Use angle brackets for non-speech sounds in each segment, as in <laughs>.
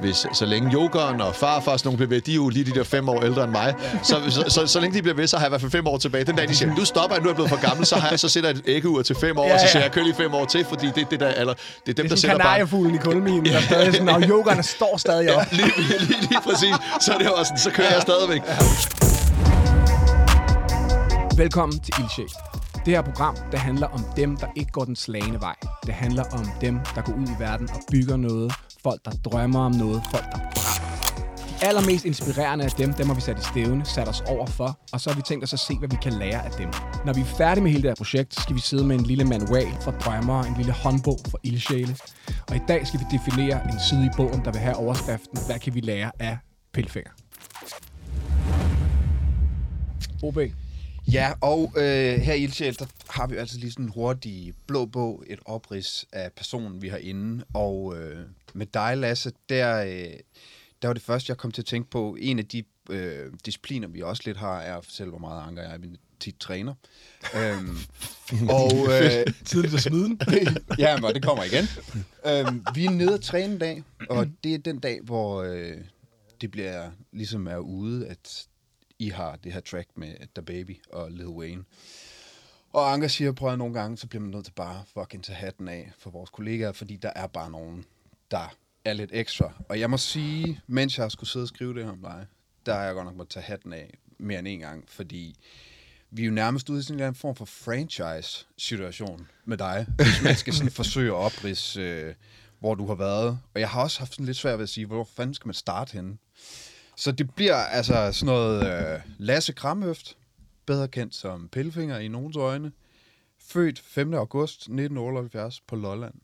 hvis så længe yogeren og farfar og sådan nogle bliver ved, de er jo lige de der fem år ældre end mig. Så, så, så, så, længe de bliver ved, så har jeg i hvert fald fem år tilbage. Den dag, de siger, nu stopper jeg, nu er jeg blevet for gammel, så har jeg så sætter jeg et æggeur til fem år, Ja, og så ja. siger jeg, kører lige fem år til, fordi det, det, der, eller, det er dem, Det der er sådan sætter bare... kanariefuglen i kulminen, der stadig sådan, og yogaerne står stadig op. Lige, lige, lige præcis. Så er det også sådan, så kører jeg stadigvæk. Velkommen til Ildsjæl. Det her program, det handler om dem, der ikke går den slagende vej. Det handler om dem, der går ud i verden og bygger noget. Folk, der drømmer om noget. Folk, der brænder. De allermest inspirerende af dem, dem har vi sat i stævne, sat os over for, og så har vi tænkt os at se, hvad vi kan lære af dem. Når vi er færdige med hele det her projekt, skal vi sidde med en lille manual for drømmere, en lille håndbog for ildsjæle. Og i dag skal vi definere en side i bogen, der vil have overskriften, hvad kan vi lære af Pilfinger. OB. Ja, og øh, her i Ildsjæl, der har vi jo lige sådan en hurtig blå bog, et oprids af personen, vi har inde. Og øh, med dig, Lasse, der, øh, der var det første, jeg kom til at tænke på. En af de øh, discipliner, vi også lidt har, er fortælle, hvor meget anker jeg er, tit træner. øhm, <laughs> og øh, <laughs> Tidligt at smide den. <laughs> ja, men det kommer igen. øhm, vi er nede at træne en dag, og det er den dag, hvor øh, det bliver ligesom er ude, at I har det her track med The Baby og Lil Wayne. Og Anker siger, prøv at nogle gange, så bliver man nødt til bare fucking tage hatten af for vores kollegaer, fordi der er bare nogen, der er lidt ekstra. Og jeg må sige, mens jeg skulle sidde og skrive det her om dig, der har jeg godt nok måtte tage hatten af mere end en gang, fordi vi er jo nærmest ude i sådan en eller anden form for franchise-situation med dig, hvis man skal sådan forsøge at opridse, øh, hvor du har været. Og jeg har også haft sådan lidt svært ved at sige, hvor fanden skal man starte henne? Så det bliver altså sådan noget øh, Lasse Kramhøft, bedre kendt som Pillefinger i nogens øjne, født 5. august 1978 på Lolland.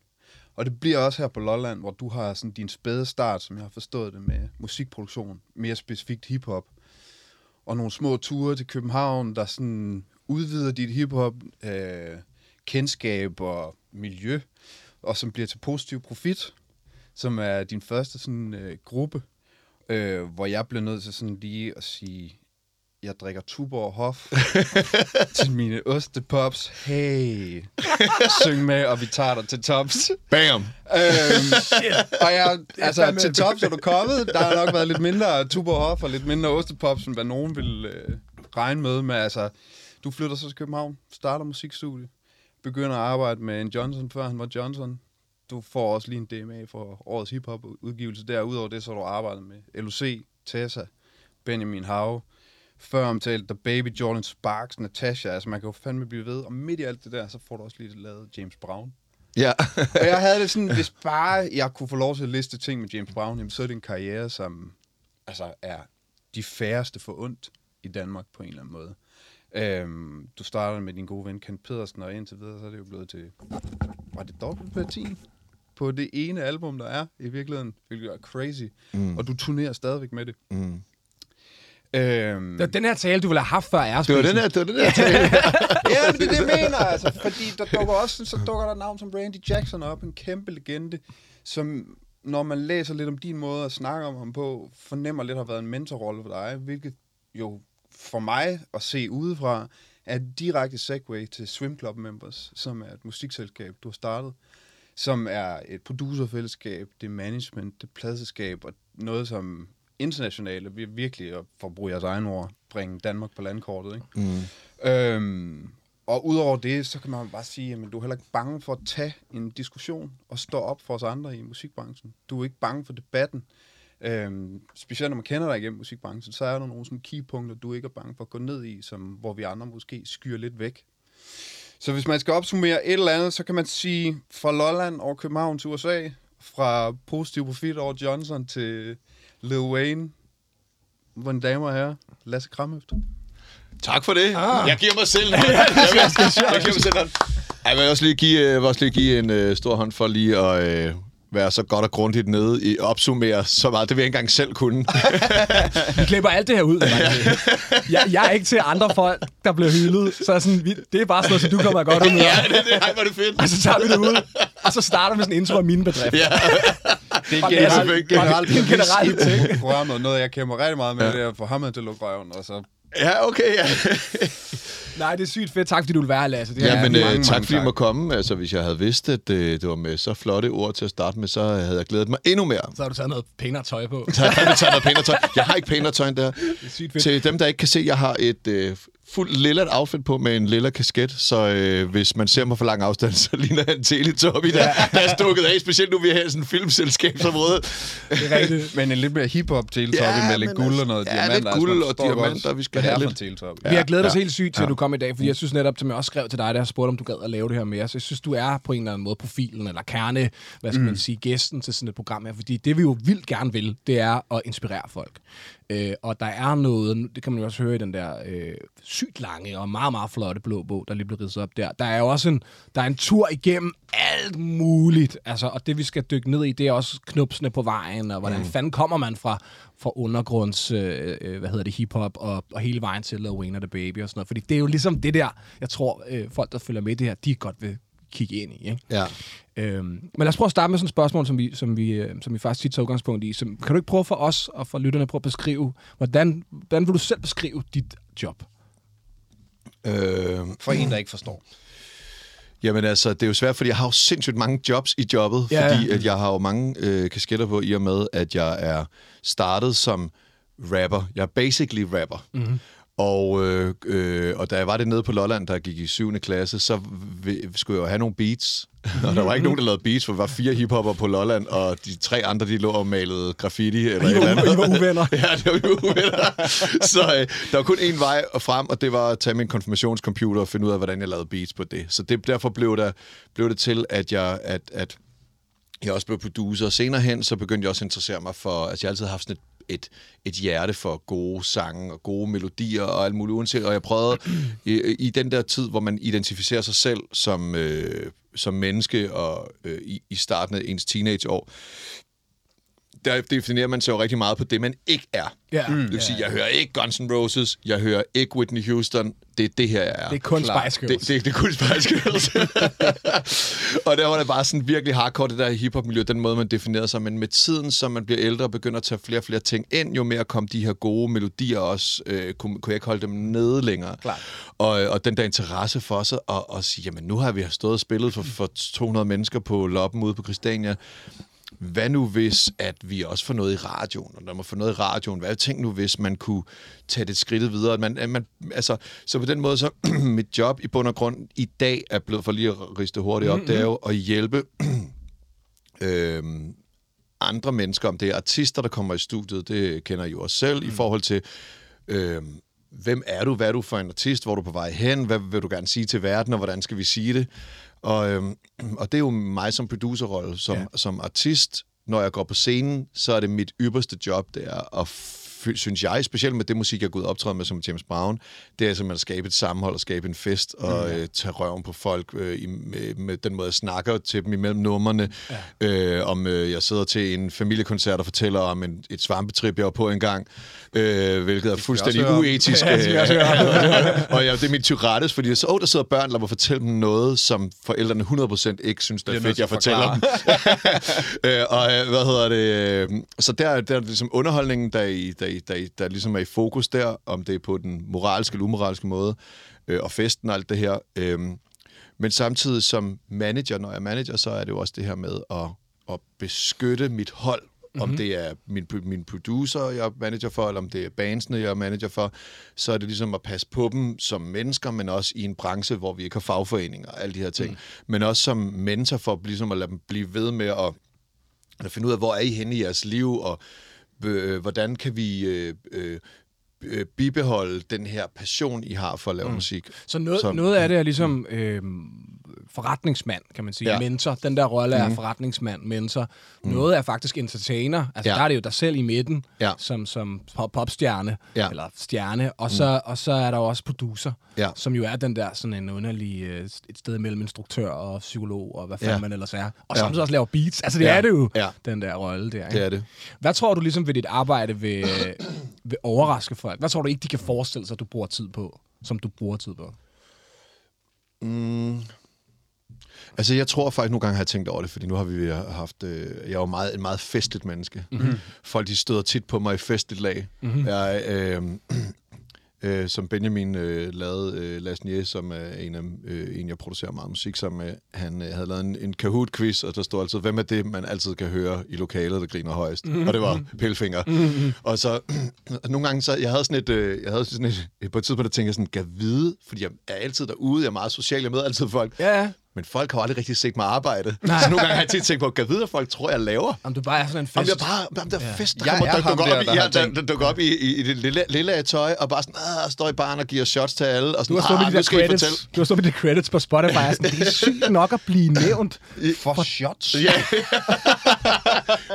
Og det bliver også her på Lolland, hvor du har sådan din spæde start, som jeg har forstået det med musikproduktion, mere specifikt hiphop, og nogle små ture til København, der sådan udvider dit hiphop øh, kendskab og miljø, og som bliver til positiv profit, som er din første sådan øh, gruppe, øh, hvor jeg blev nødt til sådan lige at sige, jeg drikker Tuborg Hof <laughs> til mine ostepops. Hey, <laughs> syng med, og vi tager dig til tops. Bam! Øhm, og jeg, altså, til tops er du kommet. Der har nok været lidt mindre Tuborg Hof og lidt mindre ostepops, end hvad nogen ville øh, regne med. Men altså, du flytter så til København, starter musikstudie, begynder at arbejde med en Johnson, før han var Johnson. Du får også lige en DMA for årets hiphop-udgivelse. Derudover det, så har du arbejdet med LOC, Tessa, Benjamin Hav, før omtalt The Baby, Jordan Sparks, Natasha. Altså, man kan jo fandme blive ved. Og midt i alt det der, så får du også lige lavet James Brown. Ja. Og jeg havde det sådan, <laughs> hvis bare jeg kunne få lov til at liste ting med James Brown, jamen, så er det en karriere, som altså, er de færreste for ondt i Danmark på en eller anden måde. Øhm, du startede med din gode ven Kent Pedersen, og indtil videre, så er det jo blevet til, var det dobbelt platin? På det ene album, der er i virkeligheden, hvilket er crazy. Mm. Og du turnerer stadigvæk med det. Mm. Øhm, Det var den her tale, du ville have haft før Det var den her, det var den her <laughs> tale. ja, men det det, jeg mener, altså, fordi der dukker også, så dukker der navn som Randy Jackson op, en kæmpe legende, som, når man læser lidt om din måde at snakke om ham på, fornemmer lidt har været en mentorrolle for dig, hvilket jo for mig at se udefra, er direkte segue til Swim Club Members, som er et musikselskab, du har startet, som er et producerfællesskab, det er management, det er pladselskab, og noget som internationale, vi virkelig, for at bruge jeres egen ord, bringe Danmark på landkortet, ikke? Mm. Øhm, og udover det, så kan man bare sige, at du er heller ikke bange for at tage en diskussion og stå op for os andre i musikbranchen. Du er ikke bange for debatten. Øhm, specielt når man kender dig igennem musikbranchen, så er der nogle sådan keypunkter, du ikke er bange for at gå ned i, som, hvor vi andre måske skyer lidt væk. Så hvis man skal opsummere et eller andet, så kan man sige fra Lolland over København til USA, fra positiv profit over Johnson til Lil Wayne, mine damer og herrer, Lasse Kramhøft. Tak for det. Ah. Jeg giver mig selv en hånd. Jeg, vil, jeg giver mig selv. Jeg vil også lige give, øh, vil også lige give en uh, stor hånd for lige at uh, være så godt og grundigt nede i opsummere så meget. Det vil jeg ikke engang selv kunne. <laughs> Vi klipper alt det her ud. <laughs> Jeg, jeg er ikke til andre folk, der bliver hyldet. Så er jeg sådan, vi, det er bare sådan noget, som du kommer godt ud med. <laughs> ja, det, det, ej, er det fedt. Og så tager vi det ud, og så starter vi sådan en intro af mine bedrifter. Ja. Det er generelt, generelt, det er en generel ting. programmet. Noget, jeg kæmper rigtig meget med, Ja. det er at få ham til at lukke røven, og så Ja, okay, ja. Nej, det er sygt fedt. Tak, fordi du vil være her, Lasse. Det Ja, men mange, øh, mange tak fordi jeg tak. må komme. Altså, hvis jeg havde vidst, at øh, det var med så flotte ord til at starte med, så havde jeg glædet mig endnu mere. Så har du taget noget pænere tøj på. Så har jeg taget noget pænere tøj. Jeg har ikke pænere tøj her. Det er sygt fedt. Til dem, der ikke kan se, jeg har et øh, fuldt lilla outfit på med en lilla kasket, så øh, hvis man ser mig for lang afstand, <laughs> så ligner en teletubby, der, der er stukket af. Specielt nu, vi har sådan en filmselskabsområde. Det er rigtigt. Men en lidt mere hip-hop teletubby Ja, med lidt guld altså- og noget ja, diamanter. lidt guld man og diamanter, vi skal have er lidt. teletubby. Vi har glædet os helt sygt til, at du kom i dag, fordi jeg synes netop, som jeg også skrev til dig, da jeg spurgte, om du gad at lave det her med os. Jeg synes, du er på en eller anden måde profilen, eller kerne, hvad skal man sige, gæsten til sådan et program her. Fordi det, vi jo vildt gerne vil, det er at inspirere folk. Øh, og der er noget, det kan man jo også høre i den der øh, sygt lange og meget, meget flotte blå bog, der lige blev ridset op der. Der er jo også en, der er en tur igennem alt muligt. Altså, og det, vi skal dykke ned i, det er også knupsene på vejen, og hvordan mm. fanden kommer man fra, fra undergrunds, øh, øh, hvad hedder det, hiphop, og, og hele vejen til Lil Wayne og The Baby og sådan noget. Fordi det er jo ligesom det der, jeg tror, øh, folk, der følger med det her, de godt vil kigge ind i. Ikke? Ja. Øhm, men lad os prøve at starte med sådan et spørgsmål, som vi, som vi, øh, som vi faktisk tit tager udgangspunkt i. Så, kan du ikke prøve for os og for lytterne prøve at beskrive, hvordan, hvordan vil du selv beskrive dit job? Øh, For en, der ikke forstår. Jamen altså, det er jo svært, fordi jeg har jo sindssygt mange jobs i jobbet, Ja, ja, ja. fordi at jeg har jo mange øh, kasketter på, i og med, at jeg er startet som rapper. Jeg er basically rapper. Mm-hmm. Og, øh, øh, og da jeg var det nede på Lolland, der gik i 7. klasse, så skulle jeg jo have nogle beats. <laughs> og der var ikke nogen, der lavede beats, for der var fire hiphopper på Lolland, og de tre andre, de lå og malede graffiti. Eller et eller andet. I var uvenner. <laughs> Ja, det var vi uvenner. Så øh, der var kun én vej frem, og det var at tage min konfirmationscomputer og finde ud af, hvordan jeg lavede beats på det. Så det, derfor blev, der, blev det til, at jeg, at, at jeg også blev producer. Og senere hen, så begyndte jeg også at interessere mig for... Altså, jeg har altid haft sådan et, et, et hjerte for gode sange og gode melodier og alt muligt uanset. Og jeg prøvede i, i den der tid, hvor man identificerer sig selv som, øh, som menneske og øh, i, i starten af ens teenageår, der definerer man sig jo rigtig meget på det, man ikke er. Ja. Mm. Det vil sige, jeg hører ikke Guns N' Roses, jeg hører ikke Whitney Houston. Det er det her, jeg er. Det er kun Klart. Spice Girls. Det, det, det er kun Spice Girls. <laughs> og der var det bare sådan virkelig hardcore, det der hiphop-miljø, den måde, man definerede sig. Men med tiden, som man bliver ældre og begynder at tage flere og flere ting ind, jo mere kom de her gode melodier også, øh, kunne, kunne jeg ikke holde dem nede længere. Klart. Og, og den der interesse for sig, og, og sige, jamen nu har vi stået og spillet for, for 200 mennesker på loppen ude på Christiania. Hvad nu hvis, at vi også får noget i radioen, og der må få noget i radioen? Hvad tænk nu, hvis man kunne tage det skridt videre? At man, at man, altså, så på den måde, så <clears throat> mit job i bund og grund i dag er blevet, for lige at riste hurtigt op, mm-hmm. det er jo at hjælpe <clears throat> øhm, andre mennesker, om det er artister, der kommer i studiet, det kender I jo også selv, mm. i forhold til, øhm, hvem er du, hvad er du for en artist, hvor er du på vej hen, hvad vil du gerne sige til verden, og hvordan skal vi sige det? Og, øhm, og det er jo mig som producerrolle, som, Ja. som artist, når jeg går på scenen, så er det mit ypperste job, det er at synes jeg, specielt med det musik, jeg er gået optræde med som James Brown, det er simpelthen at skabe et sammenhold og skabe en fest og Mm. øh, tage røven på folk øh, i, med, med den måde, jeg snakker til dem imellem numrene. Ja. Øh, om øh, jeg sidder til en familiekoncert og fortæller om en, et svampetrip, jeg var på en gang, øh, hvilket er fuldstændig uetisk. Ja, det også høre <laughs> og ja, det er mit tyrettes, fordi så, oh, der sidder børn, lad mig fortælle dem noget, som forældrene 100% ikke synes, det er Bliver nødt fedt, jeg fortæller dem. <laughs> øh, og øh, hvad hedder det? øh, Så der, der er ligesom underholdningen, der, i, der, der, i, der ligesom er i fokus der, om det er på den moralske eller umoralske måde, øh, og festen og alt det her. Øh, men samtidig som manager, når jeg er manager, så er det jo også det her med at, at beskytte mit hold. Mm-hmm. Om det er min, min producer, jeg er manager for, eller om det er bandsene, jeg er manager for, så er det ligesom at passe på dem som mennesker, men også i en branche, hvor vi ikke har fagforeninger og alle de her ting. Mm. Men også som mentor for ligesom at lade dem blive ved med at, at finde ud af, hvor er I henne i jeres liv, og øh, hvordan kan vi øh, øh, øh, bibeholde den her passion, I har for at lave mm. musik. Så noget, Som- noget af det er ligesom øh, forretningsmand, kan man sige. Ja. Mentor. Den der rolle er forretningsmand, mentor. Mm. Noget er faktisk entertainer. Altså, ja. Der er det jo dig selv i midten, Ja. som, som pop- popstjerne, Ja. eller stjerne. Og så, mm. og så er der jo også producer, Ja. som jo er den der sådan en underlig, øh, et sted mellem instruktør og psykolog, og hvad fanden Ja. man ellers er. Og Ja. samtidig også laver beats. Altså, det Ja. er det jo, Ja. den der rolle der. Ikke? Det er det. Hvad tror du ligesom ved dit arbejde vil, vil overraske folk? Hvad tror du ikke, de kan forestille sig, at du bruger tid på, som du bruger tid på? Altså, jeg tror faktisk, nogle gange har jeg tænkt over det, fordi nu har vi haft... Øh, jeg er jo meget, en meget festligt menneske. Mm-hmm. Folk, de støder tit på mig i festligt lag. Mm-hmm. Jeg, øh, <clears throat> øh, som Benjamin øh, lavede, øh, Lasnier, som er en, af, øh, en, jeg producerer meget musik sammen med. Han øh, havde lavet en, en Kahoot-quiz, og der stod altid, hvem er det, man altid kan høre i lokalet, der griner højst? Mm-hmm. Og det var Pelfinger. Mm-hmm. Og så, <clears throat> nogle gange, så, jeg havde sådan et, øh, jeg havde sådan et, på et tidspunkt, der tænkte jeg sådan, kan vide, fordi jeg er altid derude, jeg er meget social, jeg møder altid folk. Ja, ja. Men folk har jo aldrig rigtig set mig arbejde. Nej. Så nogle gange har jeg tit tænkt på, kan vide, folk tror, jeg laver? Om du bare er sådan en fest. Om jeg bare, om der er fest, der, Jeg kommer, er der, dukker der, op, i, der ja, har der, der dukker op i, i, i det lille, lille af tøj, og bare sådan, ah, står i baren og giver shots til alle, og Du sådan, har stået ah, med de skal I credits. fortælle. Du har stået med de credits på Spotify. og Sådan, det er <laughs> sygt nok at blive nævnt. For shots. <laughs> Ja.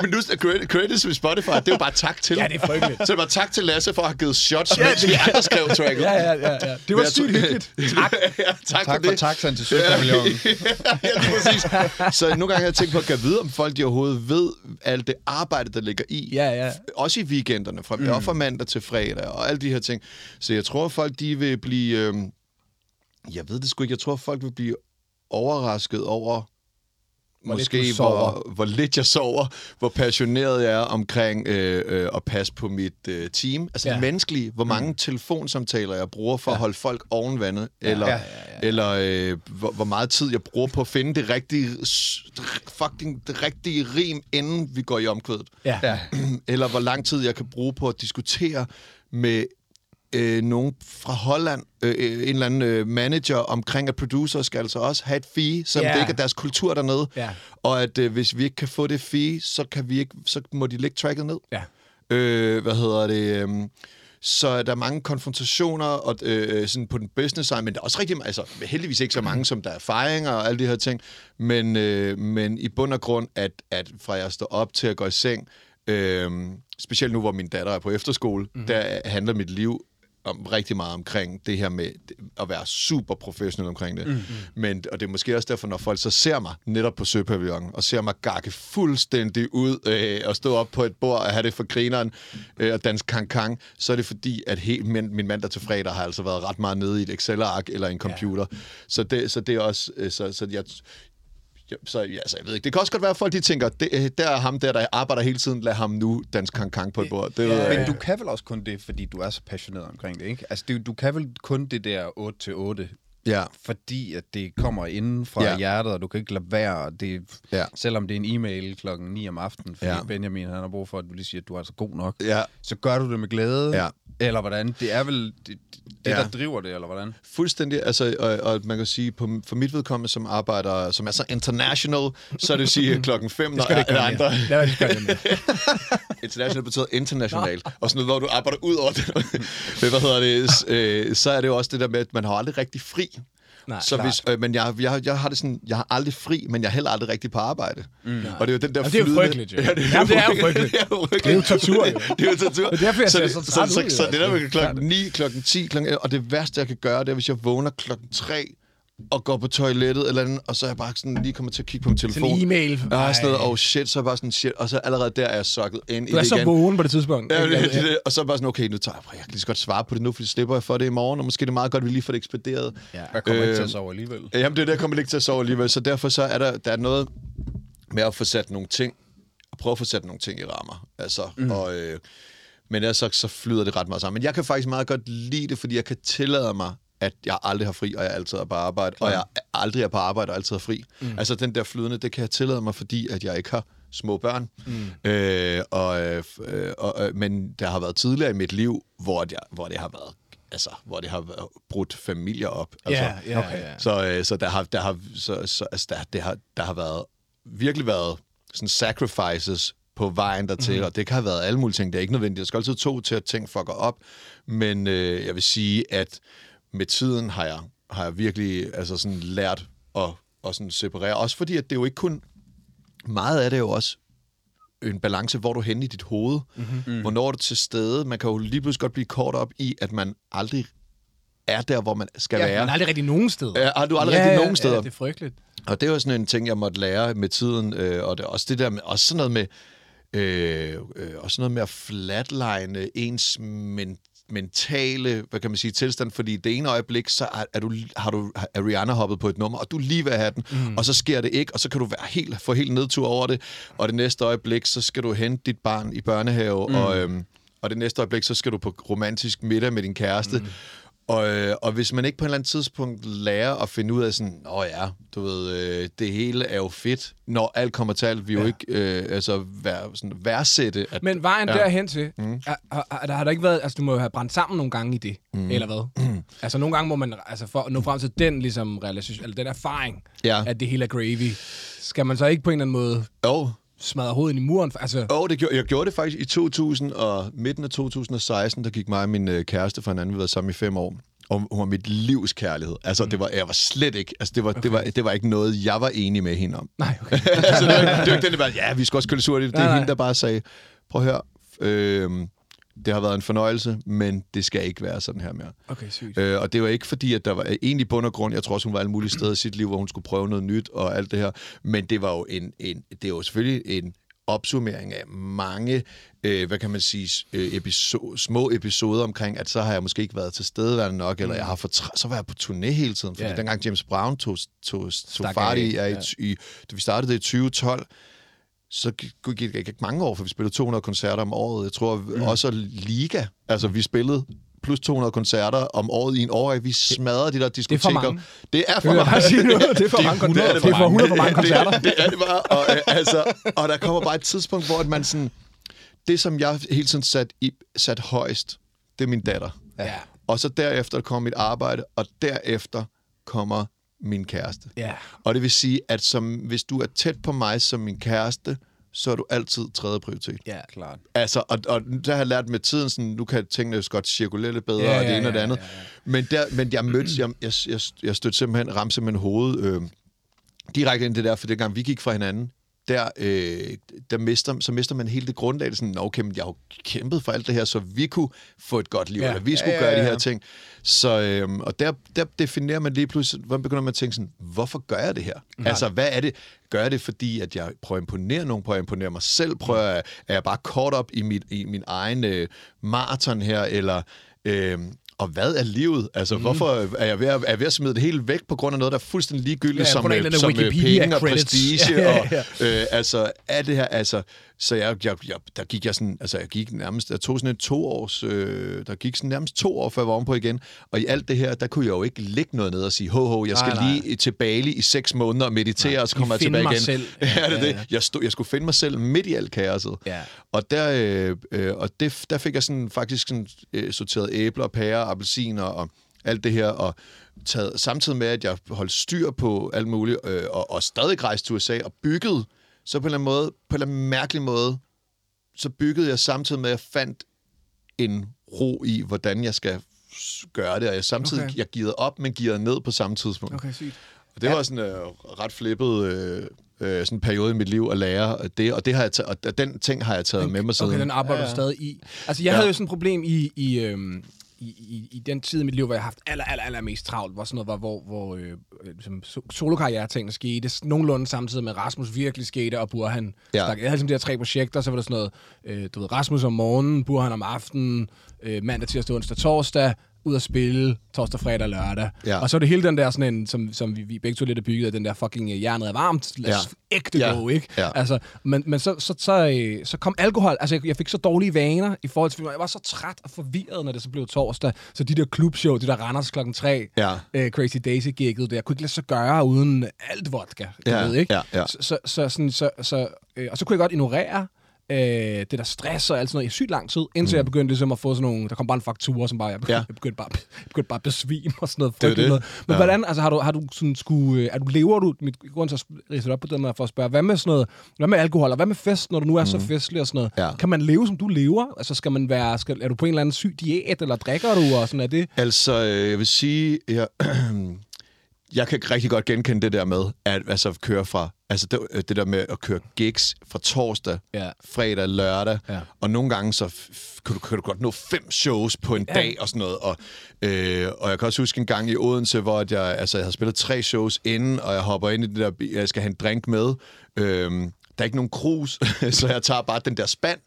Men nu er credit- credits ved Spotify, det er jo bare tak til. Ja, det er frygteligt. Så det er bare tak til Lasse for at have givet shots, mens vi andre skrev tracket. Ja, ja, ja. ja. Det var sygt hyggeligt. Tak. <laughs> ja, tak, Tak for for det. taxaen til 17 millioner. <laughs> ja, lige præcis. Så nogle gange har jeg tænkt på, at jeg vide, om folk de overhovedet ved alt det arbejde, der ligger i. Ja, ja. Også i weekenderne, fra, mm. og fra mandag til fredag, og alle de her ting. Så jeg tror, folk de vil blive... Øh, jeg ved det sgu ikke. Jeg tror, folk vil blive overrasket over... Lidt måske sover. hvor, hvor lidt jeg sover, hvor passioneret jeg er omkring øh, øh, at passe på mit øh, team. Altså Ja. ja. menneskelige, hvor mange mm. telefonsamtaler jeg bruger for ja. at holde folk oven vandet, eller, Ja, ja, ja, ja. eller øh, hvor, hvor meget tid jeg bruger på at finde det rigtige, fucking, det rigtige rim, inden vi går i omkvædet. Ja. Ja. <clears throat> eller hvor lang tid jeg kan bruge på at diskutere med øh, nogen fra Holland, øh, øh, en eller anden øh, manager omkring, at producer skal altså også have et fee, som yeah. det ikke er deres kultur dernede. Ja. Og at øh, hvis vi ikke kan få det fee, så, kan vi ikke, så må de lægge tracket ned. Ja. Øh, hvad hedder det? Øh, så er der mange konfrontationer og, øh, sådan på den business side, men der er også rigtig, altså heldigvis ikke så mange, som der er erfaringer og alle de her ting, men, øh, men i bund og grund, at, at fra jeg står op til at gå i seng, øh, specielt nu, hvor min datter er på efterskole, mm-hmm. der handler mit liv om rigtig meget omkring det her med at være super professionel omkring det. Mm-hmm. Men, og det er måske også derfor, når folk så ser mig netop på Søpavillonen, og ser mig gakke fuldstændig ud øh, og stå op på et bord og have det for grineren øh, og danse kang så er det fordi, at helt, min, min mandag til fredag har altså været ret meget nede i et Excel-ark eller en computer. Ja. Så, det, så det er også... Øh, så, så jeg, Så, ja, så jeg ved ikke. Det kan også godt være, at folk de tænker, det, øh, der er ham der, der arbejder hele tiden, lad ham nu danse kang på et bord. Det, Ja, Men du kan vel også kun det, fordi du er så passioneret omkring det, ikke? Altså, det, du kan vel kun det der 8-8, ja. fordi at det kommer inden fra Ja. hjertet, og du kan ikke lade være. Det, Ja. Selvom det er en e-mail klokken 9 om aftenen, fordi Ja. ja. Benjamin han har brug for, at du lige siger, at du er altså god nok, Ja. så gør du det med glæde. Ja. Eller hvordan? Det er vel det, det Ja. der driver det, eller hvordan? Fuldstændig, altså, og, og man kan sige, på, for mit vedkommende, som arbejder, som er så international, så er det at sige <laughs> klokken 5, når det er gøre andre... Lad det gør det mere. <laughs> International betyder international, og sådan noget, hvor du arbejder ud over det. <laughs> Men hvad hedder det? Øh, så er det jo også det der med, at man har aldrig rigtig fri. Nej, så klart. hvis, øh, men jeg, jeg, jeg har det sådan, jeg har aldrig fri, men jeg er heller aldrig rigtig på arbejde. Mm. Og det er jo den der Jamen, det er jo flydende- frygteligt, jo. Ja, det, Jamen, det er jo frygteligt. <laughs> det er jo frygteligt. Det er jo tortur, jo. <laughs> det er jo tortur. Det er derfor, jeg så, ser det- så så, træt så, ud, så, jo. det der med klokken klart. 9, klokken 10, klokken, og det værste, jeg kan gøre, det er, hvis jeg vågner klokken 3 og går på toilettet eller andet, og så er jeg bare sådan lige kommer til at kigge på min telefon. Sådan en e-mail. Og jeg er sådan noget, oh shit, så er jeg bare sådan shit, og så allerede der er jeg sokket ind i Du er det så igen. vågen på det tidspunkt. Ja, det, det, det, og så bare sådan, okay, nu tager jeg, jeg kan lige så godt svare på det nu, for det slipper jeg for det i morgen, og måske er det meget godt, at vi lige får det ekspederet. Ja. Jeg kommer øh, ikke til at sove alligevel. Jamen, det er det, jeg kommer ikke til at sove alligevel, så derfor så er der, der er noget med at få sat nogle ting, at prøve at få sat nogle ting i rammer. Altså, mm. og, øh, men ellers så, så flyder det ret meget sammen. Men jeg kan faktisk meget godt lide det, fordi jeg kan tillade mig, at jeg aldrig har fri, og jeg altid er på arbejde, og jeg aldrig er på arbejde og altid har fri. Mm. Altså den der flydende, det kan jeg tillade mig, fordi at jeg ikke har små børn. Mm. Øh, og, øh, øh, og, øh, men der har været tidligere i mit liv, hvor, jeg, hvor det har været altså, hvor det har brudt familier op. Altså, Ja, ja, okay. så, øh, så der har, der har, så, så, altså, der, det har, der har været, virkelig været sådan sacrifices på vejen dertil, mm. og det kan have været alle mulige ting. Det er ikke nødvendigt. Der skal altid to til, at ting fucker op. Men øh, jeg vil sige, at med tiden har jeg, har jeg virkelig altså sådan lært at, at sådan separere. Også fordi, at det er jo ikke kun... Meget af det er jo også en balance, hvor er du henne i dit hoved. Mm-hmm. Hvornår er du til stede? Man kan jo lige pludselig godt blive kort op i, at man aldrig er der, hvor man skal Ja, være. men aldrig rigtig nogen steder. Ja, har du aldrig rigtig nogen steder? Ja, det er frygteligt. Og det er jo sådan en ting, jeg måtte lære med tiden, øh, og det er også det der med, også sådan noget med, øh, øh, også noget med at flatline ens men, mentale, hvad kan man sige, tilstand, fordi det ene øjeblik, så er, er du, har du er Rihanna hoppet på et nummer, og du er lige ved at have den, mm. og så sker det ikke, og så kan du være helt, få helt nedtur over det, og det næste øjeblik, så skal du hente dit barn i børnehave, mm. og, øhm, og det næste øjeblik, så skal du på romantisk middag med din kæreste. Mm. Og, øh, og hvis man ikke på et eller andet tidspunkt lærer at finde ud af sådan, åh ja, du ved, øh, det hele er jo fedt, når alt kommer til alt, vi ja. jo ikke øh, altså, vær, sådan, værdsætte. At, Men vejen ja. derhen til, mm. er, er, er, der har der ikke været, altså du må jo have brændt sammen nogle gange i det, mm. eller hvad? Mm. Altså nogle gange må man, altså for at nå frem til den ligesom, relation, eller den erfaring, Ja. at det hele er gravy, skal man så ikke på en eller anden måde Jo, smadre hovedet i muren? Altså, Jo, det gjorde, jeg gjorde det faktisk i 2000 og midten af 2016, der gik mig og min øh, kæreste fra hinanden, vi været sammen i fem år. Og hun var mit livs kærlighed. Altså, det var, jeg var slet ikke... Altså, det var, okay. det, var, det var ikke noget, jeg var enig med hende om. nej, okay. <laughs> altså, det, var, ikke- det var ikke den, der bare, ja, vi skal også køle surt i det. Det er nej. hende, der bare sagde, prøv at høre, øh, det har været en fornøjelse, men det skal ikke være sådan her mere. Okay, sygt. Øh, og det var ikke fordi, at der var egentlig i bund og grund, jeg tror også, hun var alle mulige steder i sit liv, hvor hun skulle prøve noget nyt og alt det her. Men det var jo en, en det jo selvfølgelig en opsummering af mange, øh, hvad kan man sige, øh, episo- små episoder omkring, at så har jeg måske ikke været til stedeværende nok, eller jeg har fortræ- så var jeg på turné hele tiden, fordi yeah. dengang James Brown tog, tog, tog fart i, i, ja. i, da vi startede det i 2012, så gik det ikke mange år, for vi spillede 200 koncerter om året. Jeg tror mm. også Liga, altså vi spillede plus 200 koncerter om året i en år. Vi smadrede de der diskoteker. mange. Det er for Det vil jeg mange. Det er for mange koncerter. Det er for 100 for mange <laughs> koncerter. Det, det er det bare. Og, øh, altså, og der kommer bare et tidspunkt, hvor at man sådan... Det, som jeg hele tiden sat, i, sat højst, det er min datter. Ja. Og så derefter kommer mit arbejde, og derefter kommer min kæreste. Ja. Og det vil sige, at som, hvis du er tæt på mig som min kæreste, så er du altid tredje prioritet. Ja. Klart. Altså, og, og der har jeg lært med tiden, sådan, nu kan tingene godt cirkulere lidt bedre, Ja, og det ja, ene og det ja, andet. ja, ja. Men, der, men jeg mødte, jeg, jeg, jeg, jeg stødte simpelthen, ramte simpelthen hovedet øh, direkte ind i det der, for dengang vi gik fra hinanden, der, øh, der mister, så mister man hele det grundlag. Det er Sådan, "Nå, okay, men jeg har jo kæmpet for alt det her, så vi kunne få et godt liv, Ja. eller vi skulle Ja, ja, ja, gøre de her ting. Så, øh, og der, der definerer man lige pludselig, hvor begynder man at tænke sådan, hvorfor gør jeg det her? Ja. Altså, hvad er det? Gør jeg det, fordi at jeg prøver at imponere nogen, prøver at imponere mig selv, prøver at, er jeg bare kort op i, mit, i min egen øh, maraton her, eller... Øh, og hvad er livet? Altså, mm. hvorfor er jeg, ved at, er jeg ved at smide det hele væk på grund af noget, der er fuldstændig ligegyldigt, Ja, som, øh, som øh, penge og prestige? <laughs> Ja, og, ja. øh, altså, er det her, altså, så jeg, jeg, jeg, der gik jeg sådan, altså jeg gik nærmest, jeg tog sådan en to års, øh, der gik sådan nærmest to år, før jeg var ovenpå igen, og i alt det her, der kunne jeg jo ikke lægge noget ned og sige, ho, ho, jeg skal Nej, nej. lige til Bali i seks måneder og meditere, og så kommer jeg tilbage igen. selv. <laughs> Ja, det Ja, det. ja. Jeg, stod, jeg skulle finde mig selv midt i alt kaoset. Ja. Og der, øh, øh, og det, der fik jeg sådan, faktisk sådan, øh, sorteret æbler, pærer, appelsiner og alt det her, og taget, samtidig med, at jeg holdt styr på alt muligt, øh, og, og stadig rejste til USA og byggede, så på en eller anden måde, på en eller anden mærkelig måde, så byggede jeg samtidig med, at jeg fandt en ro i, hvordan jeg skal gøre det, og jeg samtidig, Okay. okay. jeg gearede op, men gearede ned på samme tidspunkt. Okay, sygt. Og det var sådan en øh, ret flippet øh, øh, sådan en periode i mit liv at lære det, og, det har jeg taget, og den ting har jeg taget med mig siden. Okay, den arbejder Ja, du ja. stadig i. Altså, jeg Ja. havde jo sådan et problem i, i, øhm, i, i, den tid i mit liv, hvor jeg har haft aller, aller, aller mest travlt, hvor sådan noget var, hvor, hvor øh, ligesom so- solokarriere-tingene skete, nogenlunde samtidig med Rasmus virkelig skete, og Burhan Ja. stak. Jeg havde ligesom de her tre projekter, så var der sådan noget, øh, du ved, Rasmus om morgenen, Burhan om aftenen, øh, mandag, tirsdag, onsdag, torsdag, ud at spille torsdag, fredag, lørdag. Ja. Og så er det hele den der sådan en, som, som vi, vi begge to lidt er bygget af, den der fucking øh, jernet er varmt, lad os Ja. ægte Ja. gå, ikke? Ja. Altså, men, men så, så, så, øh, så kom alkohol. Altså, jeg, jeg fik så dårlige vaner i forhold til... Jeg var så træt og forvirret, når det så blev torsdag. Så de der klubshow, de der Randers klokken 3, Ja. øh, Crazy Daisy gigget der, jeg kunne ikke lade sig gøre uden alt vodka. Ja, ved, ikke? ja, ja. Så, så, så, sådan, så, så, øh, og så kunne jeg godt ignorere øh, det der stress og alt sådan noget i sygt lang tid, indtil mm. jeg begyndte ligesom at få sådan nogle, der kom bare en faktura, som bare, jeg begyndte, Ja. jeg begyndte, bare, jeg begyndte bare at besvime og sådan noget. Det er det. Noget. Men Ja. hvordan, altså har du, har du sådan skulle, øh, er du, lever du, mit grund til at rise det op på den her for at spørge, hvad med sådan noget, hvad med alkohol, og hvad med fest, når du nu er mm. så festlig og sådan noget? Ja. Kan man leve, som du lever? Altså skal man være, skal, er du på en eller anden syg diæt, eller drikker du, og sådan er det? Altså, øh, jeg vil sige, jeg, <clears throat> jeg kan rigtig godt genkende det der med, at altså, køre fra, altså det, det der med at køre gigs fra torsdag, Ja. fredag, lørdag, Ja. og nogle gange så kan du, kan du godt nå fem shows på en Ja. dag og sådan noget, og, øh, og jeg kan også huske en gang i Odense, hvor at jeg, altså, jeg havde spillet tre shows inden, og jeg hopper ind i det der, jeg skal have en drink med, øhm, der er ikke nogen krus, <laughs> så jeg tager bare den der spand,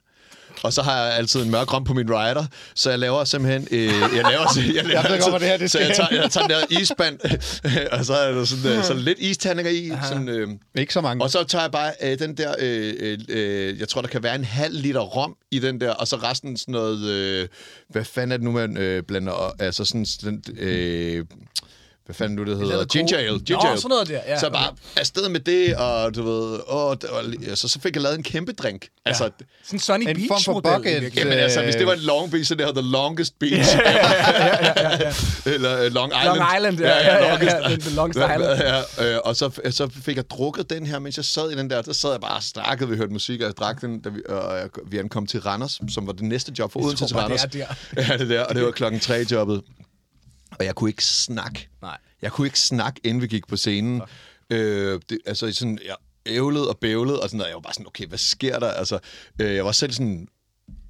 Og så har jeg altid en mørk rom på min rider, så jeg laver simpelthen... Øh, jeg laver, <laughs> jeg laver Jeg ved godt, hvad det her, det så jeg tager, jeg tager den der isband, <laughs> og så er der sådan, øh, sådan lidt isterninger i. Sådan, øh, Ikke så mange. og så tager jeg bare øh, den der, øh, øh, øh, jeg tror, der kan være en halv liter rom i den der, og så resten sådan noget, øh, hvad fanden er det nu, man øh, blander, altså sådan, sådan øh, hvad fanden nu det hedder? hedder Ginger ale. Ginger Nå, ale. sådan noget der, ja. Så bare afsted med det, og du ved, og, og, så, så fik jeg lavet en kæmpe drink. Ja. Altså, Sådan en Sunny En Beach form for model. bucket. Jamen altså, hvis det var en long beach, så det hedder the longest beach. Ja, ja, ja, ja, Eller uh, Long Island. Long Island, ja, ja, ja, longest- ja, den- den longest island. Ja, øh, og så, så fik jeg drukket den her, mens jeg sad i den der. Der sad jeg bare og snakkede, vi hørte musik, og jeg drak den, da vi, og jeg, vi ankom til Randers, som var det næste job for Odense til Randers. det er Ja, det der, og det var klokken tre jobbet. Og jeg kunne ikke snakke. Nej. Jeg kunne ikke snakke, inden vi gik på scenen. Øh, det, altså sådan, jeg ævlede og bævlede, og sådan noget. Jeg var bare sådan, okay, hvad sker der? Altså, øh, jeg var selv sådan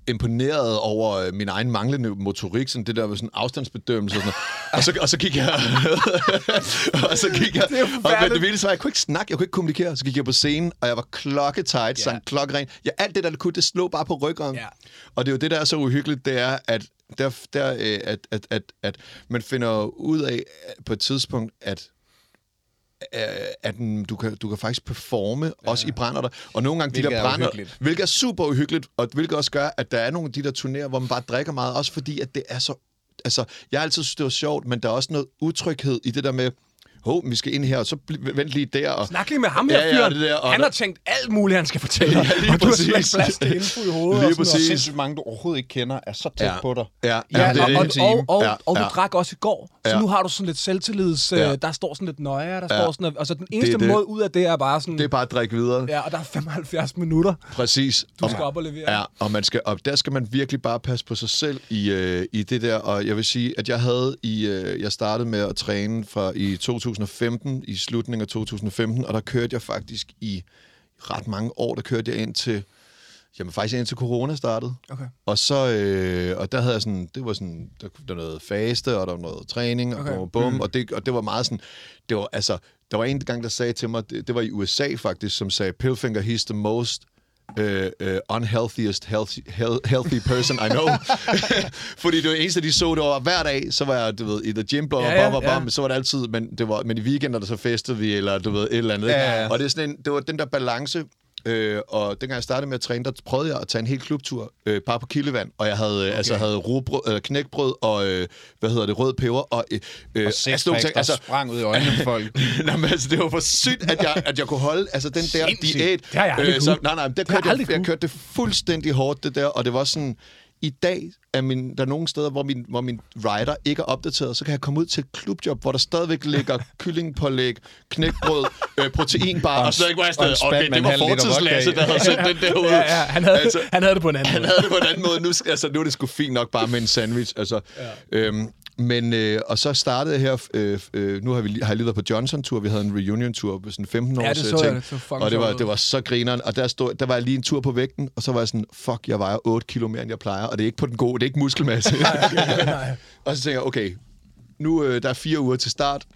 imponeret over øh, min egen manglende motorik, sådan det der med sådan afstandsbedømmelse og sådan noget. Og så, og så gik jeg... <laughs> og så gik jeg... Det og, det vilde var, jeg kunne ikke snakke, jeg kunne ikke kommunikere. Så gik jeg på scenen, og jeg var klokketight, ja. sang klokkeren. Ja, alt det der, det kunne, det slog bare på ryggen. Ja. Og det er jo det, der er så uhyggeligt, det er, at, der, der, øh, at, at, at, at man finder ud af øh, på et tidspunkt, at at den- du kan, du kan faktisk performe, ja. også i brænder der. Og nogle gange Hvilket de er der brænder, uhyggeligt. hvilket er super uhyggeligt, og hvilket også gør, at der er nogle af de der turnéer, hvor man bare drikker meget, også fordi, at det er så... Altså, jeg har altid synes, det var sjovt, men der er også noget utryghed i det der med, hov, vi skal ind her, og så vent lige der. Og, Snak lige med ham her, Ja, ja, fyren. det der, og han der- har tænkt alt muligt, han skal fortælle. <laughs> Ja, lige og du har slet ikke præcis. plads til info i hovedet. Lige og noget. præcis. Sindssygt mange, du overhovedet ikke kender, er så tæt Ja. på dig. Ja, Ja, jamen, det og, det. og, og, og, Ja, og du ja. drak også i går, så Ja. nu har du sådan lidt selvtillids... Ja. Ja. Der står sådan lidt nøje, der Ja. står sådan... Og så den eneste det. måde ud af det er bare sådan... Det er bare at drikke videre. Ja, og der er 75 minutter, Præcis. du skal op og levere. Ja, og, man skal, og der skal man virkelig bare passe på sig selv i, øh, i det der. Og jeg vil sige, at jeg havde i, øh, jeg startede med at træne fra i 2015, i slutningen af 2015, og der kørte jeg faktisk i ret mange år, der kørte jeg ind til, jamen faktisk indtil corona startede. Okay. Og så, øh, og der havde jeg sådan, det var sådan, der, der var noget faste, og der var noget træning, og Okay. okay. bum, mm. og, det, og det var meget sådan, det var altså, der var en gang, der sagde til mig, det, det var i USA faktisk, som sagde, Pillfinger, he's the most uh, uh, unhealthiest healthy, health, healthy person I know. <laughs> Fordi det var eneste, de så, det var hver dag, så var jeg, du ved, i the gym, blah, Ja, ja, blah, blah, ja. så var det altid, men, det var, men i weekender, så festede vi, eller du ved, et eller andet. ikke? Ja, ja, ja. Og det, er sådan en, det var den der balance, Øh, og dengang jeg startede med at træne, der prøvede jeg at tage en hel klubtur, øh, bare på kildevand, og jeg havde, okay. altså, havde robrød, øh, knækbrød og, øh, hvad hedder det, rød peber, og, øh, øh, Og sexpacks, der altså, sprang ud i øjnene på folk. <laughs> Nå, men altså, det var for sygt, at jeg, at jeg kunne holde altså, den der Sindssygt. diæt. Det har jeg aldrig så, kunnet. nej, nej, men der jeg kørte jeg, jeg, kunnet. kørte det fuldstændig hårdt, det der, og det var sådan... I dag er min, der er nogle steder, hvor min, hvor min rider ikke er opdateret, så kan jeg komme ud til et klubjob, hvor der stadigvæk ligger <laughs> kyllingpålæg, knækbrød, øh, proteinbar, Og ikke hvor jeg stadig, okay, det var fortidslasse, der havde sendt den der ud. Ja, ja, han havde, Altså, han havde det på en anden han måde. havde det på en anden måde. Nu, altså, nu er det sgu fint nok bare med en sandwich. Altså, ja. øhm, men, øh, og så startede jeg her, øh, øh, nu har, vi, har jeg lige været på Johnson-tur, vi havde en reunion-tur på sådan 15 år. Ja, det så jeg, det fucking og det var, det var så grineren, og der, stod, der var jeg lige en tur på vægten, og så var jeg sådan, fuck, jeg vejer 8 kilo mere, end jeg plejer, og det er ikke på den gode, det er ikke muskelmasse. <laughs> og så tænker jeg, okay, nu øh, der er fire uger til start,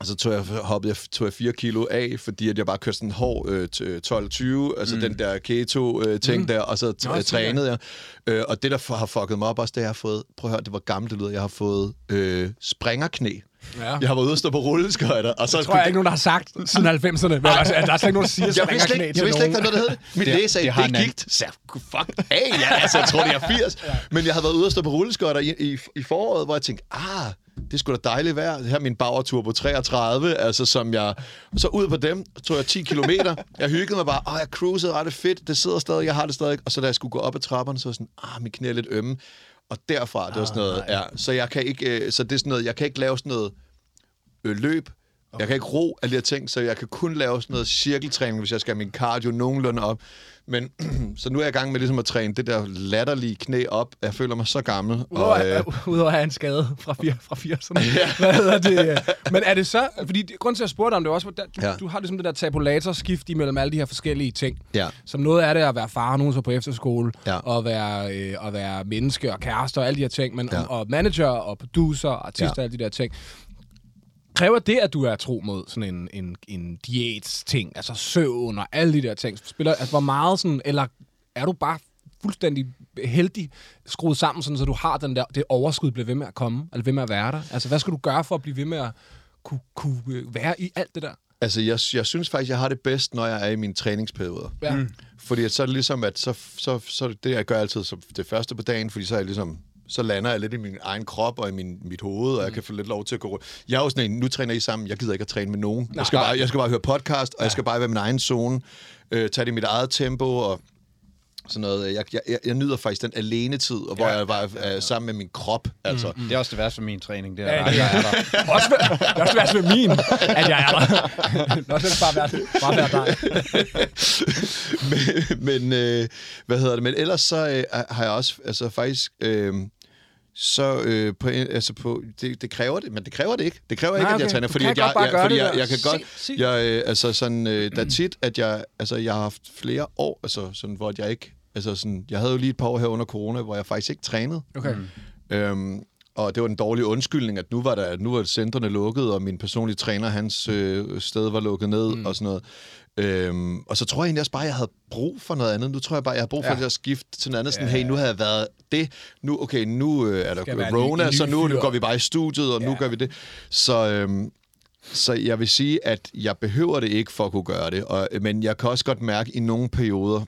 og så tog jeg, hoppede jeg, tog jeg 4 kilo af, fordi at jeg bare kørte sådan en hård øh, t- 12-20, altså mm. den der keto-ting mm. der, og så t- Nå, øh, trænede jeg. Øh, og det, der har fucket mig op også, det er, jeg har fået, prøv at høre, det var gammelt, det lyder, jeg har fået øh, springerknæ. Ja. Jeg har været ude og stå på rulleskøjter, og så... Det tror jeg ikke nogen, der har sagt siden 90'erne. Men altså, der er slet ikke nogen, der siger, Jeg vidste springerknæ ikke, jeg vidste ikke, hvad noget, der hed. Min Det- læge sagde, det det, det er gigt. Så jeg, fuck af, ja, altså, jeg tror, det er 80. Men jeg havde været ude og stå på rulleskøjter i, i, i foråret, hvor jeg tænkte, ah, det er sgu da dejligt vejr. Det her er min bauertur på 33, altså som jeg... Så ud på dem, tog jeg 10 kilometer. Jeg hyggede mig bare, og jeg cruisede ret fedt. Det sidder stadig, jeg har det stadig. Og så da jeg skulle gå op ad trapperne, så var sådan, ah, min knæ er lidt ømme. Og derfra, det var sådan noget, ja. Så jeg kan ikke, øh, så det er sådan noget, jeg kan ikke lave sådan noget øh, løb. Jeg kan ikke ro alle de her ting, så jeg kan kun lave sådan noget cirkeltræning, hvis jeg skal have min cardio nogenlunde op. Men <clears throat> så nu er jeg i gang med ligesom at træne det der latterlige knæ op. Jeg føler mig så gammel. Udover, Og, øh, <laughs> udover at have en skade fra, fir, fra 80'erne. <laughs> Hvad hedder det? Men er det så... Fordi grunden til, at jeg spurgte om det også, du, Ja. du har ligesom det der tabulatorskift imellem alle de her forskellige ting. Ja. Som noget af det er at være far, nogen så på efterskole, Ja. og være, øh, at være menneske og kæreste og alle de her ting, men, Ja. og, og manager og producer og artist Ja. og alle de der ting. Kræver det, at du er tro mod sådan en, en, en diæts-ting, altså søvn og alle de der ting? Spiller, altså, hvor meget sådan, eller er du bare fuldstændig heldig skruet sammen, sådan, så du har den der, det overskud bliver ved med at komme, eller ved med at være der? Altså, hvad skal du gøre for at blive ved med at kunne, kunne øh, være i alt det der? Altså, jeg, jeg synes faktisk, jeg har det bedst, når jeg er i mine træningsperioder. Ja. Mm. Fordi at så er det ligesom, at så, så, så det, jeg gør altid så det første på dagen, fordi så er jeg ligesom så lander jeg lidt i min egen krop og i min, mit hoved, og jeg kan få lidt lov til at gå rundt. Jeg er jo sådan en, nu træner I sammen, jeg gider ikke at træne med nogen. Jeg skal, bare, jeg skal bare høre podcast, og jeg skal bare være i min egen zone, øh, tage det i mit eget tempo, og sådan noget. Jeg, jeg, jeg nyder faktisk den alene tid, og hvor ja, jeg var ja, ja. sammen med min krop. Altså. Mm, mm. Det er også det værste med min træning, det er, Ja, ja, det det er- jeg er der. også, det er også værst med min, at jeg er der. Det er også bare værd, bare værd dig. <laughs> men, men øh, hvad hedder det? Men ellers så øh, har jeg også altså faktisk øh, så øh, på, en- altså på det, det kræver det, men det kræver det ikke. Det kræver Nej, ikke at jeg okay. træner, fordi jeg, jeg, gøre fordi jeg, jeg kan godt sig. jeg øh, altså sådan øh, der er tit at jeg altså jeg har haft flere år altså sådan hvor jeg ikke altså sådan jeg havde jo lige et par år her under corona, hvor jeg faktisk ikke trænede. Okay. Øhm, og det var den dårlige undskyldning, at nu var der nu var centrene lukket, og min personlige træner, hans øh, sted var lukket ned mm. og sådan noget. Øhm, og så tror jeg egentlig også bare, at jeg havde brug for noget andet. Nu tror jeg bare, at jeg har brug for ja. Ja. det der skift til noget andet. Sådan, hey, nu har jeg været det. Nu, okay, nu øh, er der ny- corona, ny så nu, nu går vi bare i studiet, og ja. nu gør vi det. Så... Øhm, så jeg vil sige, at jeg behøver det ikke for at kunne gøre det. Og, men jeg kan også godt mærke, at i nogle perioder,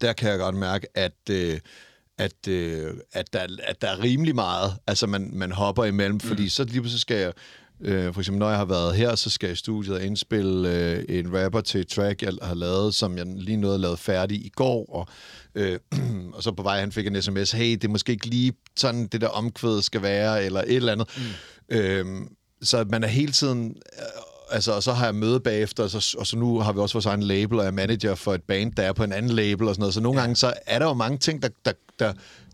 der kan jeg godt mærke, at, øh, at, øh, at, der, at der er rimelig meget, altså man, man hopper imellem, fordi så lige pludselig skal jeg, øh, for eksempel når jeg har været her, så skal jeg i studiet indspille øh, en rapper til et track, jeg har lavet, som jeg lige nåede at lave færdig i går, og, øh, <clears throat> og så på vej, han fik en sms, hey, det er måske ikke lige sådan, det der omkvæd skal være, eller et eller andet. Mm. Øh, så man er hele tiden... Øh, altså, og så har jeg møde bagefter, og så, og så nu har vi også vores egen label, og jeg er manager for et band, der er på en anden label og sådan noget. Så nogle ja. gange, så er der jo mange ting, der, der, der,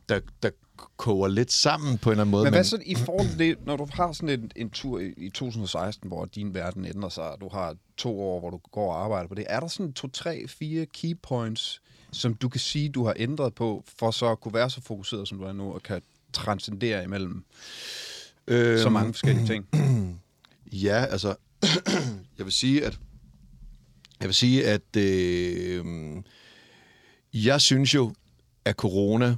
der, der koger lidt sammen på en eller anden måde. Men hvad så i forhold til det, når du har sådan en, en tur i, i 2016, hvor din verden ændrer sig, og du har to år, hvor du går og arbejder på det, er der sådan to, tre, fire key points, som du kan sige, du har ændret på, for så at kunne være så fokuseret, som du er nu, og kan transcendere imellem øhm, så mange forskellige ting? <clears throat> Ja, altså, <clears throat> jeg vil sige, at jeg vil sige, at øh, jeg synes jo, at corona,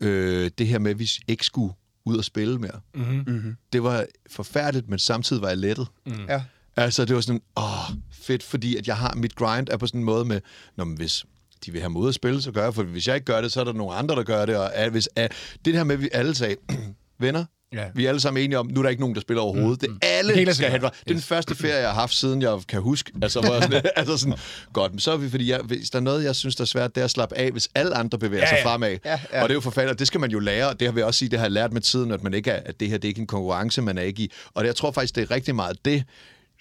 øh, det her med, at vi ikke skulle ud og spille mere, Mm-hmm. det var forfærdeligt, men samtidig var jeg lettet. Mm. Ja. Altså, det var sådan, åh, fedt, fordi at jeg har, mit grind er på sådan en måde med, Nå, men hvis de vil have ud at spille, så gør jeg, for hvis jeg ikke gør det, så er der nogle andre, der gør det, og at hvis, at, det her med, at vi alle sagde, <clears throat> venner, Ja. vi er alle sammen enige om, nu er der ikke nogen, der spiller overhovedet. Mm, det er alle, Helt skal have det. Det er den første ferie, jeg har haft, siden jeg kan huske. Altså, hvor sådan, <laughs> altså sådan, godt, men så er vi, fordi jeg, hvis der er noget, jeg synes, der er svært, det er at slappe af, hvis alle andre bevæger Ja, sig ja. fremad. Ja, ja. Og det er jo forfærdeligt, og det skal man jo lære, og det har vi også sige, det har jeg lært med tiden, at man ikke er, at det her det er ikke en konkurrence, man er ikke i. Og det, jeg tror faktisk, det er rigtig meget det,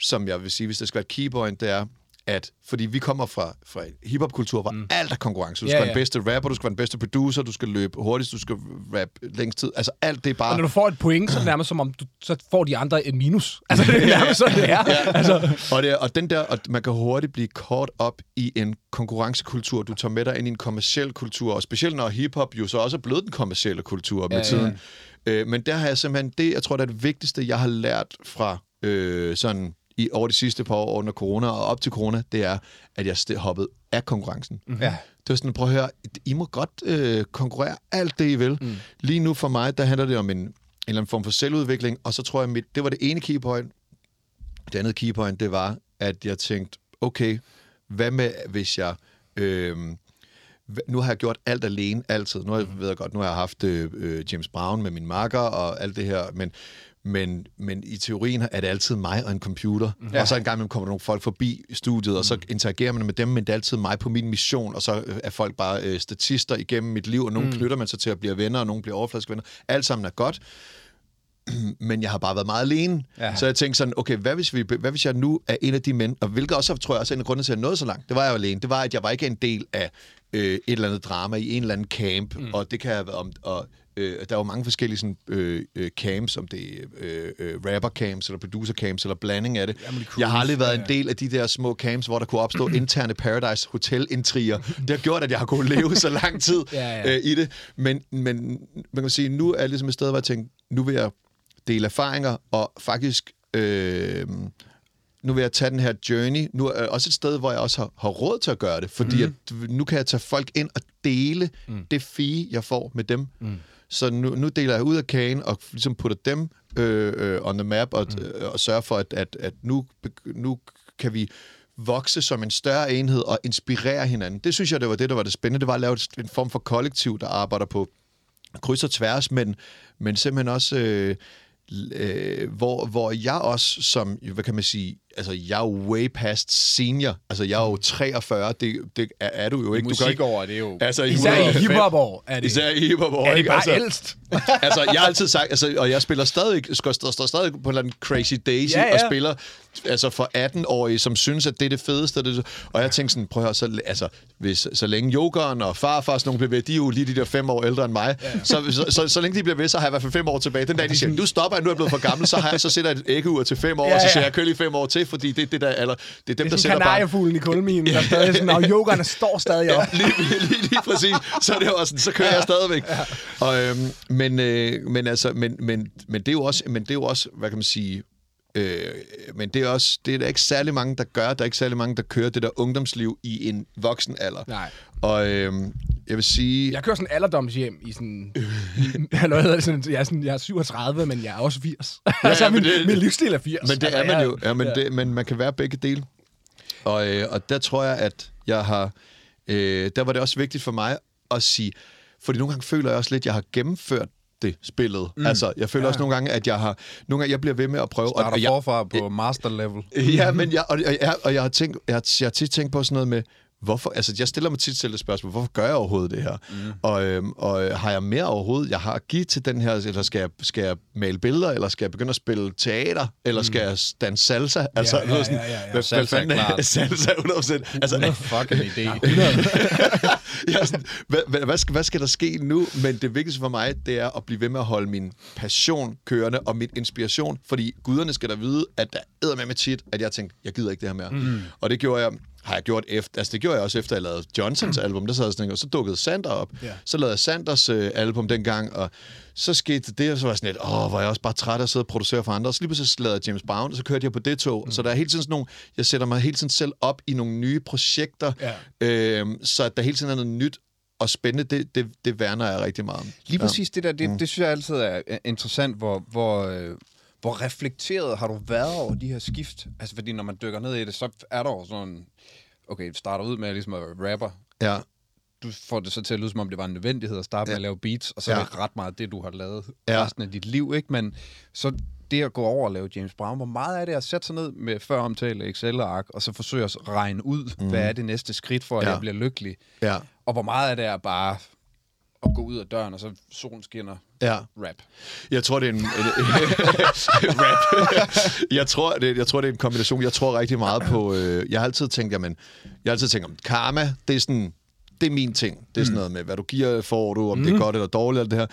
som jeg vil sige, hvis der skal være et keypoint, det er, at fordi vi kommer fra, fra en hiphop-kultur, hvor mm. alt er konkurrence. Du skal Ja, være den ja. bedste rapper, du skal være den bedste producer, du skal løbe hurtigst, du skal rap længst tid. Altså alt det er bare... Og når du får et point, så er det nærmest som om, du, så får de andre et minus. <laughs> Altså, det er nærmest sådan, det er. Ja. Altså, Og, det, og den der, og man kan hurtigt blive kort op i en konkurrencekultur. Du tager med dig ind i en kommersiel kultur, og specielt når hiphop jo så også er blevet den kommercielle kultur med Ja, ja, tiden. Øh, men der har jeg simpelthen, det jeg tror, det er det vigtigste, jeg har lært fra øh, sådan i over de sidste par år under corona og op til corona, det er, at jeg hoppede af konkurrencen. Mm. Ja. Det var sådan, prøv at høre, I må godt øh, konkurrere alt det, I vil. Mm. Lige nu for mig, der handler det om en, en eller anden form for selvudvikling, og så tror jeg, mit, det var det ene keypoint. Det andet keypoint, det var, at jeg tænkte, okay, hvad med, hvis jeg... Øh, nu har jeg gjort alt alene, altid. Nu har jeg, ved jeg godt, nu har jeg haft øh, øh, James Brown med min marker og alt det her, men, men, men i teorien er det altid mig og en computer. Ja. Og så en gang imellem kommer der nogle folk forbi studiet, og så interagerer man med dem, men det er altid mig på min mission, og så øh, er folk bare øh, statister igennem mit liv, og nogle mm. knytter man sig til at blive venner, og nogle bliver overfladiske venner. Alt sammen er godt, <clears throat> men jeg har bare været meget alene. Ja. Så jeg tænkte sådan, okay, hvad hvis, vi, hvad hvis jeg nu er en af de mænd, og hvilket også, tror jeg, også er en af grundene til, at jeg nåede så langt, det var jeg jo alene, det var, at jeg var ikke en del af øh, et eller andet drama i en eller anden camp, mm. og det kan have været om, og øh, der er jo mange forskellige sådan, øh, øh, camps, om det er øh, øh, rapper camps, eller producer camps, eller blanding af det. Jeg har aldrig været en del af de der små camps, hvor der kunne opstå <clears throat> interne Paradise Hotel-intriger. Det har gjort, at jeg har kunnet leve så lang tid <laughs> Ja, ja. Øh, i det. Men, men man kan sige, nu er jeg ligesom et sted, hvor jeg tænker, nu vil jeg dele erfaringer, og faktisk øh, nu vil jeg tage den her journey. Nu er også et sted, hvor jeg også har, har råd til at gøre det, fordi mm. at, nu kan jeg tage folk ind og dele mm. det fee, jeg får med dem. Mm. Så nu, nu deler jeg ud af kagen og ligesom putter dem øh, øh, on the map og, mm. øh, og sørger for, at, at, at nu, nu kan vi vokse som en større enhed og inspirere hinanden. Det synes jeg, det var det, der var det spændende. Det var at lave en form for kollektiv, der arbejder på kryds og tværs, men, men simpelthen også... Øh, øh, hvor, hvor jeg også som, hvad kan man sige, altså jeg er jo way past senior, altså jeg er jo 43, det, det er, er du jo ikke. Musikår, det er jo... Altså, Især i hiphop-år er det. Især i hiphop-år, Er det ikke? bare altså, ældst? <laughs> altså, jeg har altid sagt, altså, og jeg spiller stadig, står, står, står stadig på en eller anden Crazy Daisy, Ja, ja, og spiller altså for 18-årige, som synes, at det er det fedeste. og Det, og jeg tænkte sådan, prøv at høre, så, altså, hvis, så længe yogeren og farfar, sådan nogle bliver ved, de er jo lige de der fem år ældre end mig, ja. så, så, så, så, længe de bliver ved, så har jeg i hvert fald fem år tilbage. Den dag, de siger, nu stopper jeg, nu er jeg blevet for gammel, så har jeg så sætter jeg et æggeur til fem år, Ja, ja, og så siger jeg, jeg kører lige fem år til, fordi det, er det, der, eller, det er dem, Det der er sådan sætter bare... kanariefuglen i kulminen, der stadig sådan, og yogerne står stadig op. lige, lige, lige præcis. Så er det også, sådan, så kører jeg stadigvæk. Og, øhm, men, øh, men, altså, men, men, men, det er jo også, men det er jo også, hvad kan man sige, øh, men det er også, det er der ikke særlig mange, der gør. Der er ikke særlig mange, der kører det der ungdomsliv i en voksen alder. Nej. Og øhm, jeg vil sige... Jeg kører sådan alderdomshjem i sådan... Hvad hedder det? Sådan, jeg, er sådan, jeg er 37, men jeg er også 80. Ja, <laughs> altså, min, men det- min livsstil er 80. Men det altså, er man jo. Ja, men, Det, men man kan være begge dele. Og, øh, og der tror jeg, at jeg har... Øh, der var det også vigtigt for mig at sige... Fordi nogle gange føler jeg også lidt, at jeg har gennemført det spillet. Mm. Altså, jeg føler ja. også nogle gange, at jeg har... Nogle gange, jeg bliver ved med at prøve... Starter og jeg, forfra på master level. Ja, men jeg, og, og, jeg, og jeg har, tænkt, jeg, har, jeg har tit tænkt på sådan noget med, hvorfor, altså jeg stiller mig tit selv det spørgsmål, hvorfor gør jeg overhovedet det her? Mm. Og, øhm, og øh, har jeg mere overhovedet, jeg har at give til den her, eller skal jeg, skal jeg male billeder, eller skal jeg begynde at spille teater, eller skal jeg danse salsa? Altså, ja, noget ja, ja, ja, ja. Hvad, hvad Salsa er fanden klart. <laughs> Salsa 100%. Altså, Fucking <laughs> idé. <laughs> er sådan, hvad, hvad, hvad, skal, hvad skal der ske nu? Men det vigtigste for mig, det er at blive ved med at holde min passion kørende og min inspiration, fordi guderne skal da vide, at der æder med med tit, at jeg tænkte, jeg gider ikke det her mere. Mm. Og det gjorde jeg har jeg gjort efter, altså det gjorde jeg også efter, jeg lavede Johnsons album, der sad sådan, og så dukkede Sander op. Ja. Så lavede jeg Sanders øh, album dengang, og så skete det, og så var jeg sådan lidt, åh, er jeg også bare træt af at sidde og producere for andre. Og så lige pludselig lavede jeg James Brown, og så kørte jeg på det tog. Mm. Så der er hele tiden sådan nogle, jeg sætter mig hele tiden selv op i nogle nye projekter, Ja. øh, så der hele tiden er noget nyt og spændende, det, det, det værner jeg rigtig meget om. Lige præcis det der, det, mm. det synes jeg altid er er interessant, hvor, hvor, øh, hvor reflekteret har du været over de her skift? Altså, fordi når man dykker ned i det, så er der jo sådan... Okay, det starter ud med ligesom at være rapper. Ja, Du får det så til at lyde, som om det var en nødvendighed at starte med Ja. at lave beats, og så er Ja. det ret meget det, du har lavet Ja. resten af dit liv, ikke? Men så det at gå over og lave James Brown, hvor meget er det at sætte sig ned med før omtale Excel-ark, og så forsøge at regne ud, mm. hvad er det næste skridt for, at Ja. jeg bliver lykkelig? ja, Og hvor meget er det at bare at gå ud af døren, og så solen skinner ja. rap? Jeg tror, det er en... <laughs> rap. jeg, tror, det, jeg tror, det er en kombination. Jeg tror rigtig meget på... Øh, jeg har altid tænkt, jamen... Jeg har altid tænkt, om karma, det er sådan... Det er min ting. Det er sådan noget med, hvad du giver, får du, om mm. det er godt eller dårligt, eller det her.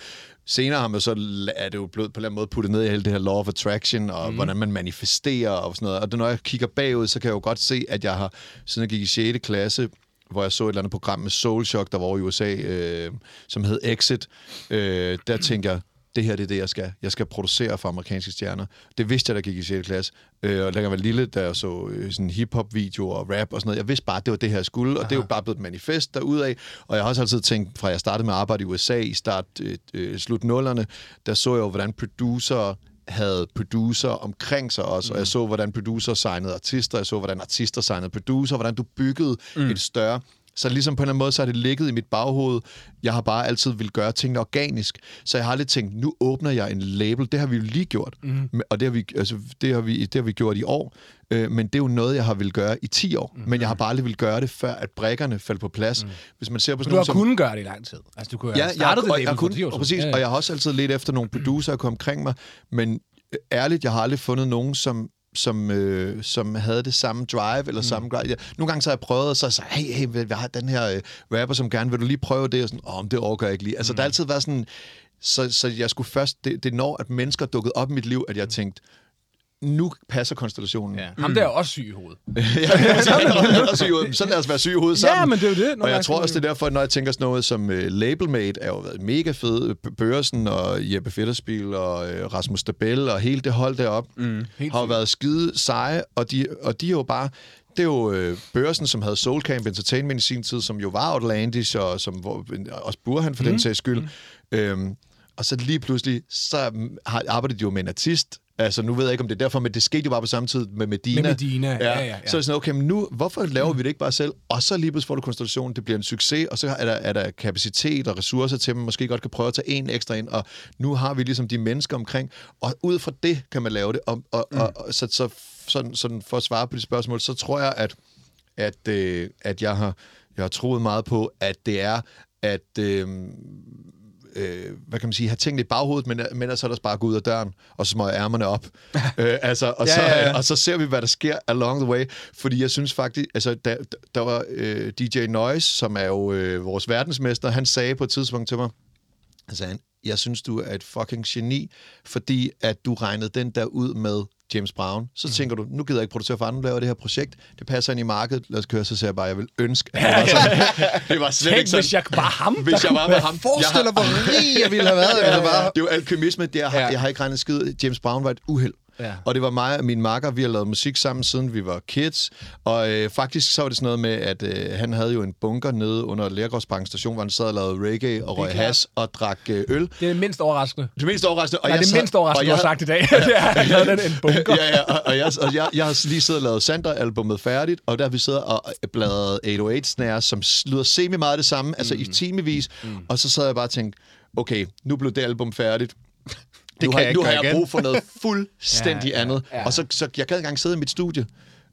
Senere har man så, er det jo blevet på en eller anden måde puttet ned i hele det her law of attraction, og mm. hvordan man manifesterer og sådan noget. Og når jeg kigger bagud, så kan jeg jo godt se, at jeg har, siden jeg gik i 6. klasse, hvor jeg så et eller andet program med Soul Shock, der var i USA, øh, som hed Exit, øh, der tænker jeg, det her det er det, jeg skal. Jeg skal producere for amerikanske stjerner. Det vidste jeg, der gik i 6. klasse. Øh, og da jeg var lille, da jeg så øh, sådan hip-hop-video og rap og sådan noget, jeg vidste bare, at det var det her, jeg skulle, og det er jo bare blevet et manifest derudaf. Og jeg har også altid tænkt, fra jeg startede med at arbejde i USA i start, øh, øh, slut nullerne, der så jeg jo, hvordan producer havde producer omkring sig også, mm. og jeg så, hvordan producer signede artister, jeg så, hvordan artister signede producer, hvordan du byggede mm. et større så ligesom på en eller anden måde, så har det ligget i mit baghoved. Jeg har bare altid vil gøre tingene organisk. Så jeg har aldrig tænkt, nu åbner jeg en label. Det har vi jo lige gjort. Mm. Og det har, vi, altså, det, har vi, det har vi gjort i år. Øh, men det er jo noget, jeg har vil gøre i 10 år. Mm. Men jeg har bare aldrig vil gøre det, før at brækkerne faldt på plads. Mm. Hvis man ser på sådan Du har som... kunnet gøre det i lang tid. Altså, du kunne Ja, have jeg, startet og, det jeg, label for kun, 10 år og, præcis, Ja, ja. og jeg har også altid let efter nogle <clears throat> producer komme omkring mig, men øh, ærligt, jeg har aldrig fundet nogen, som som, øh, som havde det samme drive eller mm. samme drive. Ja, nogle gange så har jeg prøvet, og så jeg sagt, hey, hey, vi har den her øh, rapper, som gerne vil du lige prøve det? Og sådan, åh, oh, det overgår jeg ikke lige. Altså, mm. der har altid været sådan, så, så jeg skulle først, det, det når, at mennesker dukkede op i mit liv, at jeg tænkte, nu passer konstellationen. Ja. Ham der er også syg i hovedet. <laughs> ja, så, er også syg i hovedet. så lad os være syge i hovedet sammen. Ja, men det er jo det. Og jeg tror også, det er derfor, når jeg tænker sådan noget som uh, Labelmate, er jo været mega fed. B- Børsen og Jeppe Fetterspil og uh, Rasmus Stabel og hele det hold deroppe mm, har jo været skide seje, og de, og de er jo bare... Det er jo øh, Børsen, som havde Soul Camp Entertainment i sin tid, som jo var Outlandish, og som hvor, også Burhan for mm. den sags skyld. Mm. Øhm, og så lige pludselig, så har, arbejder de jo med en artist. Altså, nu ved jeg ikke, om det er derfor, men det skete jo bare på samme tid med Medina. Med Medina, ja, ja, ja. Så er det sådan, okay, men nu, hvorfor laver vi det ikke bare selv? Og så lige pludselig får du konstellationen, det bliver en succes, og så er der, er der kapacitet og ressourcer til, at man måske godt kan prøve at tage en ekstra ind, og nu har vi ligesom de mennesker omkring, og ud fra det kan man lave det. Og, og, mm. og, og så, så sådan, sådan for at svare på de spørgsmål, så tror jeg, at, at, øh, at jeg, har, jeg har troet meget på, at det er, at... Øh, øh, hvad kan man sige, have tænkt i baghovedet, men, men ellers er der bare gå ud af døren, og så smøge ærmerne op. <laughs> øh, altså, og, Ja, så, ja, ja. og så ser vi, hvad der sker along the way. Fordi jeg synes faktisk, altså, der, der var øh, DJ Noise, som er jo øh, vores verdensmester, han sagde på et tidspunkt til mig, han sagde, jeg synes, du er et fucking geni, fordi at du regnede den der ud med James Brown. Så Mhm. tænker du, nu gider jeg ikke producere for andre, laver det her projekt. Det passer ind i markedet. Lad os køre, så siger jeg bare, jeg vil ønske, at det var sådan. <laughs> det var slet Tænk, ikke sådan. hvis jeg var ham, Hvis jeg var med ham. Forestil dig, hvor rig jeg ville have været. <laughs> ja, ja. Det er jo alkymisme. Det er, ja. Jeg har ikke regnet skid. James Brown var et uheld. Ja. Og det var mig og min makker, vi har lavet musik sammen, siden vi var kids. Og øh, faktisk så var det sådan noget med, at øh, han havde jo en bunker nede under Lærgårdsbanken station, hvor han sad og lavede reggae og røg has og drak øh, øl. Det er det mindst overraskende. Det mest overraskende. Og Nej, jeg det sad- mindst overraskende, og du har jeg- sagt i dag. er, at han havde den en bunker. ja, ja, og, og, jeg, og jeg, jeg har lige siddet og lavet Sander-albummet færdigt, og der har vi siddet og bladret 808-snære, som lyder semi meget det samme, mm. altså i timevis, mm. og så sad jeg bare og tænkte, okay, nu blev det album færdigt. Det nu kan har, jeg ikke nu har jeg brug for noget <laughs> fuldstændig Ja, ja, andet. ja. Og så, så jeg gad ikke engang sidde i mit studie.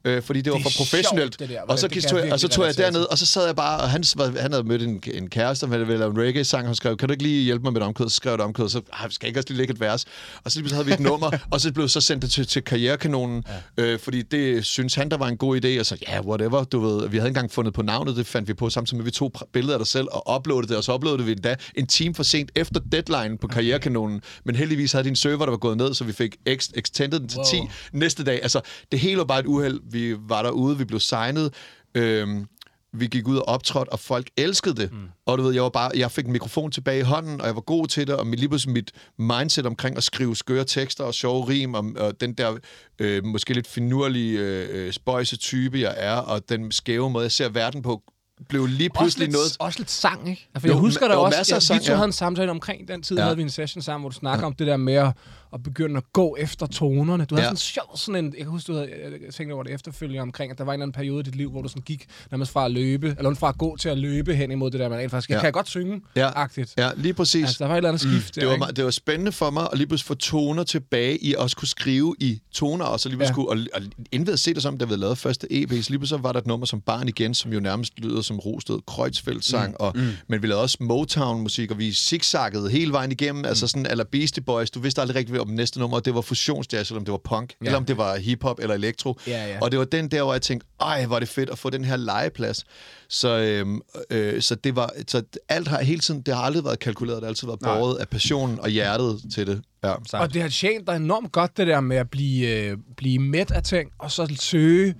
Øh, fordi det var Det for professionelt. sjovt, det der, og så, det tog jeg og så tog jeg derned, og så sad jeg bare, og han, han havde mødt en, en kæreste, som ville lave en reggae-sang, og han skrev, kan du ikke lige hjælpe mig med et omkød? Så skrev jeg et omkød, så ah, skal jeg ikke også lige lægge et vers? Og så pludselig havde vi et nummer, <laughs> og så blev så sendt det til, til Karrierekanonen, ja. øh, fordi det synes han, der var en god idé, og så ja, yeah, whatever, du ved, vi havde ikke engang fundet på navnet, det fandt vi på samtidig med, at vi tog billeder af dig selv og uploadede det, og så uploadede vi endda en time for sent efter deadline på Karrierekanonen, men heldigvis havde din server, der var gået ned, så vi fik ex- extended den til Wow. 10 næste dag. Altså, det hele var bare et uheld. Vi var derude, vi blev signet, øhm, vi gik ud og optrådte, og folk elskede det. Mm. Og du ved, jeg, var bare, jeg fik en mikrofon tilbage i hånden, og jeg var god til det, og lige pludselig mit mindset omkring at skrive skøre tekster og sjove rim, og, og den der øh, måske lidt finurlige, øh, øh, spøjse type, jeg er, og den skæve måde, jeg ser verden på, blev lige Også pludselig lidt, noget... også lidt sang, ikke? Altså, Jo, jeg husker da også, jeg, sang, vi to ja. havde en samtale omkring den tid. Ja. havde vi en session sammen, hvor du snakker ja. om det der med at, at begynde at gå efter tonerne. Du havde Ja. sådan sjov, sådan en, jeg kan huske, du havde jeg tænkte over det efterfølgende omkring, at der var en eller anden periode i dit liv, hvor du sådan gik nærmest fra at løbe, eller fra at gå til at løbe hen imod det der, man rent faktisk, jeg Ja. kan godt synge, Ja. agtigt. Ja, lige præcis. Altså, der var et eller andet skift der, det, var, ikke? det var spændende for mig at lige pludselig få toner tilbage i at også kunne skrive i toner, og så lige pludselig Ja. kunne, og, og indved se det som, da vi havde lavet første EP, så lige pludselig var der et nummer som Barn igen, som jo nærmest lyder som Rosted Kreuzfeldt sang, mm. Og, mm. men vi lavede også Motown-musik, og vi zigzaggede hele vejen igennem, mm. altså sådan eller Beastie Boys, du vidste aldrig rigtigt, om næste nummer, det var fusionsjazz, eller om det var punk, ja. eller om det var hiphop eller elektro. Ja, ja. Og det var den der, hvor jeg tænkte, ej, er det fedt at få den her legeplads. Så, øhm, øh, så det var, så alt har hele tiden, det har aldrig været kalkuleret, det har altid været båret af passionen og hjertet til det. Ja. Og det har tjent dig enormt godt, det der med at blive, øh, blive mæt af ting, og så søge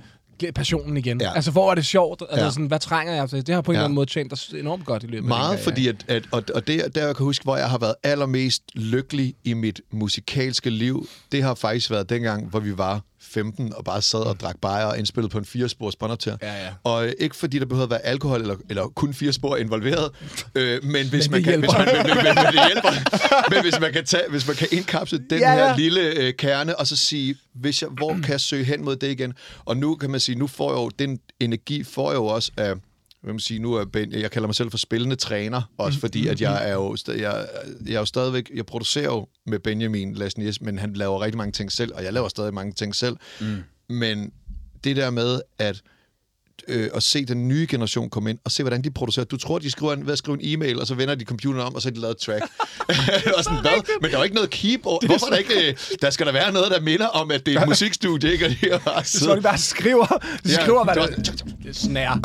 passionen igen. Ja. Altså, hvor er det sjovt? Altså, Ja. sådan, hvad trænger jeg til? Det har på en Ja. eller anden måde tjent dig enormt godt i løbet af Meget, fordi at, at og, og det, der jeg kan huske, hvor jeg har været allermest lykkelig i mit musikalske liv, det har faktisk været dengang, hvor vi var 15 og bare sad og drak bajer og indspillede på en firespors båndoptager. Ja, ja. Og øh, ikke fordi der behøvede at være alkohol eller, eller kun fire spor involveret, øh, men hvis det man kan, hvis man, men, men, men, men, det hjælper. <laughs> men hvis man kan tage, hvis man kan indkapsle den Ja, ja, her lille øh, kerne og så sige, hvis jeg, hvor kan jeg søge hen mod det igen? Og nu kan man sige, nu får jeg jo den energi får jeg jo også af hvad man sige, nu er ben, jeg kalder mig selv for spillende træner, også fordi at jeg er jo, jeg, jeg er jo stadigvæk, jeg producerer jo med Benjamin Lasnies, men han laver rigtig mange ting selv, og jeg laver stadig mange ting selv. Mm. Men det der med, at øh, at se den nye generation komme ind og se, hvordan de producerer. Du tror, de skriver en, ved at skrive en e-mail, og så vender de computeren om, og så har de lavet et track. <laughs> og sådan, hvad? Men der er jo ikke noget keyboard. Hvorfor er der ikke... øh, Der skal der være noget, der minder om, at det er et musikstudie, ikke? Og de har bare Så de bare skriver, de skriver, hvad det der... var- Snær.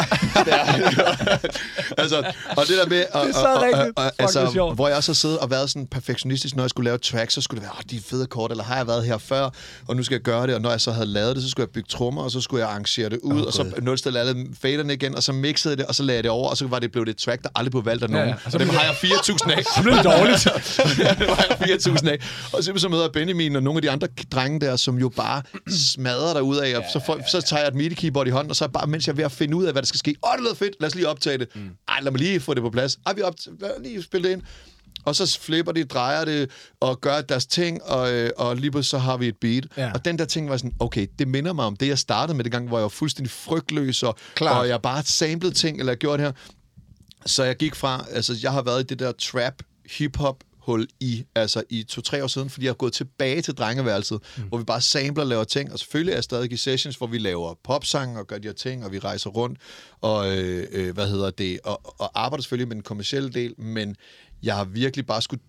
<laughs> altså, og det der med... Og, Det er så og, og, rigtigt. og, det er altså, hvor jeg også har siddet og været sådan perfektionistisk, når jeg skulle lave tracks, så skulle det være, åh, de er fede kort, eller har jeg været her før, og nu skal jeg gøre det, og når jeg så havde lavet det, så skulle jeg bygge trommer, og så skulle jeg arrangere det ud, oh, og så nulstille alle faderne igen, og så mixede det, og så lagde jeg det over, og så var det blevet et track, der aldrig blev valgt af nogen. ja. Ja, Og og, <laughs> så dem blev <laughs> har jeg 4.000 af. Så blev det dårligt. ja, det var jeg 4.000 af. Og så, så møder jeg Benjamin og nogle af de andre drenge der, som jo bare smadrer der ud af, og så, får, så tager jeg et MIDI-keyboard i hånden, og så bare, mens jeg er ved at finde ud af, hvad der skal ske, åh, det lyder fedt, lad os lige optage det. Mm. Ej, lad mig lige få det på plads. Ej, vi op, lige spille det ind. Og så flipper de, drejer det, og gør deres ting, og, øh, og lige pludselig så har vi et beat. Ja. Og den der ting var sådan, okay, det minder mig om det, jeg startede med det gang, hvor jeg var fuldstændig frygtløs, og, Klart. og jeg bare samlede ting, eller gjorde det her. Så jeg gik fra, altså jeg har været i det der trap, hip-hop, hul i, altså i to-tre år siden, fordi jeg er gået tilbage til drengeværelset, mm. hvor vi bare samler og laver ting, og selvfølgelig er jeg stadig i sessions, hvor vi laver popsang og gør de her ting, og vi rejser rundt, og øh, øh, hvad hedder det, og, og arbejder selvfølgelig med den kommercielle del, men jeg har virkelig bare skulle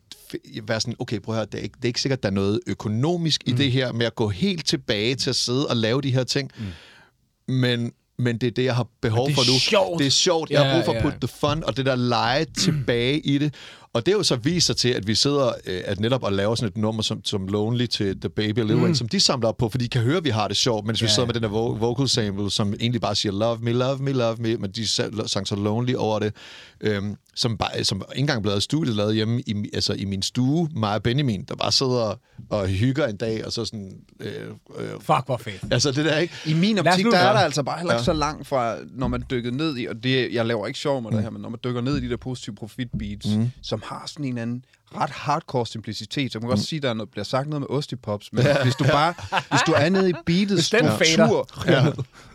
være sådan, okay, prøv at høre, det er ikke, det er ikke sikkert, der er noget økonomisk mm. i det her, med at gå helt tilbage til at sidde og lave de her ting, mm. men men det er det, jeg har behov for nu. sjovt. Det er sjovt. Jeg har Ja, brug for at ja. putte the fun og det der lege <clears throat> tilbage i det. Og det er jo så vist sig til, at vi sidder øh, at netop og laver sådan et nummer som, som Lonely til The Baby og Lil Wayne, som de samler op på, for de kan høre, at vi har det sjovt, mens vi Ja, sidder ja. med den der vo- vocal sample, som egentlig bare siger love me, love me, love me, men de sa- sang så Lonely over det, øhm, som, bare, som ikke engang blev lavet studiet, lavet hjemme i, altså i min stue, mig og Benjamin, der bare sidder og hygger en dag, og så sådan... Øh, øh, Fuck, hvor fedt. altså det der, ikke? I min optik, der er der det. altså bare heller ikke Ja. så langt fra, når man dykker ned i, og det, jeg laver ikke sjov med det her, men når man dykker ned i de der positive profit beats, mm. som har sådan en anden ret hardcore simplicitet, så man kan godt sige, at der er noget, bliver sagt noget med ostipops, men hvis du bare, hvis du er nede i beatets struktur, ja.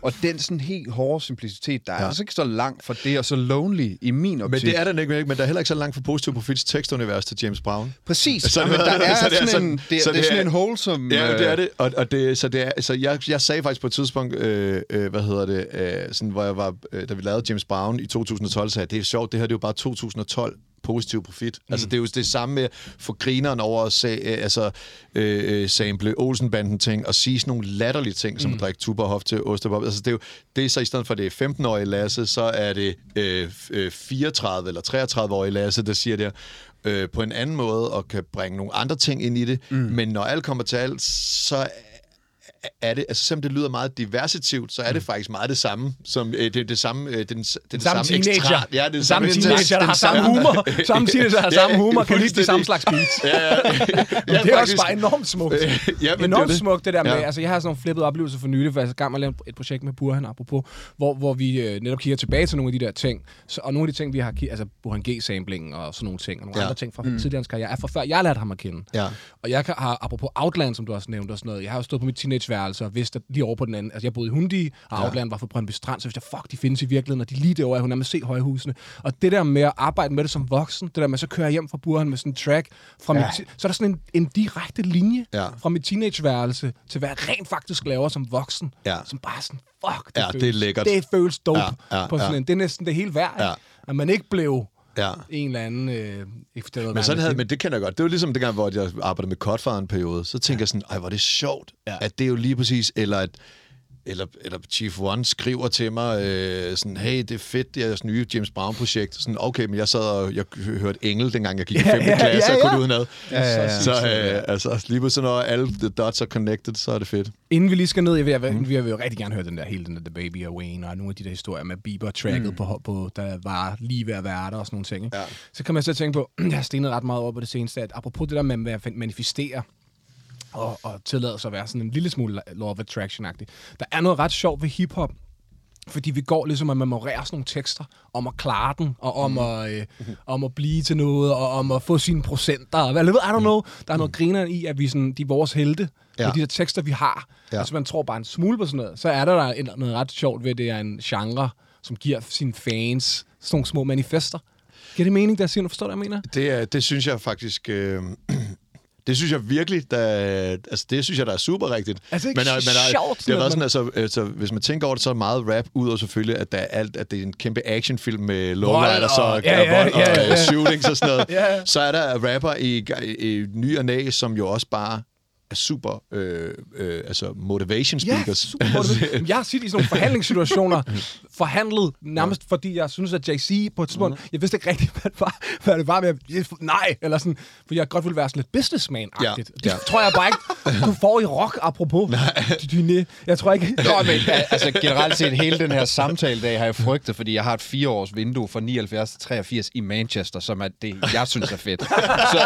og den sådan helt hårde simplicitet, der er altså ikke så langt fra det, og så lonely i min optik. Men det er den ikke, men der er heller ikke så langt fra Positiv Profits tekstunivers til James Brown. Præcis, Så <laughs> så, det- men der er, så det er sådan, sådan- en, det, så er, det er sådan en wholesome... Ja, det er øh, det. Og, og det, så det er, så jeg, jeg sagde faktisk på et tidspunkt, øh, øh, hvad hedder det, øh, sådan, hvor jeg var, øh, da vi lavede James Brown i 2012, sagde jeg, det er sjovt, det her det er jo bare 2012 positiv profit. Mm. Altså, det er jo det samme med for grineren over at se, øh, altså, øh, øh, sample Olsenbanden ting og sige sådan nogle latterlige ting, som mm. at drikke tuberhof til ostepop. Altså, det er jo det er så i stedet for, at det er 15-årige Lasse, så er det øh, f- øh, 34 eller 33-årige Lasse, der siger det øh, på en anden måde og kan bringe nogle andre ting ind i det. Mm. Men når alt kommer til alt, så er det, altså selvom det lyder meget diversitivt, så er det faktisk meget det samme, som øh, det, det samme, øh, den, den, den Samme teenager. ekstra, ja, det Den samme den teenager, der har samme humor. <laughs> Samme teenager, der har Ja, samme humor, kan lide de samme slags beats. Ja, ja. <laughs> Men det er også bare enormt smukt. <laughs> ja, men det er enormt det. smukt, det der med, Ja. altså jeg har sådan nogle flippede oplevelser for nylig, for jeg i gang med at lave et projekt med Burhan, apropos, hvor, hvor vi øh, netop kigger tilbage til nogle af de der ting, så, og nogle af de ting, vi har kigget, altså Burhan G-samplingen og sådan nogle ting, og nogle Ja. ja. andre ting fra mm. tidligere karriere, er fra før jeg lærte ham at kende. Ja. Og jeg har, apropos Outland, som du også nævnte og sådan noget, jeg har jo stået på mit teenageværelse og vidst, at lige over på den anden, altså jeg boede i Hundi, og Ja. Outland var fra Brøndby Strand, så vidste jeg, fuck, de findes i virkeligheden, og de lige derovre, jeg kunne nærmest se højhusene. Og det der med at arbejde med det som voksen, det der med, så kører jeg hjem fra Burhan med sådan en track, fra ja. mit, så er der sådan en, en direkte linje Ja. fra mit teenageværelse til hvad jeg rent faktisk laver som voksen, Ja. som bare sådan, fuck, det Ja, føles, det er lækkert. Det føles dope Ja, ja, på sådan ja. en, det er næsten det hele værd, ja. at man ikke blev Ja. en eller anden... Øh, ikke Men sådan havde, men det kender jeg godt. Det var ligesom dengang, hvor jeg arbejdede med Codfather en periode. Så tænker ja. jeg sådan, ej, hvor er det sjovt, ja. at det er jo lige præcis, eller at eller, eller Chief One skriver til mig, øh, sådan, hey, det er fedt, det er jeres nye James Brown-projekt. Sådan, okay, men jeg sad og jeg hørte Engel, dengang jeg gik i 5. Ja, ja, klasse, ja, og kunne ja. udenad. Ja, ja, ja. Så øh, altså, lige pludselig, når alle the dots er connected, så er det fedt. Inden vi lige skal ned, jeg vil, jeg mm. jeg vil jo rigtig gerne høre den der, hele den der The Baby og Wayne, og nogle af de der historier med Bieber-tracket mm. på, på, der var lige ved at være der og sådan nogle ting. Ikke? Ja. Så kan man så tænke på, <clears throat> jeg har stenet ret meget over på det seneste, at apropos det der med at manifestere, og, og tillade sig at være sådan en lille smule law of attraction-agtig. Der er noget ret sjovt ved hiphop, fordi vi går ligesom at memorere sådan nogle tekster om at klare den, og om, at, øh, om at blive til noget, og om at få sine procenter, og hvad, I don't know. Der er noget griner i, at vi sådan, de er vores helte, ja. Med de der tekster, vi har. Ja. Altså man tror bare en smule på sådan noget. Så er der, der en- noget ret sjovt ved, at det er en genre, som giver sine fans sådan nogle små manifester. Giver det mening, der siger, du forstår, hvad jeg mener? Det, er, det synes jeg faktisk... Øh, <clears throat> det synes jeg virkelig, der, altså det synes jeg, der er super rigtigt. Altså, ikke men, øh, men, øh, sjovt, det har sådan, altså, altså, hvis man tænker over det, så er meget rap, ud og selvfølgelig, at, der er alt, at det er en kæmpe actionfilm med lowriders og- og, ja, ja, ja, og ja. øh, shootings og sådan noget. Ja, ja. Så er der rapper i, i, i ny og næ, som jo også bare er super øh, øh, altså motivation speakers. Ja, super. Jeg har siddet i sådan nogle <laughs> forhandlingssituationer, forhandlet nærmest, fordi jeg synes, at JC på et tidspunkt, Mhm. jeg vidste ikke rigtigt, <laughs> hvad det var, hvad det var med, jeg- nej, eller sådan, for jeg godt ville være sådan lidt businessman-agtigt. Ja, Det ja. tror jeg bare ikke, <laughs> du får i rock, apropos. Nej. Jeg tror ikke... Nå, men altså generelt set, hele den her samtale dag har jeg frygtet, fordi jeg har et fireårs vindue fra 79 til 83 i Manchester, som er det, jeg synes er fedt. Så,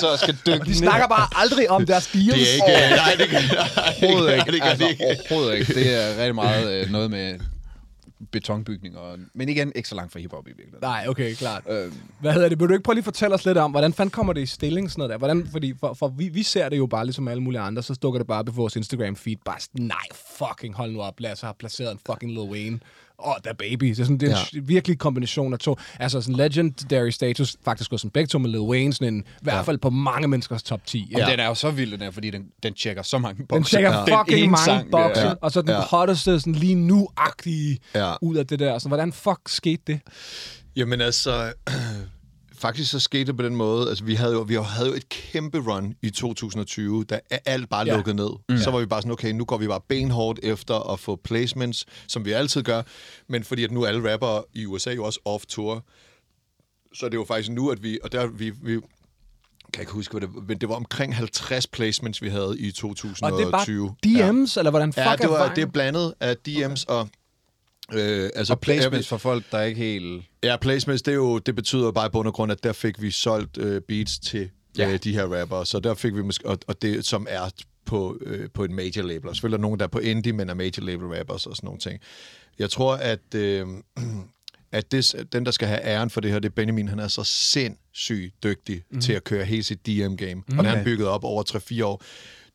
så jeg skal dykke De snakker bare aldrig om deres deals. Det er ikke... <laughs> nej, det ikke. gør altså, det ikke. overhovedet ikke. Det er rigtig meget øh, noget med betonbygninger. Men igen, ikke så langt fra hiphop i virkeligheden. Nej, okay, klart. Øh, Hvad hedder det? Vil du ikke prøve lige at fortælle os lidt om, hvordan fanden kommer det i stilling, sådan noget der? Hvordan, fordi for, for vi, vi ser det jo bare ligesom alle mulige andre, så dukker det bare op på vores Instagram-feed. Bare sådan, nej, fucking hold nu op, lad os have placeret en fucking Lil Wayne. Og oh, der baby. Det er, sådan, det er en Ja. virkelig kombination af to. Altså sådan legendary status, faktisk også som begge to med Lil Wayne, sådan en, i hvert fald på mange menneskers top 10. og Ja. den er jo så vild, den her, fordi den, den tjekker så mange Den bokse. tjekker Den fucking ene mange sang, bokse, ja. og så den Ja. hotteste sådan lige nu-agtige Ja. ud af det der. Så hvordan fuck skete det? Jamen altså, <clears throat> faktisk så skete det på den måde, altså vi havde jo, vi havde jo et kæmpe run i 2020, da alt bare Ja. lukkede ned. Mm. Så var vi bare sådan, okay, nu går vi bare benhårdt efter at få placements, som vi altid gør, men fordi at nu er alle rappere i USA jo også off-tour, så det er jo faktisk nu, at vi, og der vi, vi kan ikke huske, hvad det men det var omkring 50 placements, vi havde i 2020. Og det bare DM's, eller hvordan fuck Ja, det, var, det er blandet af DM's okay. og... Øh, altså, Og placements for folk, der ikke helt... Ja, placements, det, er jo, det betyder bare i bund og grund, at der fik vi solgt øh, beats til ja. øh, de her rappere, så der fik vi måske, og, og det som er på, øh, på en major label. Og selvfølgelig er der nogen, der er på indie, men er major label rappers og sådan nogle ting. Jeg tror, at, øh, <clears throat> at det, den, der skal have æren for det her, det er Benjamin. Han er så sindssygt dygtig mm. til at køre hele sit DM-game, mm. og det han bygget op over 3-4 år.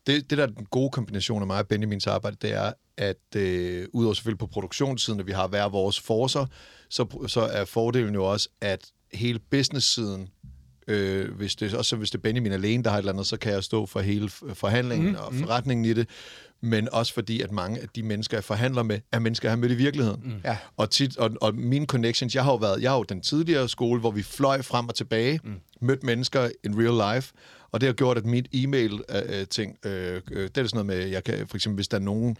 Det, det der er den gode kombination af mig og Benjamins arbejde, det er, at øh, udover selvfølgelig på produktionssiden, at vi har hver vores forcer, så, så er fordelen jo også, at hele business-siden, øh, hvis det, også hvis det er Benjamin alene, der har et eller andet, så kan jeg stå for hele forhandlingen mm, og forretningen i det, men også fordi, at mange af de mennesker, jeg forhandler med, er mennesker, jeg har mødt i virkeligheden. Mm. Ja. Og, tit, og, og mine connections, jeg har jo været, jeg har jo den tidligere skole, hvor vi fløj frem og tilbage, mm. mødt mennesker in real life, og det har gjort, at mit e-mail-ting, øh, øh, det er sådan noget med, jeg kan, for eksempel, hvis der er nogen,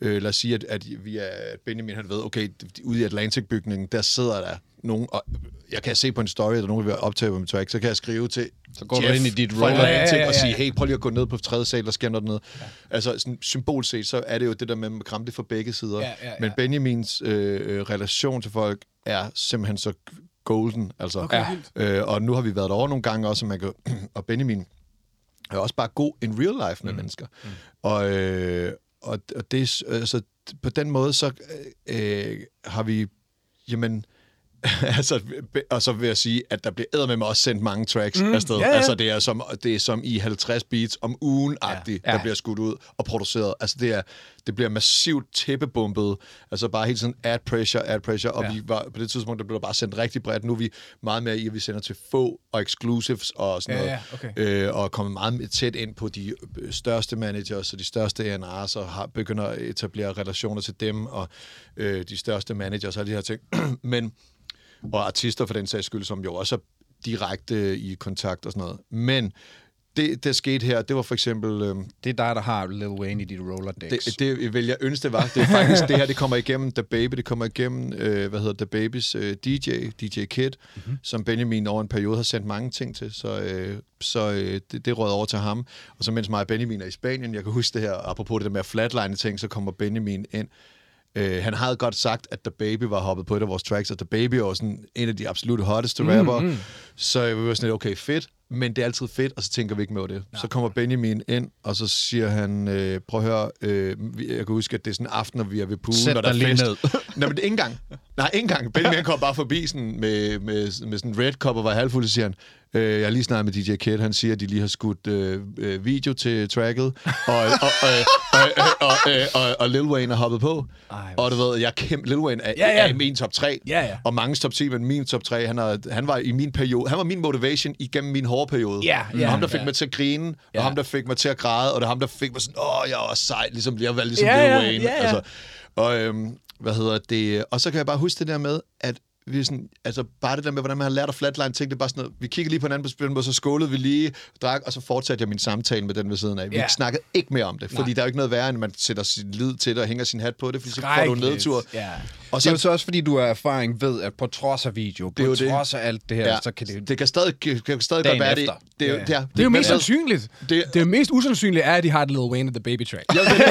øh, lad os sige, at, at vi er, at Benjamin han ved, okay, ude i Atlantic-bygningen, der sidder der nogen, og jeg kan se på en story, at der er nogen, der vil optage på min track, så kan jeg skrive til Så går du Jeff ind i dit roller. Atlantic Ja, ja, ja, og ja. sige, hey, prøv lige at gå ned på tredje sal, der sker noget dernede. Ja. Altså, sådan, symbol set, så er det jo det der med at kramme det fra begge sider. Ja, ja, ja. Men Benjamins øh, øh, relation til folk er simpelthen så golden. Altså, Okay, ja. øh, og nu har vi været derovre nogle gange også, og, man kan, <clears throat> og Benjamin er også bare god in real life med mm. mennesker. Mm. Og, øh, og, og det, er- altså, på den måde, så øh, har vi, jamen, <laughs> altså, og så vil jeg sige, at der bliver æder med mig også sendt mange tracks mm, afsted. ja, ja. Altså, det er, som, det er som i 50 beats om ugen-agtigt, ja, Ja. der bliver skudt ud og produceret. Altså, det, er, det bliver massivt tæppebumpet. Altså, bare hele tiden ad pressure, ad pressure. Og Ja. vi var, på det tidspunkt, der blev der bare sendt rigtig bredt. Nu er vi meget mere i, at vi sender til få og exclusives og sådan Ja, noget. ja, okay. øh, og er kommet meget tæt ind på de øh, største managers og de største A&R's og har, begynder at etablere relationer til dem og øh, de største managers og alle de her ting. <clears throat> Men og artister for den sags skyld, som jo også er direkte i kontakt og sådan noget. Men det, der skete her, det var for eksempel... Øh, Det er dig, der har Lil Wayne i dit Rolodex. det, det vil jeg ønske, det var. Det er faktisk det her, det kommer igennem The Baby, det kommer igennem, øh, hvad hedder The Babys øh, DJ, DJ Kid, mm-hmm. som Benjamin over en periode har sendt mange ting til, så, øh, så øh, det, det råd over til ham. Og så mens mig og Benjamin er i Spanien, jeg kan huske det her, apropos det der med at flatline ting, så kommer Benjamin ind. Øh, han havde godt sagt, at The Baby var hoppet på et af vores tracks, og The Baby var sådan en af de absolut hotteste rapper. Mm, mm. Så vi var sådan lidt, okay, fedt, men det er altid fedt, og så tænker vi ikke mere over det. Så kommer Benjamin ind, og så siger han, øh, prøv at høre, øh, jeg kan huske, at det er sådan en aften, når vi er ved poolen, Sæt når der er fest. ned. Nej, men det er ikke engang. <laughs> Nej, ikke engang. Benjamin kom bare forbi sådan, med, med, med sådan en red cup og var halvfuld, så siger han, øh, jeg har lige snakket med DJ Kid, han siger, at de lige har skudt øh, øh video til tracket, og, og, øh, og, øh, og, øh, og, og Lil Wayne er hoppet på. Ej, og du ved, jeg kæmpe, Lil Wayne er, ja, ja. er i min top 3, ja, ja. og mange top 10, men min top 3, han, er, han var i min periode, han var min motivation igennem min hårde periode. Ja, ja, ham, der fik ja. mig til at grine, ja. og ham, der fik mig til at græde, og det er ham, der fik mig sådan, åh, jeg var sej, ligesom jeg var ligesom ja, Lil Wayne. Ja, ja. Altså, og, øhm, hvad hedder det? Og så kan jeg bare huske det der med, at vi er sådan, altså bare det der med, hvordan man har lært at flatline ting, det er bare sådan noget, vi kigger lige på hinanden på spillet, og så skålede vi lige, drak, og så fortsatte jeg min samtale med den ved siden af. Vi ja. snakkede ikke mere om det, fordi Nej. der er jo ikke noget værre, end man sætter sin lid til det og hænger sin hat på det, fordi så får du en nedtur. Ja. Og Det er jo så, så også, fordi du har erfaring ved, at på trods af video, på er det. trods af alt det her, ja, så kan det... det kan stadig, kan, stadig godt være det. Det er, jo- Ja. det er, Det er jo mest sandsynligt. Det, det- det er jo mest usandsynligt er, at de har et Lil Wayne og The Baby track. Ja, det, det,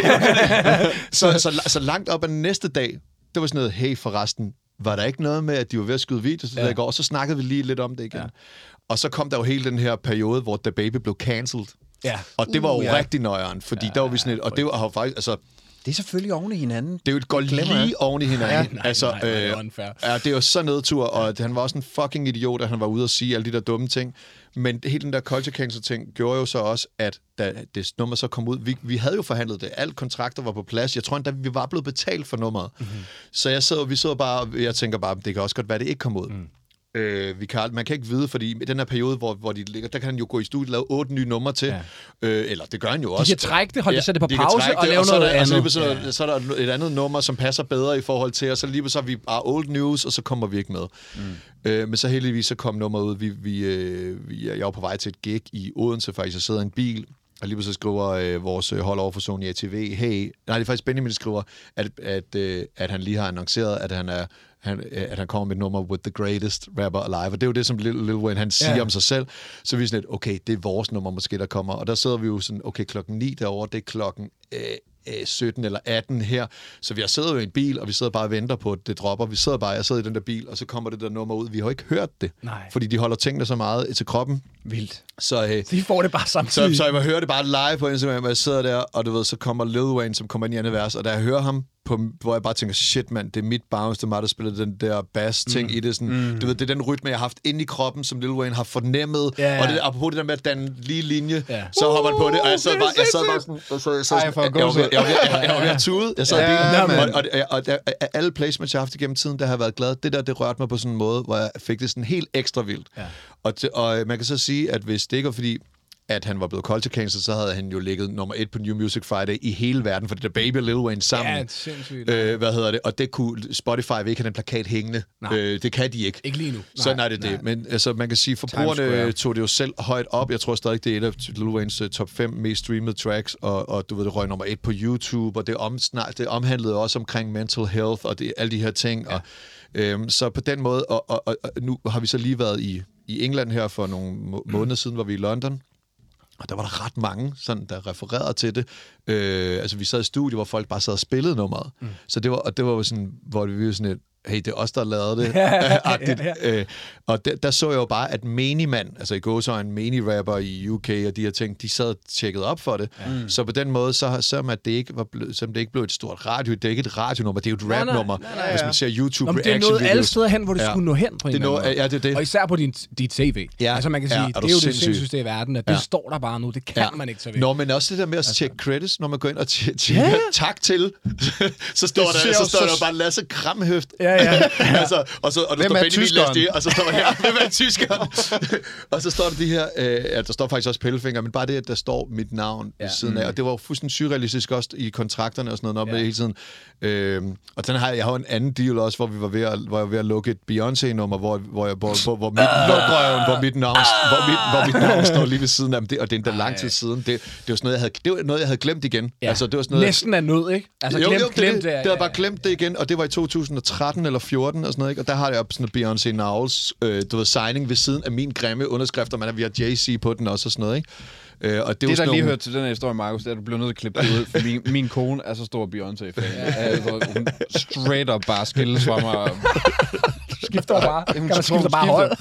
det. <laughs> så, så, så langt op ad næste dag, det var sådan noget, hey forresten, var der ikke noget med, at de var ved at skyde video ja. Ja. i går? Og så snakkede vi lige lidt om det igen. Ja. Ja. Og så kom der jo hele den her periode, hvor The Baby blev cancelled. Ja. Og det var jo Uh, ja. ja. rigtig nøjeren, fordi ja, der var vi sådan et, og det var jo faktisk, altså, Det er selvfølgelig oven i hinanden. det er jo et jeg. lige oven i hinanden. nej, altså, nej, nej, det er unfair. ja, det er jo så nedtur, og han var også en fucking idiot, at han var ude og sige alle de der dumme ting. Men det- hele den der culture cancel ting gjorde jo så også, at da det nummer så kom ud, vi, vi havde jo forhandlet det, alle kontrakter var på plads. Jeg tror endda, vi var blevet betalt for nummeret. Mhm. Mm-hmm. Så jeg sidder, vi sidder bare, og jeg tænker bare, det kan også godt være, det ikke kom ud. Mm. Øh, vi kan, ald- man kan ikke vide, fordi i den her periode, hvor, hvor de ligger, der kan han jo gå i studiet og lave otte nye numre til. Ja. Øh, eller det gør han jo også. kan trække det, holde det, sætte det på de pause trække og det, lave så er noget der, og så, andet. lige så, ja. så er der et andet nummer, som passer bedre i forhold til, og så lige så er vi bare old news, og så kommer vi ikke med. Mm. Øh, men så heldigvis så kom nummeret ud. Vi, vi, øh, vi, jeg var på vej til et gig i Odense faktisk. Jeg sidder i en bil, og lige så skriver øh, vores hold over for Sony ATV, hey, nej, det er faktisk Benjamin, der skriver, at, at, øh, at han lige har annonceret, at han er han, øh, at han kommer med et nummer with the greatest rapper alive. Og det er jo det, som Lil, Lil Wayne han siger Ja. om sig selv. Så vi er sådan lidt, okay, det er vores nummer måske, der kommer. Og der sidder vi jo sådan, okay, klokken 9 derovre, det er klokken øh, øh, 17 eller 18 her. Så vi har siddet jo i en bil, og vi sidder bare og venter på, at det dropper. Vi sidder bare, jeg sidder i den der bil, og så kommer det der nummer ud. Vi har jo ikke hørt det, Nej. fordi de holder tingene så meget til kroppen. Vildt. Så, øh, De får det bare så, samtidig. så jeg må høre det bare live på Instagram, og jeg sidder der, og du ved, så kommer Lil Wayne, som kommer ind i andet vers, og da jeg hører ham, på, hvor jeg bare tænker, shit mand, det er mit bounce, det er mig, der spiller den der bass-ting mm. i det. Sådan, mm. Du ved, det er den rytme, jeg har haft inde i kroppen, som Lil Wayne har fornemmet, ja. og det, apropos det der med at danne lige linje, Ja. så hopper han på det, og jeg sad bare, jeg sad bare sådan, og så, jeg, sad sådan, jeg, jeg, jeg, jeg, jeg var ved at tude, jeg sad bilen, mand. og, og, og, og, og, alle placements, jeg har haft igennem tiden, der har jeg været glad. Det der, det rørte mig på sådan en måde, hvor jeg fik det sådan helt ekstra vildt. Ja. Og, til, og man kan så sige, at hvis det ikke var fordi, at han var blevet culture cancelled, så havde han jo ligget nummer et på New Music Friday i hele verden, for det der Baby og Lil Wayne sammen. Ja, sindssygt. Øh, hvad hedder det? Og det kunne Spotify vil ikke have den plakat hængende. Nej. Øh, det kan de ikke. Ikke lige nu. Sådan Nej, er det nej. det. Men altså, man kan sige, forbrugerne tog det jo selv højt op. Jeg tror stadig, det er et af Lil Waynes uh, top 5 mest streamede tracks, og, og du ved, det røg nummer et på YouTube, og det, om, snart, det omhandlede også omkring mental health, og det, alle de her ting. Ja. Og, øhm, så på den måde, og, og, og nu har vi så lige været i, i England her for nogle måneder siden, hvor vi i London, og der var der ret mange, sådan, der refererede til det. Øh, altså, vi sad i studiet, hvor folk bare sad og spillede nummeret. Mm. Så det var, og det var jo sådan, hvor vi var sådan et, hey, det er os, der lavet det. <laughs> agtigt. ja, Øh, og der, der så jeg jo bare, at Mani-mand, altså i gåsøjne Mani-rapper i UK og de her ting, de sad og tjekkede op for det. Mm. Så på den måde, så selvom at det ikke var blevet, selvom det ikke blev et stort radio, det er ikke et radionummer, det er jo et rapnummer. nej, Hvis man ser YouTube Nå, men det er reaction noget alle steder hen, hvor det Ja. skulle nå hen på en Det måde. ja, det er det. Og især på din, dit tv. Ja. Altså man kan Ja, sige, er det er jo det sindssyg? sindssygste i verden, at det Ja. står der bare nu. Det kan man ikke så ved. Nå, men også det der med at tjekke credits, når man går ind og tje- tjekker Ja. tak til, <laughs> så står Det der, så står der bare Lasse Kramhøft. Ja, ja. <laughs> altså, og, så, og der Hvem står er Benjamin det, og så står der her, hvem er tyskeren? <laughs> og så står der de her, øh, ja, der står faktisk også pellefinger, men bare det, at der står mit navn ja. ved siden af, og det var jo fuldstændig surrealistisk også i kontrakterne og sådan noget, når Ja. ja. hele tiden. Øh, og den har jeg, har jo en anden deal også, hvor vi var ved at, hvor jeg var ved at lukke et Beyoncé-nummer, hvor, hvor, jeg, hvor, hvor, hvor, mit, hvor, hvor, mit navn, hvor, mit, hvor mit navn står lige ved siden af, det, og det er endda lang tid siden. Det, det var sådan noget, jeg havde, det var noget, jeg havde glemt igen. Ja. Altså, det var sådan noget, Næsten er nød, ikke? Altså jo, glemt, jo, det, glemt det, det, det havde bare glemt det igen, og det var i 2013 eller 14 og sådan noget, ikke? Og der har jeg sådan noget Beyoncé Knowles, øh, du ved, signing ved siden af min grimme underskrift, og man er, vi har Jay-Z på den også og sådan noget, ikke? Øh, og det, Det, var der sådan lige nogle- hørte til den her historie, Markus, det er, at du bliver nødt til at klippe det ud, for min, min kone er så stor Beyoncé-fan. Ja. <laughs> Altså, hun straight up bare skilles fra mig. <laughs> skifter bare. Kan <laughs> Jamen, tror skifter bare hold?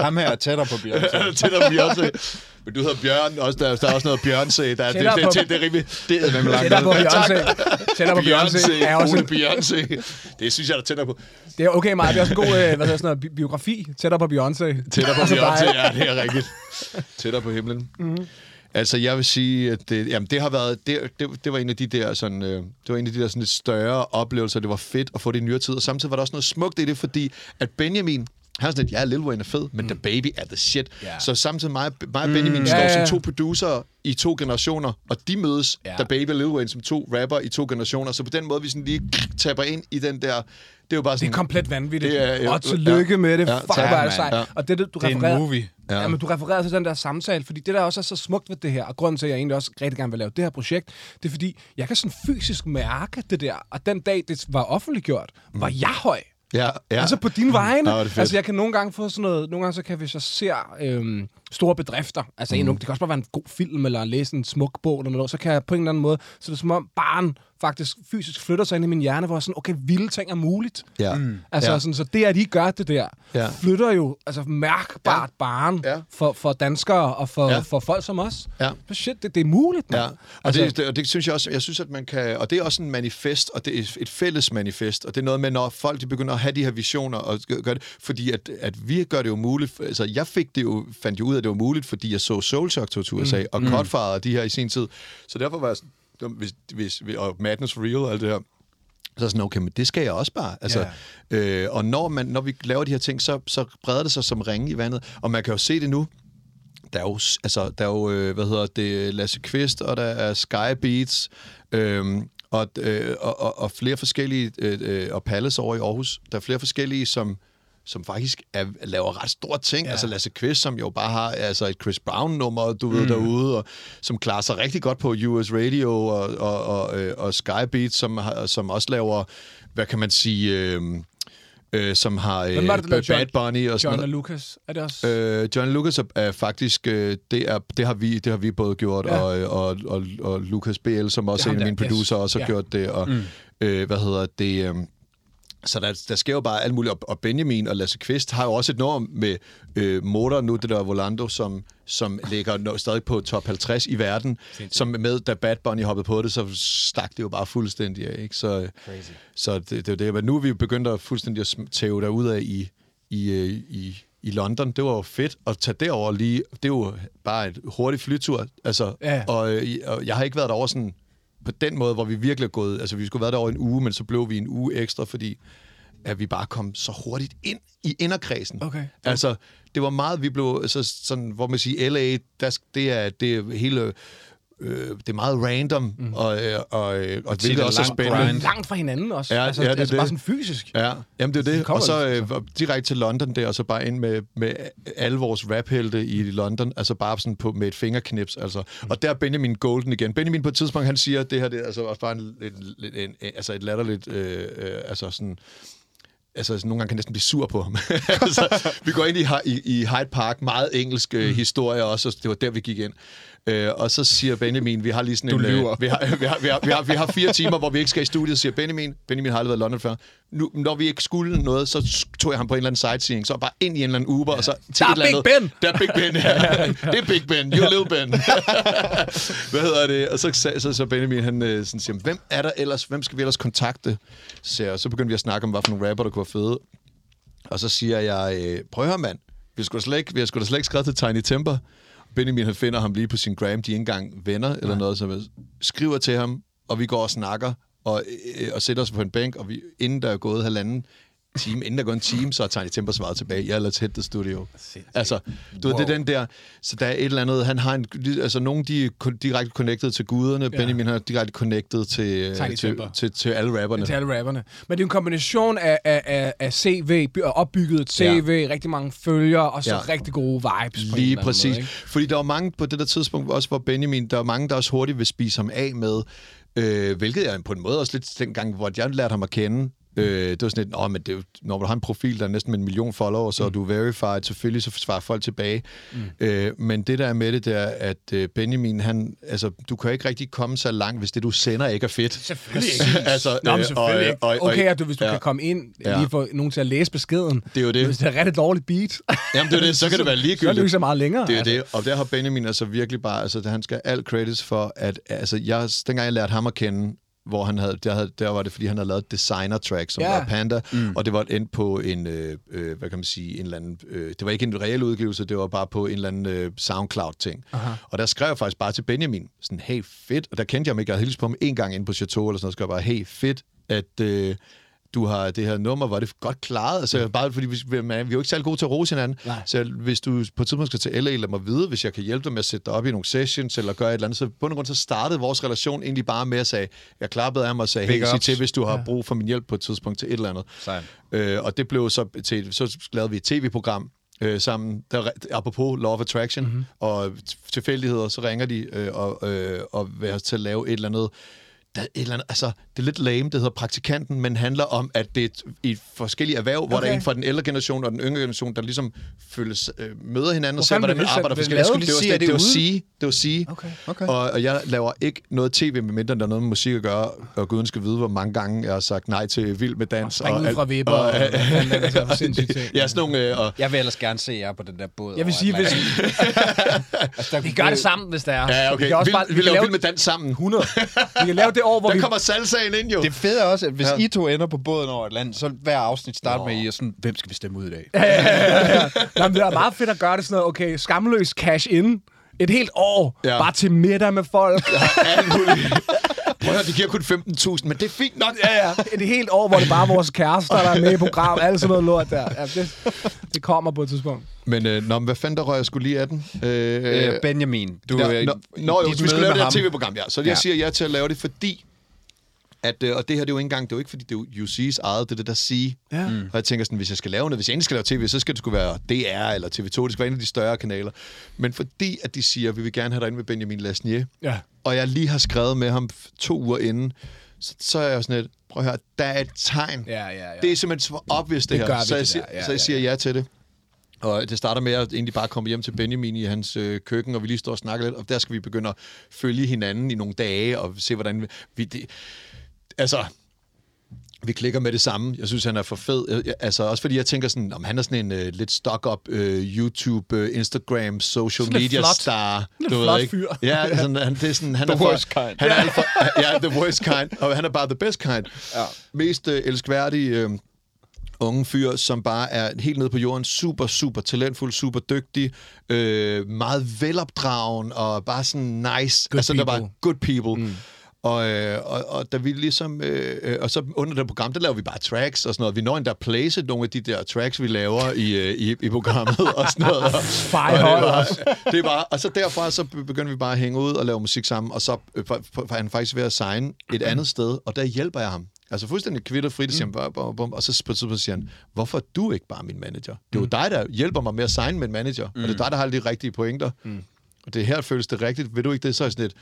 Ham her er tættere på Beyoncé. <laughs> til der Beyoncé. Men du hedder Bjørn, også, der, der er også noget Beyoncé. Der, det, Tættere det, på- det, det, er rimelig... Det er nemlig langt Tættere på. Beyoncé. Tættere på Beyoncé er også en, Beyoncé. Det synes jeg, der er tættere på. det er okay meget. Det er også en god øh, hvad sådan noget, bi- biografi. Tættere på Beyoncé. Tættere på Altså Beyoncé, ja, det er rigtigt. Tættere på himlen. Mm-hmm. Altså, jeg vil sige, at det, jamen, det har været, det, det, det var en af de der sådan, øh, det var en af de der sådan lidt større oplevelser. Det var fedt at få det i nyere tid, og samtidig var der også noget smukt i det, fordi at Benjamin, han er sådan lidt, ja, Lil Wayne er fed, men mm. The Baby er the shit. Ja. Så samtidig mig, mig og Benjamin mm. står ja, som to producer i to generationer, og de mødes, ja. The Baby og Lil Wayne, som to rapper i to generationer. Så på den måde, vi sådan lige taber ind i den der... Det er jo bare Det sådan... er komplet vanvittigt. Det er- ja, og tillykke ja. med det. Ja, Fuck, tak, hvor er det sejt. Ja. Og det, du Det er en refererede, movie. Ja. Ja. men du refererede til den der samtale, fordi det der også er så smukt ved det her, og grunden til, at jeg egentlig også rigtig gerne vil lave det her projekt, det er fordi, jeg kan sådan fysisk mærke det der, og den dag, det var offentliggjort, var jeg høj. Ja, ja. Altså på din vegne. Ja, altså jeg kan nogle gange få sådan noget, nogle gange så kan hvis jeg ser øhm, store bedrifter, altså mm. en, det kan også bare være en god film, eller læse en smuk bog, eller noget, så kan jeg på en eller anden måde, så det er som om barn faktisk fysisk flytter sig ind i min hjerne, hvor jeg sådan, okay, vilde ting er muligt. Ja. Mm. Altså ja. sådan, så det, at I gør det der, Ja. flytter jo altså mærkbart Ja. barn Ja. for, for danskere og for, Ja. for folk som os. Ja. Shit, det, det er muligt, man. Ja, og, Altså- det, det, og det synes jeg også, jeg synes, at man kan, og det er også en manifest, og det er et fælles manifest, og det er noget med, når folk de begynder at have de her visioner, og gør gør det, fordi at, at vi gør det jo muligt, altså jeg fik det jo, fandt jo ud af, at det var muligt, fordi jeg så Soul Shock til USA, og mm. Godfather de her i sin tid, så derfor var jeg sådan, hvis, hvis, og Madness for Real og alt det her, så er sådan, okay, men det skal jeg også bare. Altså, øh, og når, man, når vi laver de her ting, så, så breder det sig som ringe i vandet. Og man kan jo se det nu. Der er jo, altså, der er jo øh, hvad hedder det, Lasse Kvist, og der er Sky Beats, øh, og, øh, og, og, og flere forskellige, øh, øh, og Palace over i Aarhus. Der er flere forskellige, som som faktisk er, laver ret store ting. Ja. Altså Lasse Kvist, som jo bare har altså et Chris Brown-nummer, du ved, derude, og som klarer sig rigtig godt på US Radio og, og, og, øh, og Sky Beats, som, som også laver, hvad kan man sige, øh, øh, som har øh, Hvem var det, Bad John- Bunny og sådan John og Lucas, er det også? Øh, John Lucas er, er faktisk, øh, det, er, det, har vi, det har vi både gjort, Ja. og, og, og, og Lucas BL, som også Det er en af mine der, yes. producer, også har Ja. gjort det, og mm. øh, hvad hedder det... Øh, så der, der sker jo bare alt muligt, og, Benjamin og Lasse Kvist har jo også et nummer med øh, Motor nu, det der Volando, som, som ligger stadig på top 50 i verden, som med, da Bad Bunny hoppede på det, så stak det jo bare fuldstændig af, ikke? Så, Crazy. så det, det det, men nu er vi begyndt at fuldstændig at tæve derud af i, i, øh, i, i London. Det var jo fedt at tage derover lige. Det er jo bare et hurtigt flytur. Altså, Ja. og, øh, og jeg har ikke været derover sådan på den måde, hvor vi virkelig er gået... Altså, vi skulle have været derovre en uge, men så blev vi en uge ekstra, fordi at vi bare kom så hurtigt ind i inderkredsen. Okay. Altså, det var meget, vi blev altså, sådan, hvor man siger, LA, der, det er, det er hele... Øh, det er meget random, mm. og, øh, og, øh, og det hvilket er også er spændende. grind. Langt fra hinanden også. Ja, altså, ja, det er altså det. bare sådan fysisk. Ja, jamen det er De det. Og så øh, direkte til London der, og så bare ind med, med alle vores raphelte i London, altså bare sådan på, med et fingerknips. Altså. Mm. Og der er Benjamin Golden igen. Benjamin på et tidspunkt, han siger, at det her det er altså også bare en, en, en, en, altså et latterligt, øh, øh, altså sådan, altså nogle gange kan jeg næsten blive sur på ham. <laughs> altså, vi går ind i, i, i Hyde Park, meget engelsk øh, historie også, og det var der, vi gik ind. Øh, og så siger Benjamin, vi har lige sådan Du en... øh, lyver. vi, har, vi, har, vi, har, vi, har, vi har fire timer, hvor vi ikke skal i studiet, siger Benjamin. Benjamin har aldrig været i London før. Nu, når vi ikke skulle noget, så tog jeg ham på en eller anden sightseeing, så bare ind i en eller anden Uber, og så til Der er et Big andet. Ben! Der er Big Ben, ja. <laughs> Det er Big Ben. You little Ben. <laughs> Hvad hedder det? Og så så, så, så Benjamin, han øh, sådan siger, hvem er der ellers? Hvem skal vi ellers kontakte? Så, jeg, så begyndte vi at snakke om, hvad for nogle rapper, der kunne være fede. Og så siger jeg, øh, prøv at høre, mand. Vi skulle slet ikke, vi sgu da slet ikke skrevet til Tiny Temper. Benjamin, han finder ham lige på sin gram. De er ikke engang venner eller noget. Så skriver til ham, og vi går og snakker, og, øh, og sætter os på en bænk, og vi, inden der er gået halvanden time, inden der går en time, så har Tiny Temper svaret tilbage, ja, let's hit the studio. Altså, du wow. ved, det er den der, så der er et eller andet, han har en, altså nogen, de er direkte connected til guderne, ja. Benjamin har direkte connected til, øh, Tiny til, Temper. til, til, alle rapperne. Til alle rapperne. Men det er en kombination af, af, af, af CV, opbygget et CV, ja. rigtig mange følgere, og så Ja. rigtig gode vibes. på Lige præcis. Måde, ikke? Fordi der var mange på det der tidspunkt, også hvor Benjamin, der var mange, der også hurtigt vil spise ham af med, øh, hvilket jeg på en måde også lidt dengang, hvor jeg lærte ham at kende, Øh, det var sådan lidt, Åh, men det er jo, når du har en profil, der er næsten med en million followers, så er du verified, selvfølgelig så svarer folk tilbage. Mm. Øh, men det der er med det, det er, at øh, Benjamin, han, altså, du kan ikke rigtig komme så langt, hvis det, du sender, ikke er fedt. Selvfølgelig <laughs> ikke. altså, Nå, men øh, selvfølgelig ikke. og- og- Okay, at du, hvis du ja. kan komme ind, Ja. lige få nogen til at læse beskeden. Det er jo det. Hvis det er rigtig dårligt beat, Jamen, det er det, så kan det være <laughs> så er det jo ligegyldigt. ikke så meget længere. Det er altså. det, og der har Benjamin altså virkelig bare, altså han skal have alt credits for, at altså, jeg, dengang jeg lærte ham at kende, hvor han havde, der, havde, der var det, fordi han havde lavet et designer track, som Ja. var Panda, mm. og det var endt på en, øh, øh, hvad kan man sige, en eller anden, øh, det var ikke en reel udgivelse, det var bare på en eller anden øh, SoundCloud-ting. Og der skrev jeg faktisk bare til Benjamin, sådan, hey, fedt, og der kendte jeg ham ikke, jeg havde hilst på ham en gang inde på Chateau, eller sådan noget, så skrev jeg bare, hey, fedt, at... Øh, du har det her nummer, var det godt klaret. Altså, bare fordi vi, man, vi er jo ikke særlig gode til at rose hinanden. Nej. Så hvis du på et tidspunkt skal til LA, lad mig vide, hvis jeg kan hjælpe dig med at sætte dig op i nogle sessions, eller gøre et eller andet. Så på en grund, så startede vores relation egentlig bare med at sige, jeg klappede af mig og sagde, hey, sig til, hvis du har brug for min hjælp på et tidspunkt til et eller andet. Sejt. Øh, og det blev så til, så lavede vi et tv-program øh, sammen, der, apropos Law of Attraction, mm-hmm. og tilfældigheder, så ringer de øh, og, øh, og vil til at lave et eller andet, der, et eller andet, altså, det er lidt lame, det hedder praktikanten, men handler om, at det er et- forskellige erhverv, okay. hvor der er en fra den ældre generation og den yngre generation, der ligesom føles, øh, møder hinanden og ser, hvordan man arbejder forskelligt. Blev Det det var, lavet? det, det, Er var sige, det var sige. Okay. Okay. Og, og jeg laver ikke noget tv, medmindre der er noget med musik at gøre, og guden skal vide, hvor mange gange jeg har sagt nej til Vild med Dans. Ud alt- fra vipper og, og, er sindssygt ting. Ja, sådan nogle... Øh, og, Jeg vil ellers gerne se jer på den der båd. Jeg vil sige, hvis... Altså, der Vi gør det sammen, hvis der er. ja, okay. Vi kan også vi, bare, vi, vi kan laver lave Vild med Dans sammen. 100. Vi kan lave det år, hvor Der vi... kommer salsaen ind, jo. Det fede er også, at hvis Ja. ja. I to ender på båden over Atlanten, så vil hver afsnit starte med, at I er sådan, hvem skal vi stemme ud i dag? Jamen, det er meget fedt at gøre det sådan noget, okay, skamløs cash in. Et helt år, Ja. ja. bare til middag med folk. Muligt. <laughs> Prøv at høre, de giver kun 15.000, men det er fint nok. Ja, ja. Et helt år, hvor det bare er vores kærester, der er med i program. Alt sådan noget lort der. Ja, det, det kommer på et tidspunkt. Men, øh, nå, men hvad fanden der røg jeg skulle lige af den? Øh, Øh, Benjamin, du... ja, øh, nå, nå, jo, vi skulle lave det her tv-program, ja. Så jeg Ja. siger ja til at lave det, fordi... At, øh, og det her, det er jo ikke engang, det er jo ikke, fordi det er jo UC's eget, det er det der sige. Ja. Mm. Og jeg tænker sådan, hvis jeg skal lave noget, hvis jeg endelig skal lave tv, så skal det skulle være DR eller TV2, det skal være en af de større kanaler. Men fordi at de siger, vi vil gerne have dig ind med Benjamin Lasnier, Ja. og jeg lige har skrevet med ham to uger inden, så, så er jeg jo sådan lidt, prøv at høre, der er et tegn. Ja, ja, ja. Det er simpelthen så obvious, det, Det her. så, jeg det siger. Ja, så jeg ja, siger ja til det. Og det starter med at egentlig bare komme hjem til Benjamin i hans øh, køkken, og vi lige står og snakker lidt, og der skal vi begynde at følge hinanden i nogle dage, og se, hvordan vi... vi det, altså, vi klikker med det samme. Jeg synes, han er for fed. Altså, også fordi jeg tænker sådan, om han er sådan en uh, lidt stock-up uh, YouTube, uh, Instagram, social Sådan media flot. star. Du ved flot ikke? fyr. Ja, <laughs> sådan, han, det er sådan, han The er for, worst kind. Han er for, ja, the worst kind. Og han er bare the best kind. Ja. Mest uh, elskværdige uh, unge fyr, som bare er helt nede på jorden, super, super talentfuld, super dygtig, øh, meget velopdragen og bare sådan nice. Good altså, der var people. good people. Mm. Og, øh, og, og da vi ligesom, øh, øh, og så under det program, der laver vi bare tracks og sådan noget. Vi når endda at place nogle af de der tracks, vi laver i, øh, i, i programmet og sådan noget. <laughs> Og, og, det, var, det var, og så derfra, så be- begyndte vi bare at hænge ud og lave musik sammen, og så øh, for, for han faktisk ved at signe et andet sted, og der hjælper jeg ham. Altså fuldstændig kvitterfrit, siger han, bum, bum, bum, og så på tidspunkt siger han, hvorfor er du ikke bare min manager? Det er jo dig, der hjælper mig med at signe med en manager, mm. og det er dig, der har alle de rigtige pointer. Mm. Og det her føles det rigtigt. Vil du ikke det? Så er sådan lidt,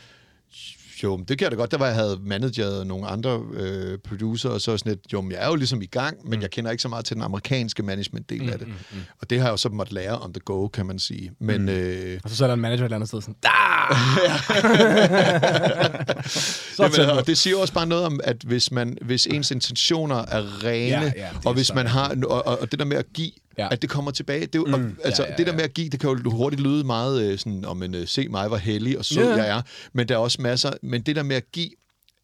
jo, men det kan jeg da godt. Der var, jeg havde manageret nogle andre øh, producer, og så sådan lidt, jo, men jeg er jo ligesom i gang, men mm. jeg kender ikke så meget til den amerikanske management-del mm, af det. Mm, mm. Og det har jeg jo så måtte lære on the go, kan man sige. Men mm. øh, Og så er der en manager et eller andet sted sådan, da! <laughs> så Jamen, og det siger også bare noget om, at hvis, man, hvis ens intentioner er rene, Ja, ja, er og hvis så man har, og, og, og det der med at give, Ja. ja. at det kommer tilbage, det jo, mm, og, altså, ja, ja, det der ja. med at give, det kan jo hurtigt lyde meget øh, sådan, om en øh, se mig, hvor heldig og Ja. ja. jeg er, men der er også masser, men det der med at give,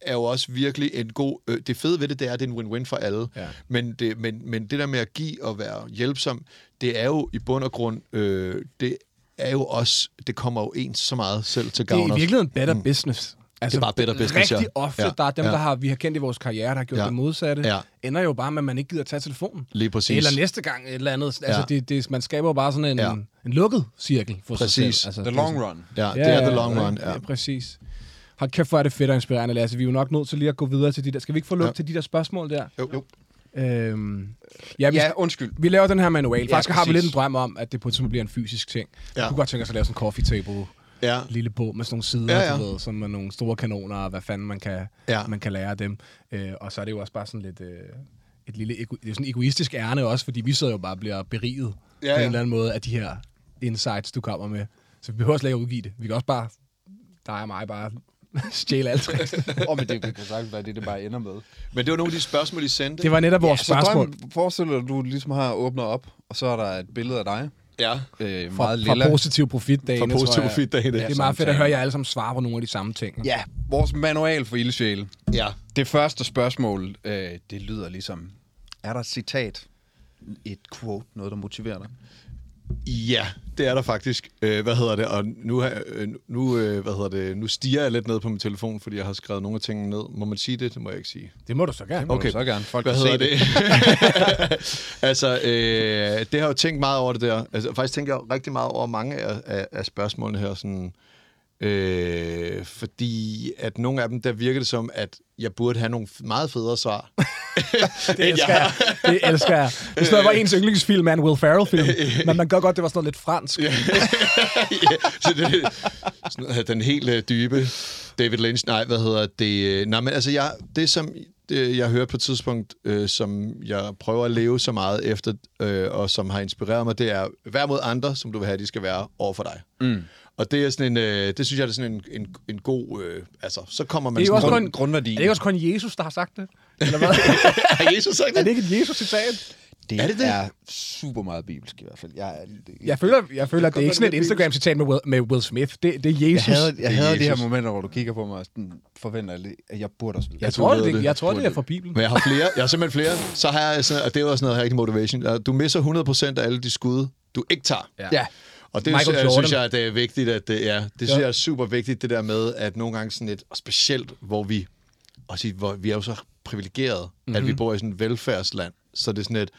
er jo også virkelig en god... Øh, det fede ved det, det er, at det er en win-win for alle. Ja. Men, det, men, men det der med at give og være hjælpsom, det er jo i bund og grund... Øh, det er jo også... Det kommer jo ens så meget selv til Det er gavn. i virkeligheden better business. Altså, Det er bare better business, Rigtig ja. ofte, Ja, der er dem, ja. der har, vi har kendt i vores karriere, der har gjort Ja. det modsatte, Ja. ender jo bare med, at man ikke gider tage telefonen. Lige præcis. Eller næste gang et eller andet. Altså, Ja. det, det, man skaber jo bare sådan en, Ja. en lukket cirkel for sig Præcis. selv. Altså, The long sådan- run. Ja, det er the long run. Ja, Ja. præcis. Hold kæft, hvor er det fedt og inspirerende, Lasse. Vi er jo nok nødt til lige at gå videre til de der... Skal vi ikke få lukket Ja. til de der spørgsmål der? Jo, jo. Øhm, ja, vi, Ja, undskyld. vi laver den her manual. Ja, Faktisk har vi lidt en drøm om, at det på et tidspunkt bliver en fysisk ting. Ja. Ja. Jeg kunne godt tænke os at lave sådan en coffee table Ja. lille bog med sådan nogle sider, Ja, ja, ja. Du ved, som med nogle store kanoner, og hvad fanden man kan, Ja. man kan lære af dem. Øh, og så er det jo også bare sådan lidt... Øh, et lille ego, det er sådan en egoistisk ærne også, fordi vi sidder jo bare bliver beriget ja, Ja, på en ja. eller anden måde af de her insights, du kommer med. Så vi behøver slet ikke at udgive det. Vi kan også bare, dig og mig, bare <laughs> stjæle alt. <laughs> Åh, oh, men det kan sagtens være, det det bare ender med. Men det var nogle af de spørgsmål, I sendte. det var netop vores så spørgsmål. drøm, forestil dig, at du ligesom har åbnet op, og så er der et billede af dig. Ja. Øh, For, meget for lille. positiv profit dagene, For positiv tror jeg. profit dagene. Det er meget fedt at høre jer alle sammen svare på nogle af de samme ting. Ja, vores manual for ildsjæle. Ja. Det første spørgsmål, øh, det lyder ligesom, er der et citat, et quote, noget der motiverer dig? Ja, det er der faktisk. Øh, hvad hedder det? Og nu, øh, nu, øh, hvad hedder det? nu stiger jeg lidt ned på min telefon, fordi jeg har skrevet nogle af tingene ned. Må man sige det? Det må jeg ikke sige. Det må du så gerne. Okay. Så gerne. Folk Hvad kan hedder se det? <laughs> altså, øh, det har jeg jo tænkt meget over det der. Altså, faktisk tænker jeg rigtig meget over mange af, af, af spørgsmålene her. Sådan, øh, fordi at nogle af dem, der virker det som, at jeg burde have nogle meget federe svar. <laughs> Det elsker jeg. Det elsker jeg. Hvis det var ens yndlingsfilm er en Will Ferrell-film, <laughs> men man gør godt, det var sådan noget lidt fransk. ja, <laughs> så det, sådan, noget, den helt øh, dybe David Lynch, nej, hvad hedder det? øh, Nej, men altså, jeg, det som det, jeg hørte på et tidspunkt, øh, som jeg prøver at leve så meget efter, øh, og som har inspireret mig, det er, vær mod andre, som du vil have, de skal være over for dig. Mm. Og det er sådan en, øh, det synes jeg er sådan en, en, en god, øh, altså, så kommer man Det er sådan også rundt- kun, grundværdi. Er det ikke også kun Jesus, der har sagt det? Eller hvad? <laughs> Har Jesus sagt er det? det ikke et Jesus-citat? Det Er det det det? er super meget bibelsk i hvert fald. Jeg, jeg, Jeg føler, jeg føler at det er ikke sådan et det Instagram-citat med Will, med Will Smith. Det, det er Jesus. jeg havde, jeg havde de her Jesus. momenter, hvor du kigger på mig og sådan, forventer, at jeg burde også jeg, Jeg tror, det, det. jeg tror, det er fra Bibelen. Men jeg har flere. Jeg har simpelthen flere. Så har jeg sådan, og det er også noget rigtig motivation. Du misser 100% af alle de skud, du ikke tager. Ja. Og det Michael synes, synes jeg, det er vigtigt, at det er. Det synes Ja. jeg er super vigtigt, det der med, at nogle gange sådan et, og specielt, hvor vi, også, i- hvor vi er jo så privilegerede, mm-hmm. at vi bor i sådan et velfærdsland, så det er sådan et,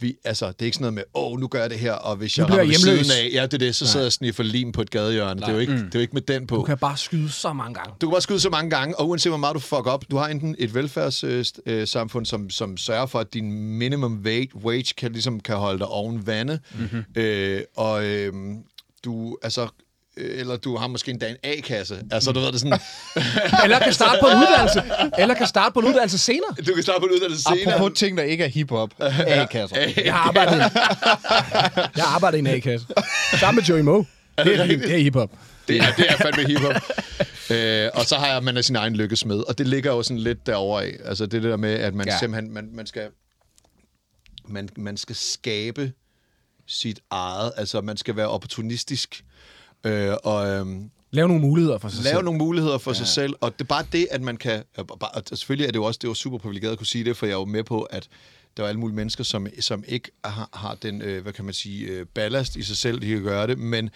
vi, altså, det er ikke sådan noget med, åh, oh, nu gør jeg det her, og hvis jeg rammer siden af, ja, det er det, så sidder jeg sådan i for lim på et gadehjørne. Det er, jo ikke, det er jo ikke med den på. Du kan bare skyde så mange gange. Du kan bare skyde så mange gange, og uanset hvor meget du fuck op, du har enten et velfærdssamfund, som, som sørger for, at din minimum wage, kan, ligesom, kan holde dig oven vande, mm-hmm. øh, og øh, du, altså, eller du har måske endda en A-kasse. Altså, du ved det sådan, <laughs> Eller kan starte på en uddannelse. Eller kan starte på en uddannelse senere. du kan starte på en uddannelse senere. Apropos ting, der ikke er hiphop. <laughs> A-kasser. Jeg har arbejdet, <laughs> jeg har arbejdet i en A-kasse. Sammen med Joey Moe. Det er, det er hiphop. Det er, det er fandme hiphop. øh, og så har jeg, man er sin egen lykkesmed, og det ligger jo sådan lidt derovre af. Altså det der med, at man. Ja. simpelthen, man, man skal, man, man skal skabe sit eget, altså man skal være opportunistisk, øh, og øhm, Lav nogle muligheder for sig lave selv. nogle muligheder for ja. sig selv, og det er bare det, at man kan, og selvfølgelig er det jo også, det var super privilegeret at kunne sige det, for jeg er jo med på, at der er alle mulige mennesker, som, som ikke har, har den, øh, hvad kan man sige, øh, ballast i sig selv, de kan gøre det, men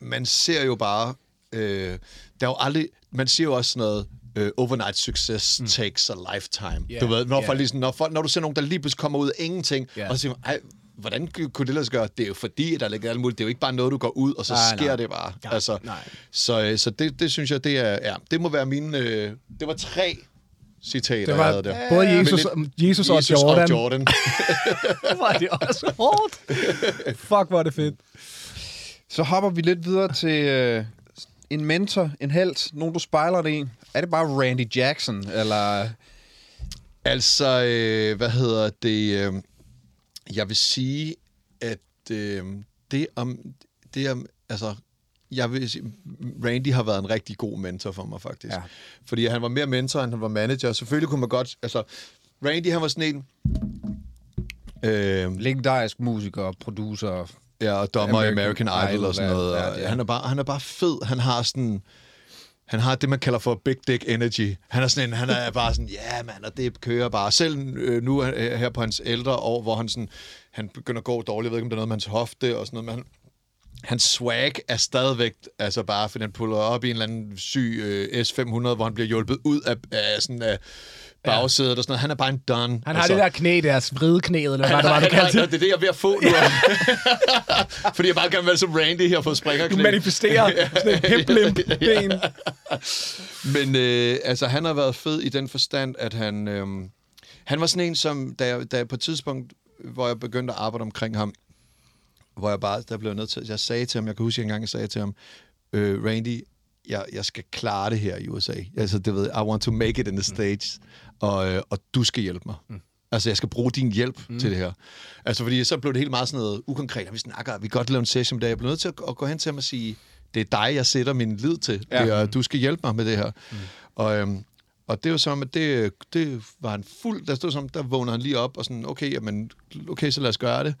man ser jo bare, øh, der er jo aldrig, man siger jo også sådan noget, øh, overnight success mm. takes a lifetime. Ja, Du ved, når, ja. folk, ligesom, når, folk, når du ser nogen, der lige pludselig kommer ud af ingenting, Ja. og så siger man, "Ej, hvordan kunne det lade sig gøre? Det er jo fordi, at der ligger alt muligt. Det er jo ikke bare noget, du går ud, og så Nej, sker nej. det bare. Nej, altså, nej. Så, øh, så det, det synes jeg, det er, ja, det må være mine, øh, det var tre citater, Det jeg var havde der. både Jesus, lidt- Jesus, og Jesus Jordan. og Jordan. <laughs> Var det også hårdt? Fuck, er det fedt. Så hopper vi lidt videre til øh, en mentor, en held, nogen du spejler det i. Er det bare Randy Jackson, eller... Altså, øh, hvad hedder det? Øh, jeg vil sige, at øh, det om... Det om altså, jeg vil sige, Randy har været en rigtig god mentor for mig, faktisk. Ja. Fordi han var mere mentor, end han var manager. Selvfølgelig kunne man godt... Altså, Randy, han var sådan en... Øh, Legendarisk musiker, producer. Ja, og dommer i American American Idol, Idol, og sådan noget. ja, ja. Han, er bare, han er bare fed. Han har sådan... Han har det, man kalder for big dick energy. Han er sådan en, han er bare sådan, ja, mand, og det kører bare. Selv øh, nu øh, her på hans ældre år, hvor han sådan, han begynder at gå dårligt, jeg ved ikke, om det er noget med hans hofte og sådan noget, men han, hans swag er stadigvæk, altså bare, fordi han puller op i en eller anden syg øh, S500, hvor han bliver hjulpet ud af, af sådan af bagsædet og sådan noget. Han er bare en done. Han har det der knæ, deres vride knæet, eller hvad det var, du kaldte det er det, jeg er ved at få nu. <laughs> Fordi jeg bare gerne vil være som Randy her på springerknæ. Du manifesterer <laughs> sådan et hip limp <laughs> ben. Men øh, altså, han har været fed i den forstand, at han... Øh, han var sådan en, som... Da jeg, da jeg på et tidspunkt, hvor jeg begyndte at arbejde omkring ham, hvor jeg bare... Der blev nødt til... Jeg sagde til ham... Jeg kan huske, jeg engang sagde til ham, øh, Randy, jeg, jeg skal klare det her i USA. Altså, det ved I want to make it in the States. Og, øh, og du skal hjælpe mig. Mm. Altså, jeg skal bruge din hjælp mm. til det her. Altså, fordi så blev det helt meget sådan noget ukonkret. Og vi snakker, vi kan godt lave en session der. Jeg blev nødt til at, at gå hen til ham og sige, det er dig, jeg sætter min lid til. Ja. Ja. Du skal hjælpe mig med det her. Mm. Og, øhm, og det var som, at det, det var han fuld, der stod som, der vågnede han lige op og sådan, okay, jamen, okay, så lad os gøre det.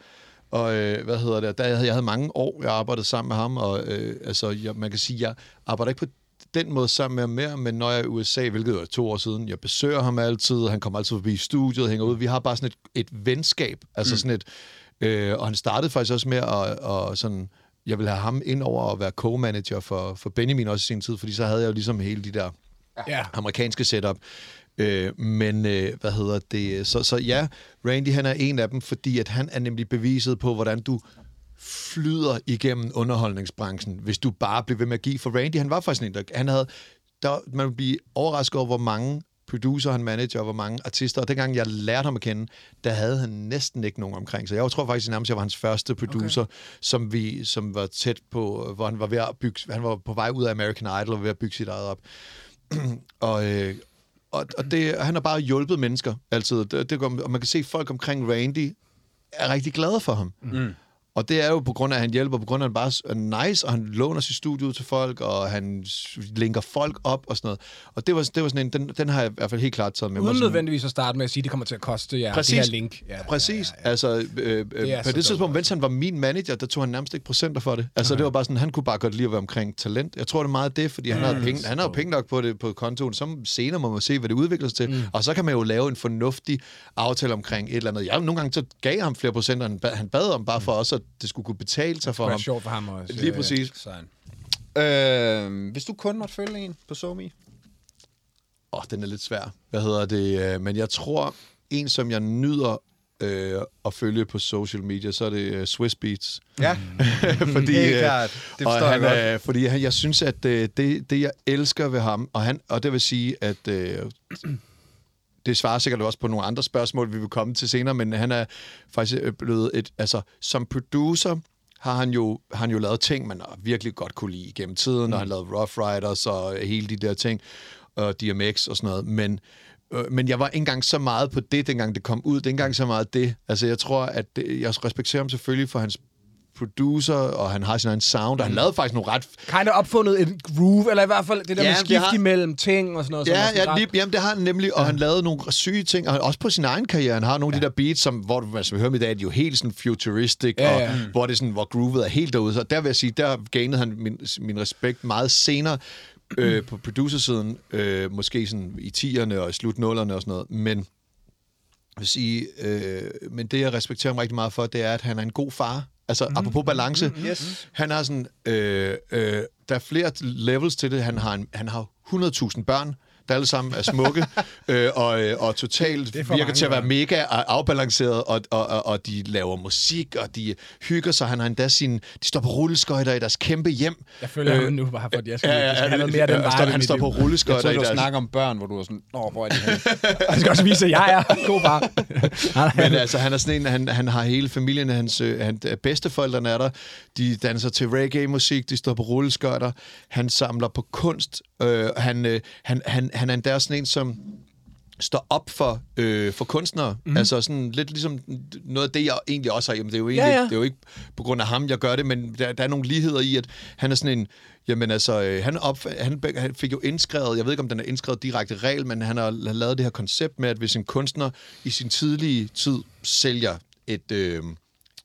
Og øh, hvad hedder det, der, jeg, havde, jeg havde mange år, jeg arbejdede sammen med ham, og øh, altså, jeg, man kan sige, jeg arbejder ikke på den måde sammen med ham mere, men når jeg er i USA, hvilket var to år siden, jeg besøger ham altid, han kommer altid forbi studiet, hænger ud, vi har bare sådan et, et venskab, altså mm. sådan et, Øh, og han startede faktisk også med at, at sådan, jeg ville have ham ind over at være co-manager for, for Benjamin også i sin tid, fordi så havde jeg jo ligesom hele de der Ja. amerikanske setup. Øh, men øh, hvad hedder det? Så, så ja, Randy han er en af dem, fordi at han er nemlig beviset på, hvordan du flyder igennem underholdningsbranchen, hvis du bare bliver ved med at give. For Randy, han var faktisk en, der, han havde, der, man vil blive overrasket over, hvor mange producer han manager, og hvor mange artister. Og dengang jeg lærte ham at kende, der havde han næsten ikke nogen omkring. Så jeg tror faktisk nærmest, jeg var hans første producer, okay. som, vi, som var tæt på, hvor han var ved at bygge, han var på vej ud af American Idol og ved at bygge sit eget op. <clears throat> og, øh, og, og det, han har bare hjulpet mennesker altid. Det, det, går- og man kan se, at folk omkring Randy er rigtig glade for ham. Mm. Og det er jo på grund af, at han hjælper, på grund af, at han bare er nice, og han låner sit studie ud til folk, og han linker folk op og sådan noget. Og det var, det var sådan en, den, den har jeg i hvert fald helt klart taget med. Uden nødvendigvis at starte med at sige, at det kommer til at koste jer Præcis. det her link. Ja, Præcis. Ja, ja, ja. Altså, øh, øh, er på det tidspunkt, dope, mens han var min manager, der tog han nærmest ikke procenter for det. Altså, det var bare sådan, han kunne bare godt lide at være omkring talent. Jeg tror, det er meget det, fordi han, har penge, han har penge nok på det på kontoen. Så senere må man se, hvad det udvikler sig til. Mm. Og så kan man jo lave en fornuftig aftale omkring et eller andet. Jeg, nogle gange så gav ham flere procenter, end han bad om, bare for også, at det skulle kunne betale sig for Det ham. er sjovt for ham også. Lige præcis. Sådan. Øh, hvis du kun måtte følge en på SoMe, Åh, oh, den er lidt svær. Hvad hedder det? Øh, Men jeg tror, en som jeg nyder øh, at følge på social media, så er det øh, Swiss Beats. Ja, <laughs> fordi, Helt øh, klart. Det og forstår jeg han, godt. Er, fordi han, jeg synes, at øh, det, det, jeg elsker ved ham, og, han, og det vil sige, at øh, det svarer sikkert også på nogle andre spørgsmål, vi vil komme til senere, men han er faktisk øh, blevet et, altså som producer, har han jo, har han jo lavet ting, man har virkelig godt kunne lide gennem tiden, mm. og han lavede Rough Riders og hele de der ting, og DMX og sådan noget, men øh, men jeg var ikke engang så meget på det, dengang det kom ud. Det ikke engang så meget det. Altså, jeg tror, at det, jeg respekterer ham selvfølgelig for hans producer, og han har sin egen sound, og han lavede faktisk nogle ret Kind of opfundet et groove, eller i hvert fald det der Ja, med skift har- imellem ting og sådan noget. som Ja, sådan ja lige, jamen, det har han nemlig, og ja. han lavede nogle syge ting, og også på sin egen karriere. Han har nogle af de der beats, som, hvor du, altså, vi hører i dag, er de jo helt sådan futuristic, Ja, og ja. hvor det sådan, hvor groovet er helt derude. Så der vil jeg sige, der gainede han min, min respekt meget senere øh, på producersiden, øh, måske sådan i 10'erne og i slut 0'erne og sådan noget, men vil sige, øh, men det jeg respekterer ham rigtig meget for, det er, at han er en god far. Altså, mm. apropos balance, mm. Yes. han har sådan, øh, øh, der er flere levels til det. Han har, en, han har 100.000 børn, der alle sammen er smukke, <laughs> øh, og, øh, og totalt er virker mange til at være mega afbalanceret, og, og, og, og de laver musik, og de hygger sig. Han har endda sin, de står på rulleskøjter i deres kæmpe hjem. Jeg føler ham nu bare, fordi jeg skal, Ja, jeg ja, skal ja, have noget mere af den han vibe står, i han står på Jeg rulleskøjter i du deres... snakke om børn, hvor du var sådan, Nå, hvor er de? <laughs> Jeg skal også vise, at jeg er god far. <laughs> Men altså, han er sådan en, han, han har hele familien, hans, øh, han, bedsteforældrene er der, de danser til reggae-musik, de står på rulleskøjter, han samler på kunst, øh, han, øh, han, han, han er endda sådan en, som står op for, øh, for kunstnere. Mm. Altså sådan lidt ligesom noget af det, jeg egentlig også har. Jamen, det er jo egentlig, Ja, ja. det er jo ikke på grund af ham, jeg gør det, men der, der er nogle ligheder i, at han er sådan en... Jamen altså, øh, han, op, han, han fik jo indskrevet, jeg ved ikke, om den er indskrevet direkte regel, men han har lavet det her koncept med, at hvis en kunstner i sin tidlige tid sælger et, øh,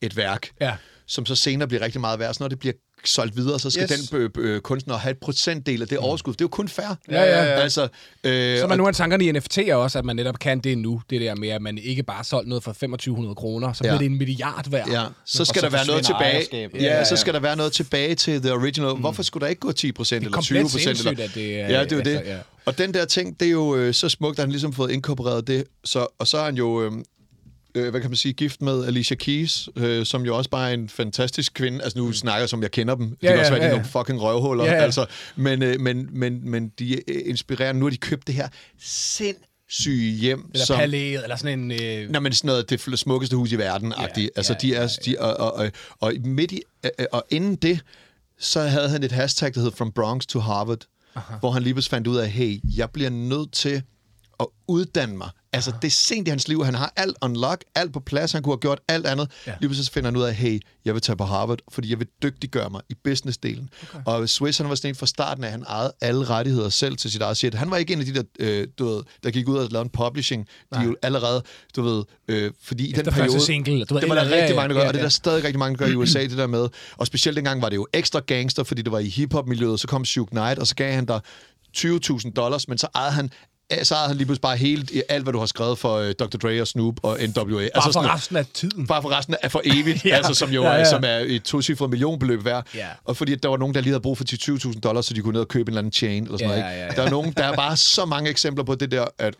et værk, Ja. som så senere bliver rigtig meget værd, så når det bliver solgt videre, så skal Yes. den øh, øh, kunstner have et procentdel af det overskud. Det er jo kun fair. Ja, ja, ja. Altså, øh, Så er man nogle af tankerne i NFT'er også, at man netop kan det nu. Det der med, at man ikke bare solgt noget for 2500 kroner, så Ja. bliver det en milliard værd. Ja, så skal så der være noget tilbage. Ja, Ja, ja, så skal der være noget tilbage til the original. Hvorfor skulle der ikke gå 10 procent eller 20 komplet procent? sindssygt, at det er- Ja, det er jo det. altså, ja. Og den der ting, det er jo øh, så smukt, at han ligesom fået inkorporeret det. Så, og så er han jo... Øh, øh, hvad kan man sige, gift med Alicia Keys, øh, som jo også bare er en fantastisk kvinde. Altså nu snakker jeg, som jeg kender dem. Det Ja, kan ja, også være, ja, ja. nogle fucking røvhuller. Ja, ja. Altså, men, øh, men, men, men de øh, inspirerer. Nu har de købt det her sindssyge hjem. Eller som, palæet, eller sådan en... Øh, Nå, men sådan noget, det smukkeste hus i verden Ja, ja, Altså, ja, de er, ja, De, og, og, og, og midt i, øh, øh, og inden det, så havde han et hashtag, der hed From Bronx to Harvard, Aha. hvor han lige pludselig fandt ud af, hey, jeg bliver nødt til at uddanne mig. Altså, det er sent i hans liv. Han har alt unlock, alt på plads. Han kunne have gjort alt andet. Ja. Ja. Lige pludselig finder han ud af, hey, jeg vil tage på Harvard, fordi jeg vil dygtiggøre mig i businessdelen. Okay. Og Swiss, han var sådan en fra starten af, han ejede alle rettigheder selv til sit eget shit. Han var ikke en af de der, øh, du ved, der gik ud og lavede en publishing. De er jo allerede, du ved, øh, fordi i Efter den periode... single, du det var der ja, rigtig ja, mange, der gør, ja, og det er ja. der stadig rigtig mange, der gør i USA, det der med. Og specielt dengang var det jo ekstra gangster, fordi det var i hiphop-miljøet, så kom Suge Knight, og så gav han dig 20.000 dollars, men så ejede han så han lige pludselig bare hele, alt, hvad du har skrevet for uh, Dr. Dre og Snoop og NWA. Bare altså for sådan, resten af tiden. Bare for resten af for evigt, Ja. <laughs> ja. altså, som jo Ja, ja, ja. ja. Som er et tocifret millionbeløb værd. Ja. Og fordi der var nogen, der lige havde brug for 10-20.000 dollars, så de kunne ned og købe en eller anden chain eller sådan Ja, noget. Ikke? ja, ja. Der er nogen, der er bare så mange eksempler på det der, at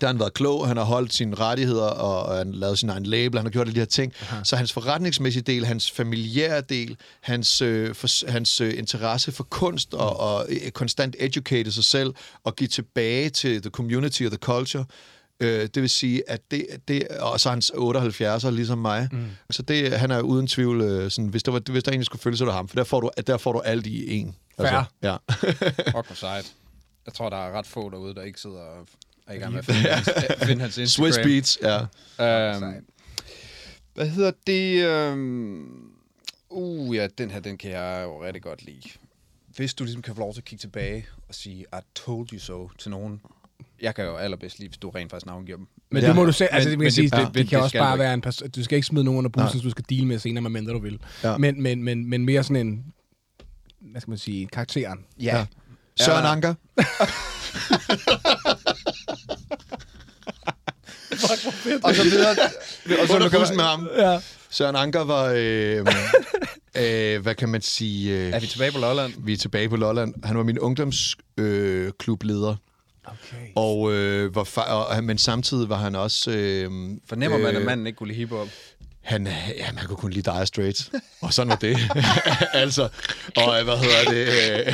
der har han været klog, han har holdt sine rettigheder, og og han lavet sin egen label, han har gjort alle de her ting. Aha. Så hans forretningsmæssige del, hans familiære del, hans, øh, for, hans øh, interesse for kunst og, og øh, konstant educate sig selv og give tilbage til the community og the culture, Øh, det vil sige, at det, det og så er hans 78'er, ligesom mig. Mm. Så det, han er uden tvivl, øh, sådan, hvis, der var, hvis der egentlig skulle følge, så det ham. For der får du, der får du alt i en. Fair. ja. Fuck, hvor sejt. Jeg tror, der er ret få derude, der ikke sidder og er i gang med at finde, hans, at finde hans <laughs> Instagram. Swiss Beats, ja. Øhm, hvad hedder det? Øhm, uh, ja, den her, den kan jeg jo rigtig godt lide. Hvis du ligesom kan få lov til at kigge tilbage og sige, I told you so til nogen. Jeg kan jo allerbedst lide, hvis du rent faktisk navngiver dem. Men Ja. det må du se, altså Men- det, kan men sige, det- det, det- det, det kan også skal bare du være en person, du skal ikke smide nogen under bussen, Nej. du skal deal med senere, medmindre du vil. Ja. Men, men, men, men mere sådan en, hvad skal man sige, karakteren. ja. Søren Ja. Anker. <laughs> Og så videre. og så Under med man, ham. Ja. Søren Anker var, øh, <laughs> øh, hvad kan man sige... Øh, er vi tilbage på Lolland? vi er tilbage på Lolland. Han var min ungdomsklubbleder. Øh, klubleder. Okay. og, øh, var fa- og, men samtidig var han også... Øh, Fornemmer man, øh, at manden ikke kunne lide hiphop? Han, ja, man kunne kun lide Dire Straits. Og sådan var det. <laughs> altså, og øh, hvad hedder det? øh,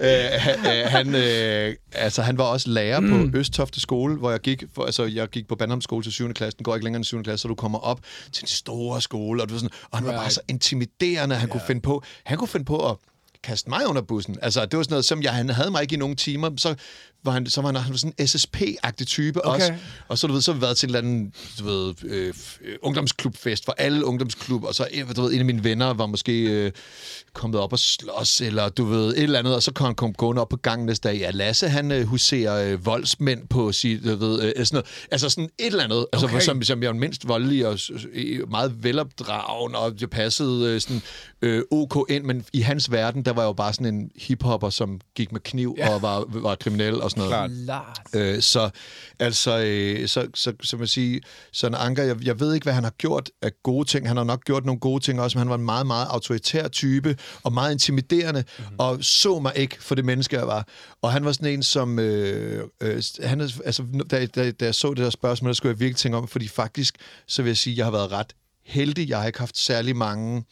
<laughs> øh, han- øh, han, øh, altså, han var også lærer mm. på Østtofte skole, hvor jeg gik, for, altså, jeg gik på Bandholm skole til 7. klasse. Den går ikke længere end 7. klasse, så du kommer op til den store skole. Og, du sådan, og han var bare Right. så intimiderende, han yeah. kunne finde på, han kunne finde på at kaste mig under bussen. Altså, det var sådan noget, som jeg, han havde mig ikke i nogle timer, så var han, så var han, han var sådan en SSP-agtig type Okay. også. Og så, du ved, så har vi været til en eller anden, du ved, øh, øh, ungdomsklubfest for alle ungdomsklub, og så en- du ved, en af mine venner var måske øh, kommet op og slås, eller du ved, et eller andet, og så kom han kom gående op på gangen næste dag. Ja, Lasse, han øh, huserer øh, voldsmænd på sit, du ved, øh, sådan noget. Altså sådan et eller andet, altså, Okay. som, som jeg var mindst voldelig og øh, meget velopdragende, og jeg passede øh, sådan øh, OK ind, men i hans verden, der var jeg jo bare sådan en hiphopper, som gik med kniv ja. og var, var kriminel og sådan noget. Klart. Øh, så altså, øh, så, så, så man sige, sådan Anker, jeg, jeg ved ikke, hvad han har gjort af gode ting. Han har nok gjort nogle gode ting også, men han var en meget, meget autoritær type, og meget intimiderende, Mhm. mm-hmm. og så mig ikke for det menneske, jeg var. Og han var sådan en, som... Øh, øh, han, altså, da, da, da jeg så det der spørgsmål, der skulle jeg virkelig tænke om, fordi faktisk, så vil jeg sige, at jeg har været ret heldig. Jeg har ikke haft særlig mange...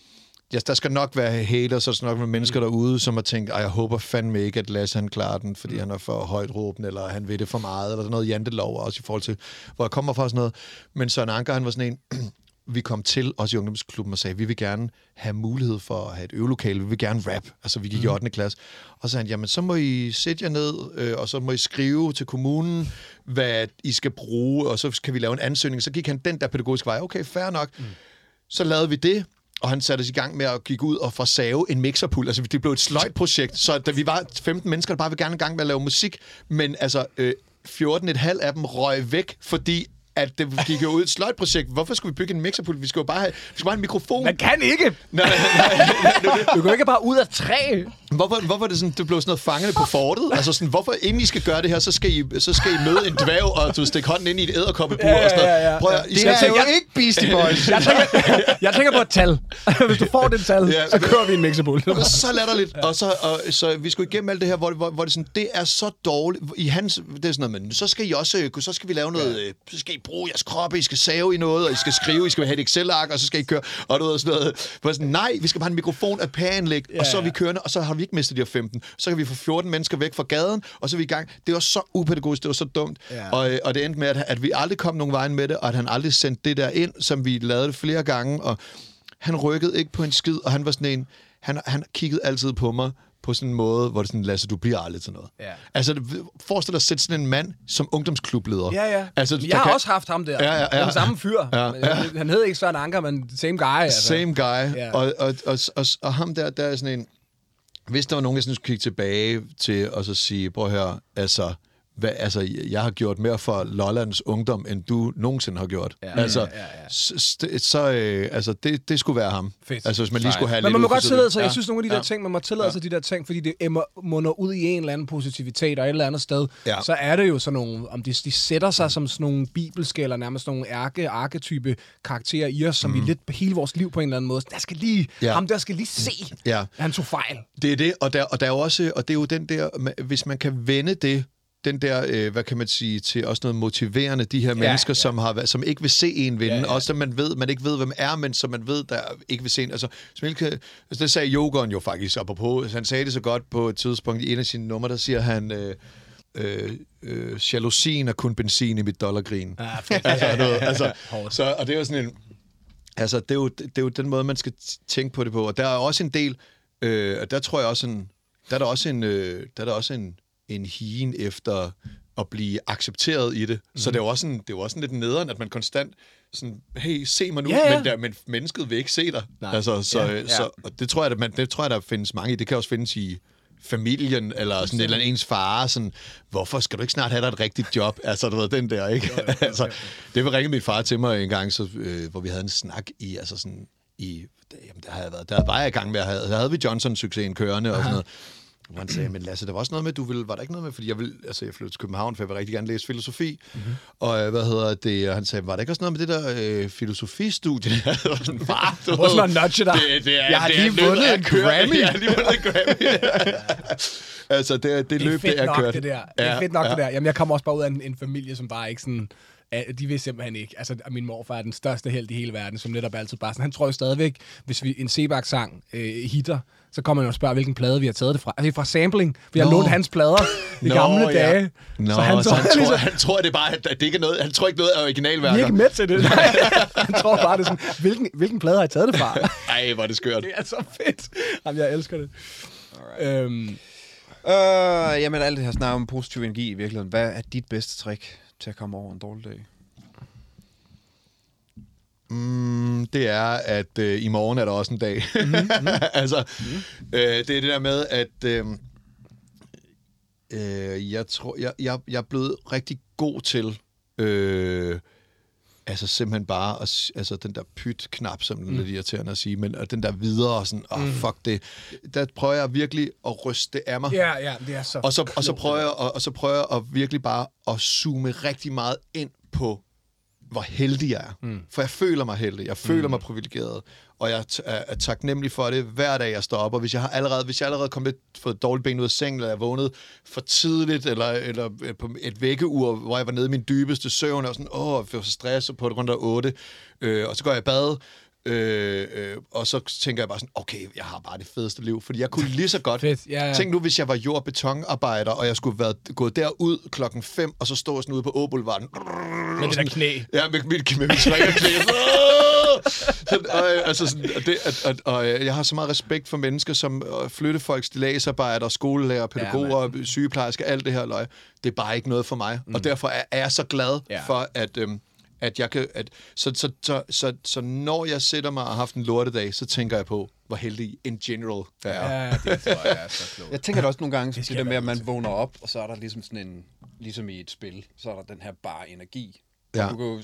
Ja, der skal nok være haters, og der skal nok være mennesker derude, som har tænkt, jeg håber fandme ikke, at Lasse han klarer den, fordi han er for højt råbende, eller han ved det for meget, eller der er noget jantelov også i forhold til, hvor jeg kommer fra og sådan noget. Men Søren Anker, han var sådan en, <clears throat> vi kom til os i ungdomsklubben og sagde, vi vil gerne have mulighed for at have et øvelokale, vi vil gerne rap, altså vi gik i 8. klasse. Og så sagde han, jamen så må I sætte jer ned, øh, og så må I skrive til kommunen, hvad I skal bruge, og så kan vi lave en ansøgning. Så gik han den der pædagogiske vej, okay, fair nok. Mm. Så lavede vi det, og han satte os i gang med at gik ud og forsave en mixerpult. Altså, det blev et sløjt-projekt, så da vi var 15 mennesker, der bare ville gerne i gang med at lave musik, men altså, øh, 14,5 af dem røg væk, fordi at det gik jo ud et sløjt-projekt. Hvorfor skulle vi bygge en mixerpult? Vi skulle jo bare have, vi skulle bare have en mikrofon. Man kan ikke! Nej, nej, nej, Du går ikke bare ud af træ. Hvorfor, hvorfor er det sådan, det blev sådan noget fangende på fortet? Altså sådan, hvorfor inden I skal gøre det her, så skal I, så skal I møde en dværg, og du stikke hånden ind i et æderkoppebur Ja, ja, og sådan noget. ja, ja. Prøv I Det skal er jo ikke Beastie Boys. <laughs> Jeg tænker, jeg tænker på et tal. <laughs> Hvis du får det tal, Ja. så kører vi en mixerbull. Så latterligt. Og så, og, så vi skulle igennem alt det her, hvor, hvor, hvor det, sådan, det er så dårligt. I hans, det er sådan noget, men så skal I også, øh, så skal vi lave noget, øh, så skal I bruge jeres kroppe, I skal save i noget, og I skal skrive, I skal have et Excel-ark, og så skal I køre, og du ved sådan noget. Sådan, nej, vi skal bare have en mikrofon, et pæreanlæg, ja, og så er vi ja. kørende, og så har vi ikke mistet de her 15. Så kan vi få 14 mennesker væk fra gaden, og så er vi i gang. Det var så upædagogisk, det var så dumt. Ja. Og, øh, og det endte med, at, at vi aldrig kom nogen vejen med det, og at han aldrig sendte det der ind, som vi lavede det flere gange, og han rykkede ikke på en skid, og han var sådan en, han, han kiggede altid på mig på sådan en måde, hvor det sådan, Lasse, du bliver aldrig til noget. Ja. Altså, forestil dig at sætte sådan en mand som ungdomsklubleder. Ja, ja. Altså, jeg har kan- også haft ham der. Ja, ja, ja. Den samme fyr. Ja, ja. Han hed ikke Søren Anker, men same guy. Altså. Same guy. Ja. Og, og, og, og, og ham der, der er sådan en... Hvis der var nogen, jeg synes, skulle kigge tilbage til, og så sige, prøv her, altså, hvad, altså, jeg har gjort mere for Lollands ungdom, end du nogensinde har gjort. Ja, altså, ja, ja, ja. Så, så øh, altså, det, det skulle være ham. Fedt. Altså, hvis man lige skulle have Men lidt man må godt tillade sig, Ja. jeg synes, nogle af de der Ja. ting, man må tillade sig de der ting, fordi det emmer- munder ud i en eller anden positivitet, og et eller andet sted, Ja. så er det jo sådan nogle, om de, de sætter sig som sådan nogle bibelske, eller nærmest nogle ærke, arketype karakterer i os, som vi lidt hele vores liv på en eller anden måde, der skal lige, Ja. ham der skal lige se, Ja. at han tog fejl. Det er det, og der, og der er også, og det er jo den der, hvis man kan vende det, den der, øh, hvad kan man sige, til også noget motiverende, de her mennesker, ja. som har som ikke vil se en vinde, Ja, ja. også dem man ved, man ikke ved, hvem er, men som man ved, der ikke vil se en. Altså, kan- altså det sagde Jokeren jo faktisk, apropos, han sagde det så godt på et tidspunkt i en af sine numre, der siger han, øh, øh, øh, jalousien er kun benzin i mit dollargrin. Ja, <laughs> fedt. altså, noget, altså, <laughs> så, og det er jo sådan en, altså, det er jo, det er jo den måde, man skal tænke på det på. Og der er også en del, øh, og der tror jeg også, en, der er der også en, øh, der er der også en, en higen efter at blive accepteret i det. Mm. Så det er jo også en, det er jo også en lidt nederen, at man konstant sådan, hey, se mig nu, Ja, ja. Men, der, men mennesket vil ikke se dig. Nej. Altså, så, Ja, ja, ja. så, og det tror jeg, at man, det tror jeg, der findes mange i. Det kan også findes i familien, eller sådan et eller andet ens far, sådan, hvorfor skal du ikke snart have dig et rigtigt job? Altså, du ved, den der, ikke? <laughs> altså, det vil ringe min far til mig en gang, så, øh, hvor vi havde en snak i, altså sådan, i, jamen, der havde jeg været, der var jeg i gang med, at have, der havde vi Johnson-succesen kørende og sådan noget. Hvor han sagde, men Lasse, der var også noget med, du ville, var der ikke noget med, fordi jeg vil, altså jeg flyttede til København, for jeg vil rigtig gerne læse filosofi, mm-hmm. og øh, hvad hedder det, og han sagde, var der ikke også noget med det der øh, filosofistudie? Far, du Hvor ved, sådan noget nudge dig. Det, det er, Jeg har det er lige løbet vundet en. Grammy. <laughs> Jeg har lige vundet en Grammy. <laughs> altså, det, er- det, Det er løb, det er nok, kørt. det der. Det er Ja, fedt nok, ja. det der. Jamen, jeg kommer også bare ud af en, en familie, som bare ikke sådan... er- De vil simpelthen ikke. Altså, min morfar er den største held i hele verden, som netop altid bare sådan. Han tror jo stadigvæk, hvis vi en Sebak-sang øh, hitter, så kommer man og spørger, hvilken plade vi har taget det fra. Altså, det er fra sampling. Vi har Nå. lånt hans plader i gamle ja. dage. Nå, så han, så han, ligesom- tror, han tror, det er bare, at det ikke er noget, han tror ikke noget af vi er originalværker. ikke med til det. <laughs> <laughs> Han tror bare, det er sådan, hvilken, hvilken plade har I taget det fra? <laughs> Ej, hvor er det skørt. det er så fedt. Jamen, jeg elsker det. Øhm, Øh, jamen, alt det her snak om positiv energi i virkeligheden. Hvad er dit bedste trick til at komme over en dårlig dag? Mm, det er, at øh, i morgen er der også en dag. Mm-hmm. <laughs> altså, mm-hmm. øh, det er det der med, at øh, øh, jeg tror, jeg, jeg, jeg er blevet rigtig god til, øh, altså simpelthen bare, at, altså den der pyt-knap, som mm. er lidt irriterende at sige, men og den der videre, sådan, åh, oh, fuck det. Der prøver jeg virkelig at ryste det af mig. ja, ja, det er så Og så, og så prøver jeg, og, og så prøver jeg at virkelig bare at zoome rigtig meget ind på, hvor heldig jeg er. Mm. For jeg føler mig heldig, jeg føler mm. mig privilegeret, og jeg er, er taknemmelig for det hver dag, jeg står op. Og hvis jeg har allerede, hvis jeg allerede kommet lidt fået dårligt ben ud af sengen, eller jeg vågnet for tidligt, eller, eller øh, på et vækkeur, hvor jeg var nede i min dybeste søvn, og sådan, åh, jeg får så stress på det rundt af 8, øh, og så går jeg i bad, Øh, øh, og så tænker jeg bare sådan, okay, jeg har bare det fedeste liv, fordi jeg kunne lige så godt... Fedt, ja, ja. Tænk nu, hvis jeg var jord- og betonarbejder, og jeg skulle være gået derud klokken 5, og så stå sådan ude på Åboulevarden. Men det der knæ. Ja, med, med, med mit. <laughs> Sådan, og, øh, altså sådan, og, det, at, og øh, jeg har så meget respekt for mennesker som flyttefolk, stillagsarbejdere, skolelærer, pædagoger, ja, sygeplejersker, alt det her løg. Det er bare ikke noget for mig. Mm. Og derfor er, er jeg så glad Ja. for, at... Øhm, at jeg kan, at, så, så, så, så, så når jeg sætter mig og har haft en lortedag, så tænker jeg på, hvor heldig in general jeg er. Ja, det tror jeg er så klogt. <laughs> Jeg tænker da også nogle gange, det, det der med, at man vågner op, og så er der ligesom sådan en, ligesom i et spil, så er der den her bare energi. Ja. Du, går,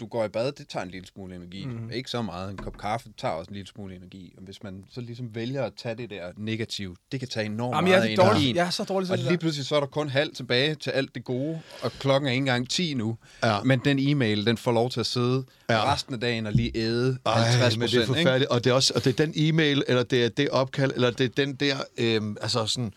du går i bad, det tager en lille smule energi. Mm. Ikke så meget. En kop kaffe tager også en lille smule energi. Og hvis man så ligesom vælger at tage det der negativt, det kan tage enormt Jamen, jeg meget er, dårlig, energi. jeg er så dårlig til Og det lige der. pludselig så er der kun halv tilbage til alt det gode, og klokken er ikke engang 10 nu. Ja. Men den e-mail, den får lov til at sidde Ja. resten af dagen og lige æde Ej, 50 men det er procent. forfærdeligt. Og det er, også, og det er den e-mail, eller det er det opkald, eller det er den der, øhm, altså sådan, øh,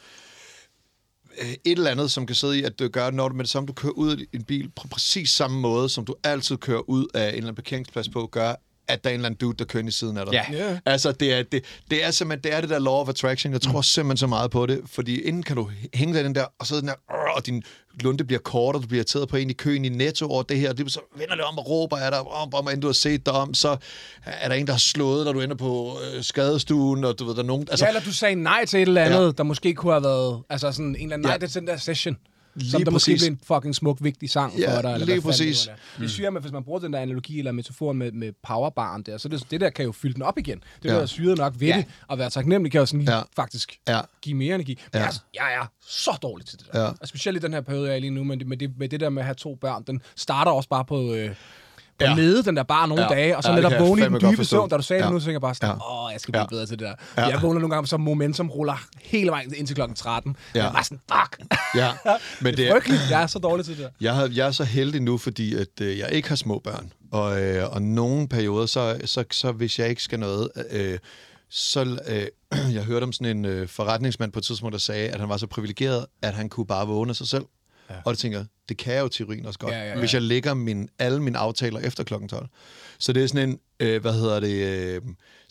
Øh, et eller andet, som kan sidde i, at du gør, når du med det samme, du kører ud i en bil på præcis samme måde, som du altid kører ud af en eller anden parkeringsplads på, gør, at der er en eller anden dude, der kører i siden af dig. Ja. Ja. Altså, det er, det, det er simpelthen, det er det der law of attraction. Jeg tror mm. simpelthen så meget på det, fordi inden kan du hænge dig i den der, og så den der, og din lunde bliver kort, og du bliver irriteret på en i køen i netto over det her, og det, så vender det om og råber af dig, om, om, inden du har set dig om, så er der en, der har slået, når du ender på øh, skadestuen, og du ved, der er nogen... Altså, ja, eller du sagde nej til et eller andet, Ja. der måske kunne have været... Altså sådan en eller anden nej Ja. til den der session. Lige som der præcis. måske en fucking smuk, vigtig sang Ja, for dig. Eller lige præcis. Det, det syrer med, hvis man bruger den der analogi eller metafor med, med powerbaren der, så det, det der kan jo fylde den op igen. Det Ja. er syret nok ved Ja. det, og være taknemmelig kan jo sådan lige Ja. faktisk Ja. give mere energi. Men Ja. jeg, jeg er så dårlig til det der. Ja. Og specielt i den her periode, jeg er lige nu, men det, med, det, med det der med at have to børn, den starter også bare på... Øh, på Ja. nede den der bare nogle Ja. dage, og så Ja, netop vågne i den dybe søvn, da du sagde Ja. det nu, så tænker jeg bare sådan, Ja. åh, jeg skal blive Ja. bedre til det der. Ja. Jeg vågner nogle gange, så momentum ruller hele vejen indtil klokken 13. Ja. Jeg er bare sådan, fuck. Ja, <laughs> men det er frygteligt. Jeg er så dårlig til det der. Jeg, har, jeg er så heldig nu, fordi at, øh, jeg ikke har små børn. Og, øh, og nogle perioder, så, så, så hvis jeg ikke skal noget, øh, så øh, <clears throat> jeg hørte om sådan en øh, forretningsmand på et tidspunkt, der sagde, at han var så privilegeret, at han kunne bare vågne sig selv. Ja. Og det tænker det kan jeg jo til urin også godt, Ja, ja, ja. hvis jeg lægger min, alle mine aftaler efter klokken 12. Så det er sådan en, øh, hvad hedder det, øh,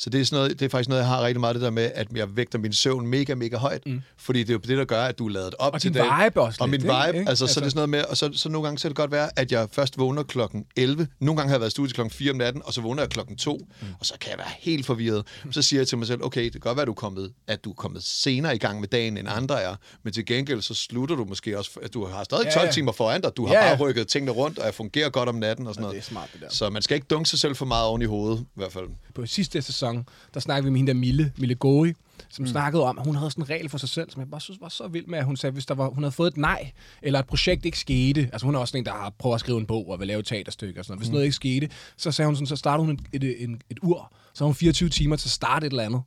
så det er, sådan noget, det er faktisk noget, jeg har rigtig meget det der med, at jeg vægter min søvn mega, mega højt, mm. fordi det er jo det, der gør, at du er lavet op Og til din dag. vibe også Og min vibe, Ikke? altså, så Altså- det er sådan noget med, og så, så nogle gange så kan det godt være, at jeg først vågner klokken 11. Nogle gange har jeg været i studiet klokken 4 om natten, og så vågner jeg klokken 2, mm. og så kan jeg være helt forvirret. Så siger jeg til mig selv, okay, det kan godt være, at du er kommet, at du er kommet senere i gang med dagen, end andre er, men til gengæld så slutter du måske også, at du har stadig Ja, 12 ja. timer foran dig. Du har Ja, ja. bare rykket tingene rundt, og jeg fungerer godt om natten og sådan noget. det er smart, det der. Så man skal ikke dunke sig selv for meget oven i hovedet, i hvert fald. på sidste sæson, der snakkede vi med hende der Mille, Mille Gori, som mm. snakkede om, at hun havde sådan en regel for sig selv, som jeg bare synes var så vild med, at hun sagde, hvis der var, hun havde fået et nej, eller et projekt ikke skete, altså hun er også sådan en, der har prøvet at skrive en bog og vil lave et teaterstykke og sådan noget. Hvis mm. noget ikke skete, så sagde hun sådan, så startede hun et, et, et, et ur, så har hun 24 timer til at starte et eller andet.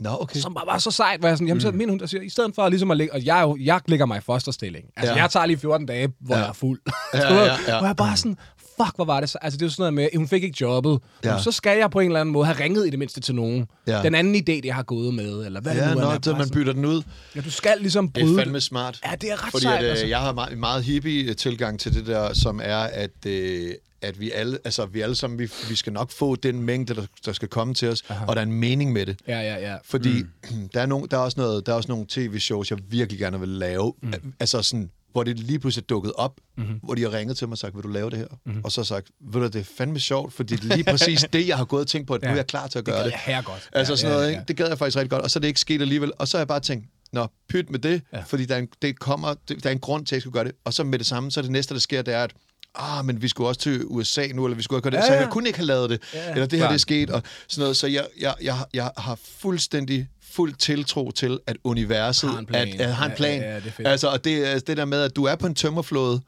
Nå, okay. Som bare var så sejt, hvor jeg sådan, jamen så mener hun, der siger, i stedet for ligesom at ligge, og jeg, jo, jeg lægger mig i fosterstilling. Altså, Ja. ja. jeg tager lige 14 dage, hvor Ja. ja. jeg er fuld. Ja, <laughs> ja, ja. Hvor jeg bare sådan, fuck, hvor var det så? Altså, det er jo sådan noget med, hun fik ikke jobbet. Ja. Ja. Så skal jeg på en eller anden måde have ringet i det mindste til nogen. Ja. Ja. Den anden idé, det jeg har gået med, eller hvad Ja, det nu nå, er. bare man bytter den ud. Ja, du skal ligesom Det er bryde fandme smart. Ja, det er ret Fordi sejt, at, øh, altså. jeg har meget, meget hippie tilgang til det der, som er, at, øh, at vi alle, altså vi alle sammen, vi, vi skal nok få den mængde, der, der skal komme til os, Aha. og der er en mening med det. Ja, ja, ja. Fordi mm. <clears throat> der, er nogle, der, er også noget, der er også nogle tv-shows, jeg virkelig gerne vil lave. Mm. Altså sådan, hvor det lige pludselig er dukket op, mm-hmm. hvor de har ringet til mig og sagt, vil du lave det her? Mm-hmm. Og så har sagt, ved du, det er fandme sjovt, fordi det er lige <laughs> præcis det, jeg har gået og tænkt på, at ja. nu er jeg klar til at gøre gad det. jeg herregodt. Altså Ja, sådan ja, noget, ja. ikke? Det gad jeg faktisk rigtig godt, og så er det ikke sket alligevel. Og så har jeg bare tænkt, nå, pyt med det, ja. fordi der er, en, det kommer, det, der er en grund til, at jeg skulle gøre det. Og så med det samme, så er det næste, der sker, det er, at ah, men vi skulle også til USA nu, eller vi skulle gjort det, ja, Ja, så ja. jeg kunne ikke have lavet det, ja, eller det her, det er sket, og sådan noget. Så jeg, jeg, jeg, jeg har fuldstændig fuld tiltro til, at universet Har en plan. At, at har en Ja, plan. ja, ja, det er altså, og det, er det der med, at du er på en tømmerflåde,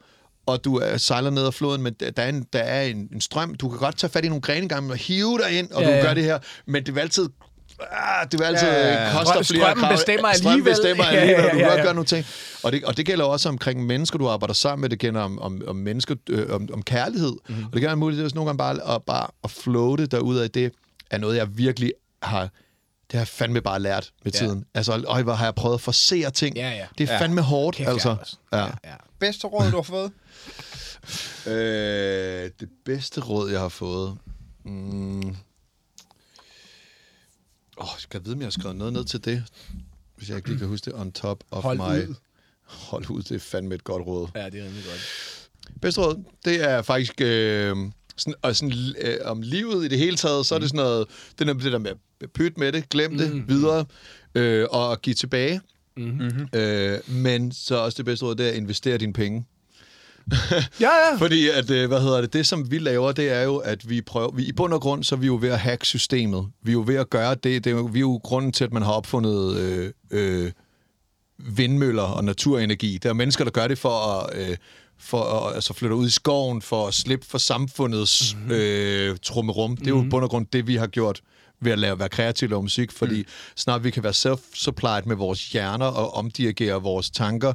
og du er, sejler ned ad floden, men der er, en, der er en, en strøm. Du kan godt tage fat i nogle grene engang og hive dig ind, og Ja, du ja. gør det her, men det vil altid Ah, det vil altid Ja, ja, ja, ja. koster flere strømmen krav. bestemmer Strømmen alligevel. bestemmer Ja, ja, alligevel, og du ja, kan godt ja. gøre nogle ting. Og det, og det gælder også omkring mennesker, du arbejder sammen med. Det gælder om, om, om mennesker, øh, om, om kærlighed. Mm-hmm. Og det gælder mulighed også nogle gange bare at, bare at floate derud af det, er noget, jeg virkelig har det har jeg fandme bare lært med Ja. tiden. Altså, øj, hvor har jeg prøvet at forsere ting. Ja, ja. Det er Ja. fandme hårdt, Kæft, altså. også. Ja. ja. Bedste råd, du har fået? <laughs> Øh, det bedste råd, jeg har fået... Mm. Åh, jeg skal vide, om jeg har skrevet noget ned til det. Hvis jeg ikke lige kan huske det. On top of Hold my... ud. Hold ud, det er fandme et godt råd. Ja, det er rimelig godt. Bedste råd, det er faktisk... Øh, sådan, og sådan, øh, om livet i det hele taget, så er det sådan noget... Det, der, det der med at pytte med det, glem det, mm. videre, øh, og give tilbage. Mm-hmm. Øh, men så også det bedste råd, det er at investere dine penge. Ja, ja. <laughs> Fordi at, øh, hvad hedder det, det som vi laver, det er jo, at vi prøver, vi, i bund og grund, så er vi jo ved at hacke systemet. Vi er jo ved at gøre det, det er jo, vi er jo grunden til, at man har opfundet øh, øh, vindmøller og naturenergi. Der er mennesker, der gør det for at, øh, for at altså flytte ud i skoven, for at slippe for samfundets mm-hmm. øh, trummerum. Det er jo i bund og grund det, vi har gjort ved at lave, være kreativ og lave musik, fordi mm. snart vi kan være self-supplied med vores hjerner og omdirigere vores tanker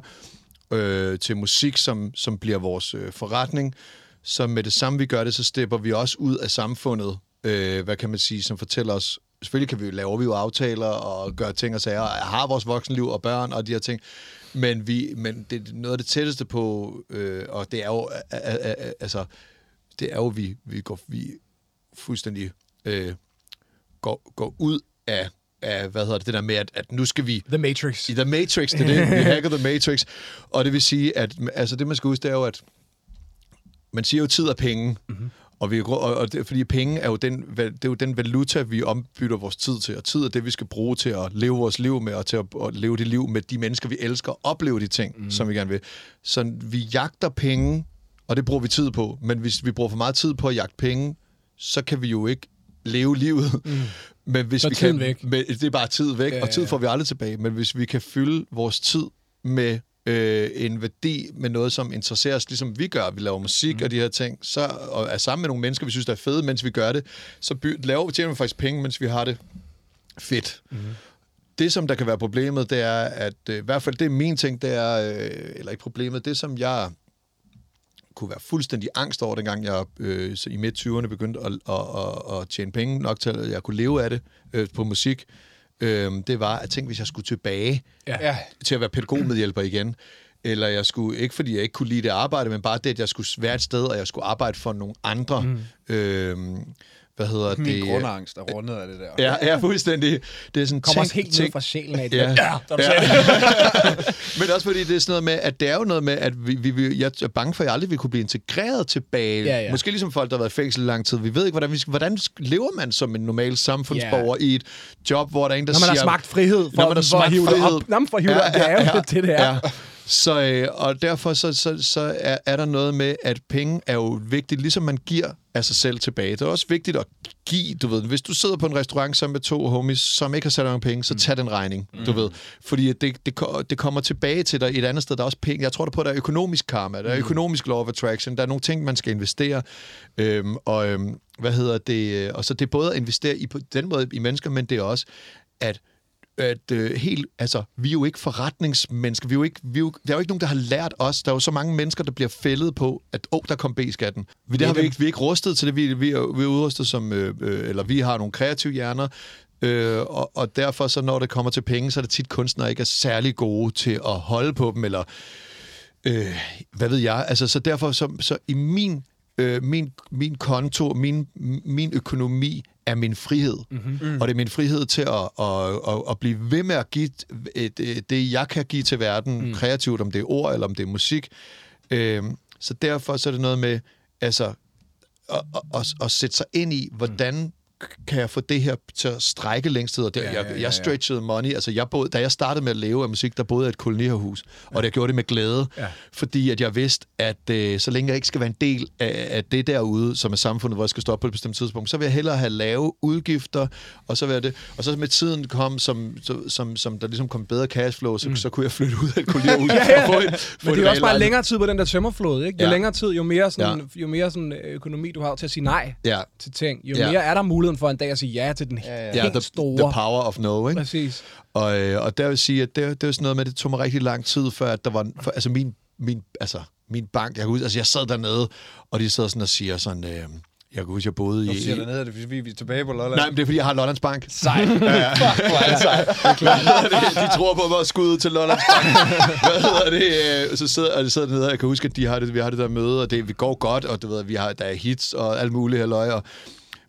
øh, til musik, som, som bliver vores øh, forretning. Så med det samme, vi gør det, så stepper vi også ud af samfundet, øh, hvad kan man sige, som fortæller os, selvfølgelig kan vi lave vi jo aftaler og gøre ting og sager, og har vores voksenliv og børn og de her ting, men, vi, men det er noget af det tætteste på, øh, og det er jo, altså, det er jo, vi, vi går vi fuldstændig øh, går, går ud af, af, hvad hedder det, det der med, at, at nu skal vi The Matrix. i The Matrix, det er det. Vi <laughs> hacker The Matrix. Og det vil sige, at altså det, man skal huske, det er jo, at man siger jo tid og penge. Mm-hmm. Og, vi, og, og det, fordi penge er jo, den, det er jo den valuta, vi ombytter vores tid til. Og tid er det, vi skal bruge til at leve vores liv med, og til at, at leve det liv med de mennesker, vi elsker, og opleve de ting, mm. som vi gerne vil. Så vi jagter penge, og det bruger vi tid på. Men hvis vi bruger for meget tid på at jagte penge, så kan vi jo ikke leve livet. Mm. Men hvis Så vi kan, væk. Men, det er bare tid væk, Ja, og tid får vi aldrig tilbage. Men hvis vi kan fylde vores tid med øh, en værdi med noget, som interesserer os, ligesom vi gør, vi laver musik mm. og de her ting, så, og er sammen med nogle mennesker, vi synes, der er fede, mens vi gør det, så by, laver, tjener vi faktisk penge, mens vi har det fedt. Mm. Det, som der kan være problemet, det er, at øh, i hvert fald det er min ting, det er, øh, eller ikke problemet, det som jeg kunne være fuldstændig angst over, dengang jeg øh, så i midt-20'erne begyndte at, at, at, at tjene penge nok til, at jeg kunne leve af det øh, på musik, øh, det var at tænke, hvis jeg skulle tilbage Ja. Til at være pædagogmedhjælper igen, eller jeg skulle, ikke fordi jeg ikke kunne lide det arbejde, men bare det, at jeg skulle være et sted, og jeg skulle arbejde for nogle andre. Mm. Øh, hvad hedder Min det? grundangst er rundet af det der. Ja, ja, fuldstændig. Det er sådan Kommer tænk- helt ned tænk- fra sjælen af det. Ja. der. Ja, du Ja. <laughs> Men også fordi det er sådan noget med, at det er jo noget med, at vi, vi, vi jeg er bange for, at jeg aldrig vil kunne blive integreret tilbage. Ja, ja. Måske ligesom folk, der har været i fængsel i lang tid. Vi ved ikke, hvordan, vi hvordan lever man som en normal samfundsborger i et job, hvor der er en, der Når man har siger... smagt frihed for, Når man har smagt frihed. op. Nå, men for at hive det er jo det, det er. Ja. Så, øh, og derfor så, så, så er, er der noget med, at penge er jo vigtigt, ligesom man giver af sig selv tilbage. Det er også vigtigt at give, du ved, hvis du sidder på en restaurant sammen med to homies, som ikke har sat nogen penge, så tag den regning, du ved. Fordi det, det, det kommer tilbage til dig et andet sted. Der er også penge. Jeg tror der på, at der er økonomisk karma, der er økonomisk law of attraction, der er nogle ting, man skal investere. Øhm, og øhm, hvad hedder det? Og så det er både at investere i på den måde i mennesker, men det er også, at at øh, helt, altså, vi er jo ikke forretningsmennesker. Vi er jo ikke, vi er jo, der er jo ikke nogen, der har lært os. Der er jo så mange mennesker, der bliver fældet på, at åh, oh, der kom B-skatten. Vi, det har vi, ikke, vi er ikke rustet til det. Vi, vi, er, vi er udrustet som, øh, øh, eller vi har nogle kreative hjerner, øh, og, og derfor så, når det kommer til penge, så er det tit kunstnere ikke er særlig gode til at holde på dem, eller øh, hvad ved jeg. Altså, så derfor, så, så i min, øh, min, min konto, min, min økonomi er min frihed. Mm-hmm. Og det er min frihed til at, at, at, at blive ved med at give et, et, det, jeg kan give til verden, mm. kreativt, om det er ord eller om det er musik. Øh, så derfor så er det noget med, altså, at, at, at, at sætte sig ind i, hvordan kan jeg få det her til at strække længst tid? Og det, Ja, ja, ja, jeg, ja, jeg ja. stretchede money. Altså, jeg boede, da jeg startede med at leve af musik, der boede jeg et kolonihavehus. Og jeg gjorde det med glæde. Ja. Fordi at jeg vidste, at øh, så længe jeg ikke skal være en del af, af det derude, som er samfundet, hvor jeg skal stoppe på et bestemt tidspunkt, så vil jeg hellere have lave udgifter, og så vil jeg det. Og så med tiden kom, som, så- som, som der ligesom kom bedre cashflow, så, mm. så kunne jeg flytte ud af et kolonihavehus. <laughs> Ja, ja. og få et, få Men det et er også bare længere tid på den der tømmerflod, ikke? Jo Ja. længere tid, jo mere, sådan, jo mere sådan, øh, økonomi du har til at sige nej Ja, til ting, jo Ja. mere er der muligheden for en dag at sige ja til den Ja, ja. helt ja the, store. the power of no, ikke? Præcis. Og, øh, og der vil sige, at det, det var sådan noget med, at det tog mig rigtig lang tid, før at der var, for, altså min, min, altså min bank, jeg kan huske, altså jeg sad dernede, og de sad sådan og siger sådan, øh, jeg kan huske, jeg boede Nu i... siger dernede, er det fordi, vi er tilbage på Lolland. Nej, men det er, fordi jeg har Lollands Bank. Sejt. <laughs> Fuck, hvor er det sejt. de tror på mig at skulle ud til Lollands Bank. Hvad hedder det? Øh, Så sidder, og de sidder dernede, og jeg kan huske, at de har det, vi har det der møde, og det, vi går godt, og du ved, vi har, der er hits og alt muligt halløj, og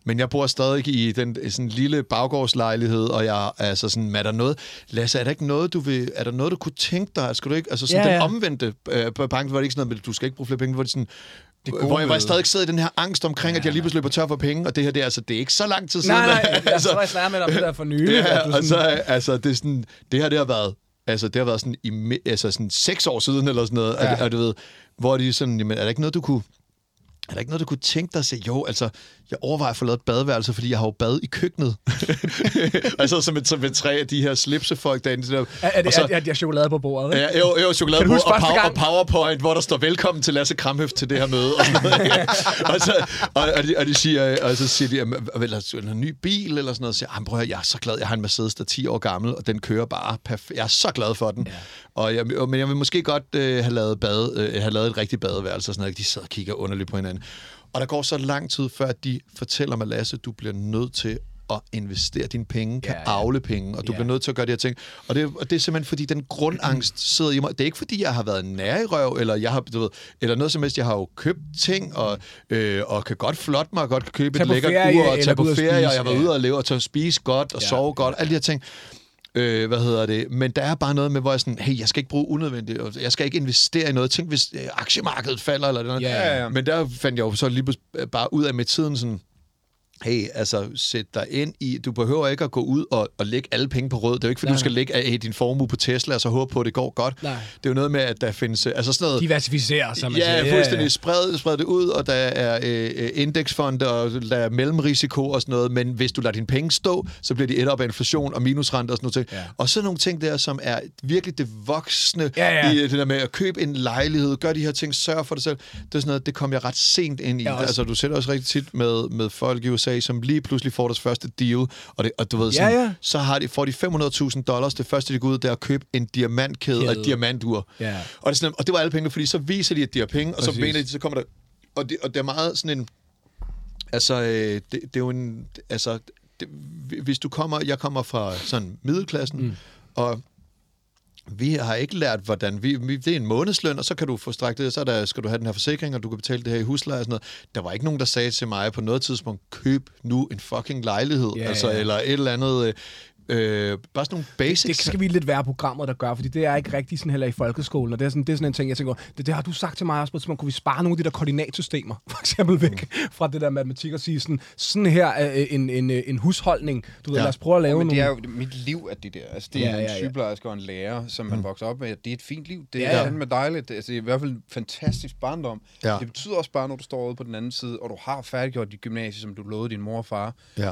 men jeg bor stadig i den sådan lille baggårdslejlighed, og jeg er altså sådan, er der noget, Lasse, er der ikke noget, du vil, er der noget, du kunne tænke dig, skal du ikke, altså sådan Ja, ja, den omvendte øh, på banken, var det ikke sådan noget, med, du skal ikke bruge flere penge, hvor det sådan, Det gode hvor jeg var stadig sidder i den her angst omkring, ja, at jeg lige pludselig løber tør for penge, og det her, det er, altså, det er ikke så lang tid siden. Nej, nej, jeg altså, tror, jeg snakker med dig om det der for nylig. Ja, at du og så, sådan, altså, det er sådan, det her, det har været, altså, det har været sådan, i, altså, sådan seks år siden, eller sådan noget, ja. Og, og, du ved, hvor de sådan, jamen, er der ikke noget, du kunne, er der ikke noget, du kunne tænke dig at sige? Jo, altså, jeg overvejer at få lavet et badeværelse, fordi jeg har jo bad i køkkenet. <laughs> altså, som et, som et tre af de her slipsefolk derinde. der. er, er, Og det, så- er, er, er chokolade på bordet, ikke? Ja, jo, jo, chokolade på, huske og, power, og PowerPoint, hvor der står velkommen til Lasse Kramhøft til det her møde. Og, sådan noget, ikke? <laughs> og, så, og, og, de, og, de siger, og så siger de, "Jamen, vil have en ny bil eller sådan noget? Så siger jeg, "Jamen, prøv at jeg er så glad, jeg har en Mercedes, der er 10 år gammel, og den kører bare perfekt. Jeg er så glad for den. Ja. Og jeg, men jeg vil måske godt øh, have, lavet bad, øh, have lavet et rigtigt badeværelse og sådan noget. De sidder og kigger underligt på hinanden. Og der går så lang tid, før de fortæller mig, Lasse, du bliver nødt til at investere dine penge, kan Ja, ja, ja. ja. afle penge, og du Ja. ja. bliver nødt til at gøre de her ting. Og det, og det er simpelthen, fordi den grundangst <clears throat> sidder i mig. Det er ikke, fordi jeg har været nær i røv, eller, jeg har, du ved, eller noget som helst. Jeg har jo købt ting, og, øh, og kan godt flotte mig, og godt kan købe Tage et lækkert ferie, ur, og tage på og ferie, spise, og jeg var ja. ude og leve, og tage og spise godt, og Ja, ja, sove godt, alle de her ting. Øh, hvad hedder det? Men der er bare noget med, hvor jeg sådan, hey, jeg skal ikke bruge unødvendigt, og jeg skal ikke investere i noget. Tænk, hvis øh, aktiemarkedet falder eller noget. Ja, ja, ja. Men der fandt jeg jo så lige pludselig bare ud af med tiden sådan, hey, altså sæt dig ind i, du behøver ikke at gå ud og, og lægge alle penge på rød. Det er jo ikke, fordi Nej, du skal lægge af din formue på Tesla, og så håbe på, at det går godt. Nej. Det er jo noget med, at der findes, øh, altså sådan noget... Diversificere, som man Ja, siger. fuldstændig. Spred, spred det ud, og der er øh, øh, indeksfonde, og der er mellemrisiko og sådan noget, men hvis du lader dine penge stå, så bliver de et op af inflation og minusrente og sådan noget. Ja. Ja. Og så nogle ting der, som er virkelig det voksne Ja, ja. i øh, det der med at købe en lejlighed, gør de her ting, sørg for dig selv. Det er sådan noget, det kom jeg ret sent ind i. Ja, også. altså, du sætter også rigtig tit med, med folk i USA, som lige pludselig får deres første deal, og, det, og du ved, Ja, sådan, ja. så har de, får de 500.000 dollars. Det første, de går ud, det er at købe en diamantkæde og Kæde. et diamantur. Ja. Og, det sådan, og det var alle pengene, fordi så viser de, at de har penge, og så Præcis. mener de, så kommer der... Og det, og det er meget sådan en... Altså, øh, det, det er jo en... Altså, det, hvis du kommer... Jeg kommer fra sådan middelklassen, mm. og vi har ikke lært, hvordan... Vi, vi, det er en månedsløn, og så kan du få strakt det, så er der, skal du have den her forsikring, og du kan betale det her i husleje og sådan noget. Der var ikke nogen, der sagde til mig på noget tidspunkt, køb nu en fucking lejlighed, Ja, altså, ja. eller et eller andet... Øh, bare sådan nogle basics. Det skal vi lidt være programmet, der gør, fordi det er ikke rigtig sådan heller i folkeskolen, og det er sådan, det er sådan en ting, jeg tænker, det, det har du sagt til mig også på et tidspunkt, kunne vi spare nogle af de der koordinatsystemer, <laughs> for eksempel væk Mm. fra det der matematik og sige sådan, sådan her er øh, en, en, øh, en husholdning, du ved, Ja. lad os prøve at lave Men det nogle... er jo, mit liv er det der. Altså, det er Ja, ja, ja, en ja. sygeplejerske og en lærer, som man vokser op med. Det er et fint liv. Det Ja, er ja. ja. med dejligt. Altså, det er i hvert fald en fantastisk barndom. Ja. Det betyder også bare, når du står ude på den anden side, og du har færdiggjort dit gymnasie, som du lovede din mor og far, Ja.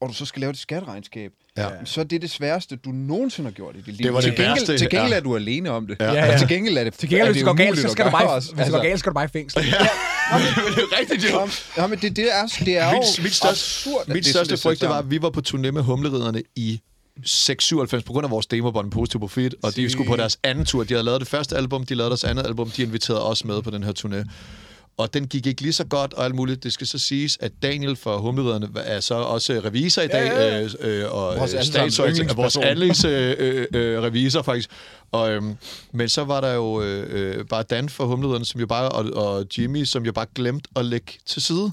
og du så skal lave det skatteregnskab, Ja. så er det det sværeste, du nogensinde har gjort i dit liv. Det var til det gengæld, værste, Til gengæld ja. er du alene om det. Ja. Ja, ja. Og til gengæld er det Til gengæld, hvis det går galt, så skal du bare, hvis altså, det går galt, skal du bare i fængsel. <laughs> det er rigtigt, jo. Ja, men det, det er, det er jo Mit, mit største, absurd, mit frygt, det var, at vi var på turné med Humleriderne i 697 på grund af vores demobånd Positiv Profit, og de skulle på deres anden tur. De havde lavet det første album, de lavede deres andet album, de inviterede os med på den her turné. Og den gik ikke lige så godt og alt muligt. Det skal så siges, at Daniel fra Humleriderne er så også revisor i dag, Ja, ja. øh, øh, og Vores øh, vores yndlingsperson. anlægs øh, øh, øh, revisor faktisk. Og, øhm, men så var der jo øh, øh, bare Dan fra Humleriderne, som jo bare, og, og Jimmy, som jo bare glemte at lægge til side.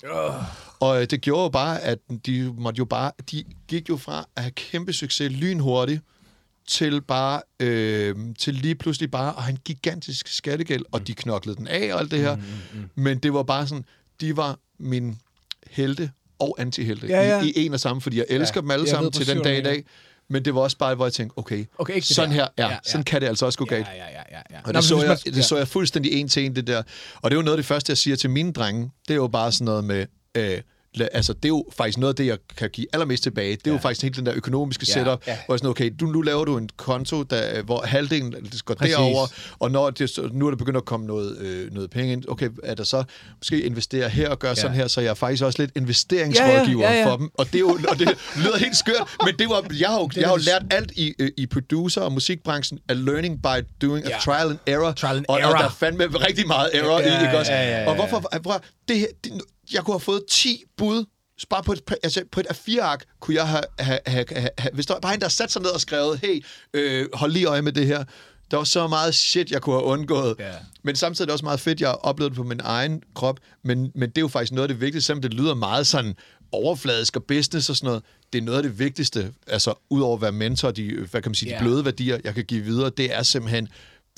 Og øh, det gjorde jo bare, at de måtte jo bare, de gik jo fra at have kæmpe succes lynhurtigt, til bare, øh, til lige pludselig bare at have en gigantisk skattegæld, og de knoklede den af og alt det her. Mm, mm, mm. Men det var bare sådan, de var min helte og antihelte Ja, ja. I, i en og samme, fordi jeg elsker ja, dem alle sammen til den dag i dag. Men det var også bare, hvor jeg tænkte, okay, Okay, ikke sådan der. her, ja, Ja, ja, sådan kan det altså også gå galt. Ja, ja, ja, ja, ja. Og det, så jeg, det så jeg fuldstændig en til en, det der. Og det er jo noget af det første, jeg siger til mine drenge. Det er jo bare sådan noget med... Øh, altså, det er jo faktisk noget af det, jeg kan give allermest tilbage. Det er ja. jo faktisk hele den der økonomiske Ja, setup, ja. hvor jeg sådan, okay, du, nu laver du en konto, der, hvor halvdelen det går Præcis. derover, og når det, nu er der begyndt at komme noget, øh, noget penge ind, okay, er der så måske investere her og gøre ja. sådan her, så jeg er faktisk også lidt investeringsrådgiver Ja, ja, ja, ja. for dem. Og det, er jo, og det lyder helt skørt, men det var, jeg har jo, jeg har jo lært alt i, øh, i producer- og musikbranchen af learning by doing, Ja. af trial and error. Trial and og, error. og der er fandme rigtig meget error Ja, i, ikke også? ja, ja, ja, Og hvorfor, bror, det, her- det, jeg kunne have fået 10 bud, bare på et, altså på et A4-ark, kunne jeg have, have, have, have, have, hvis der var bare en, der satte sig ned og skrevet, hey, øh, hold lige øje med det her. Der var så meget shit, jeg kunne have undgået. Ja. Men samtidig er det også meget fedt, jeg har oplevet det på min egen krop. Men, men det er jo faktisk noget af det vigtigste, selvom det lyder meget sådan overfladisk og business og sådan noget. Det er noget af det vigtigste, altså udover at være mentor, de, hvad kan man sige, Ja. de bløde værdier, jeg kan give videre, det er simpelthen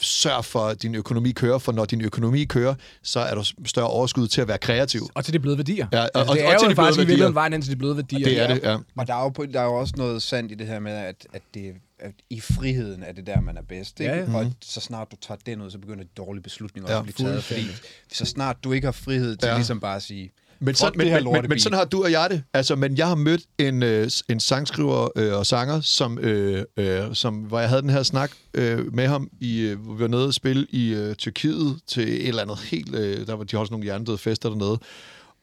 sørg for, at din økonomi kører, for når din økonomi kører, så er der større overskud til at være kreativ. Og til de bløde værdier. Ja, og- altså, det og- er og til jo de bløde faktisk i værdier. virkeligheden vejen ind til de bløde værdier. Det er det, ja. Og der er, jo, på- der er jo også noget sandt i det her med, at, at, det, at i friheden er det der, man er bedst. Ikke? Ja, ja. Og så snart du tager den ud, så begynder de dårlige beslutninger Ja, også at blive taget. Fordi så snart du ikke har frihed til ja. ligesom bare at sige, Men, "Fuck sådan, men, men, men, men lortebil." sådan har du og jeg det. Altså, men jeg har mødt en, øh, en sangskriver øh, og sanger, som, øh, øh, som, hvor jeg havde den her snak øh, med ham, i, øh, hvor vi var nede og spille i øh, Tyrkiet til et eller andet helt... Øh, der var de holdt sådan nogle hjernedøde fester dernede.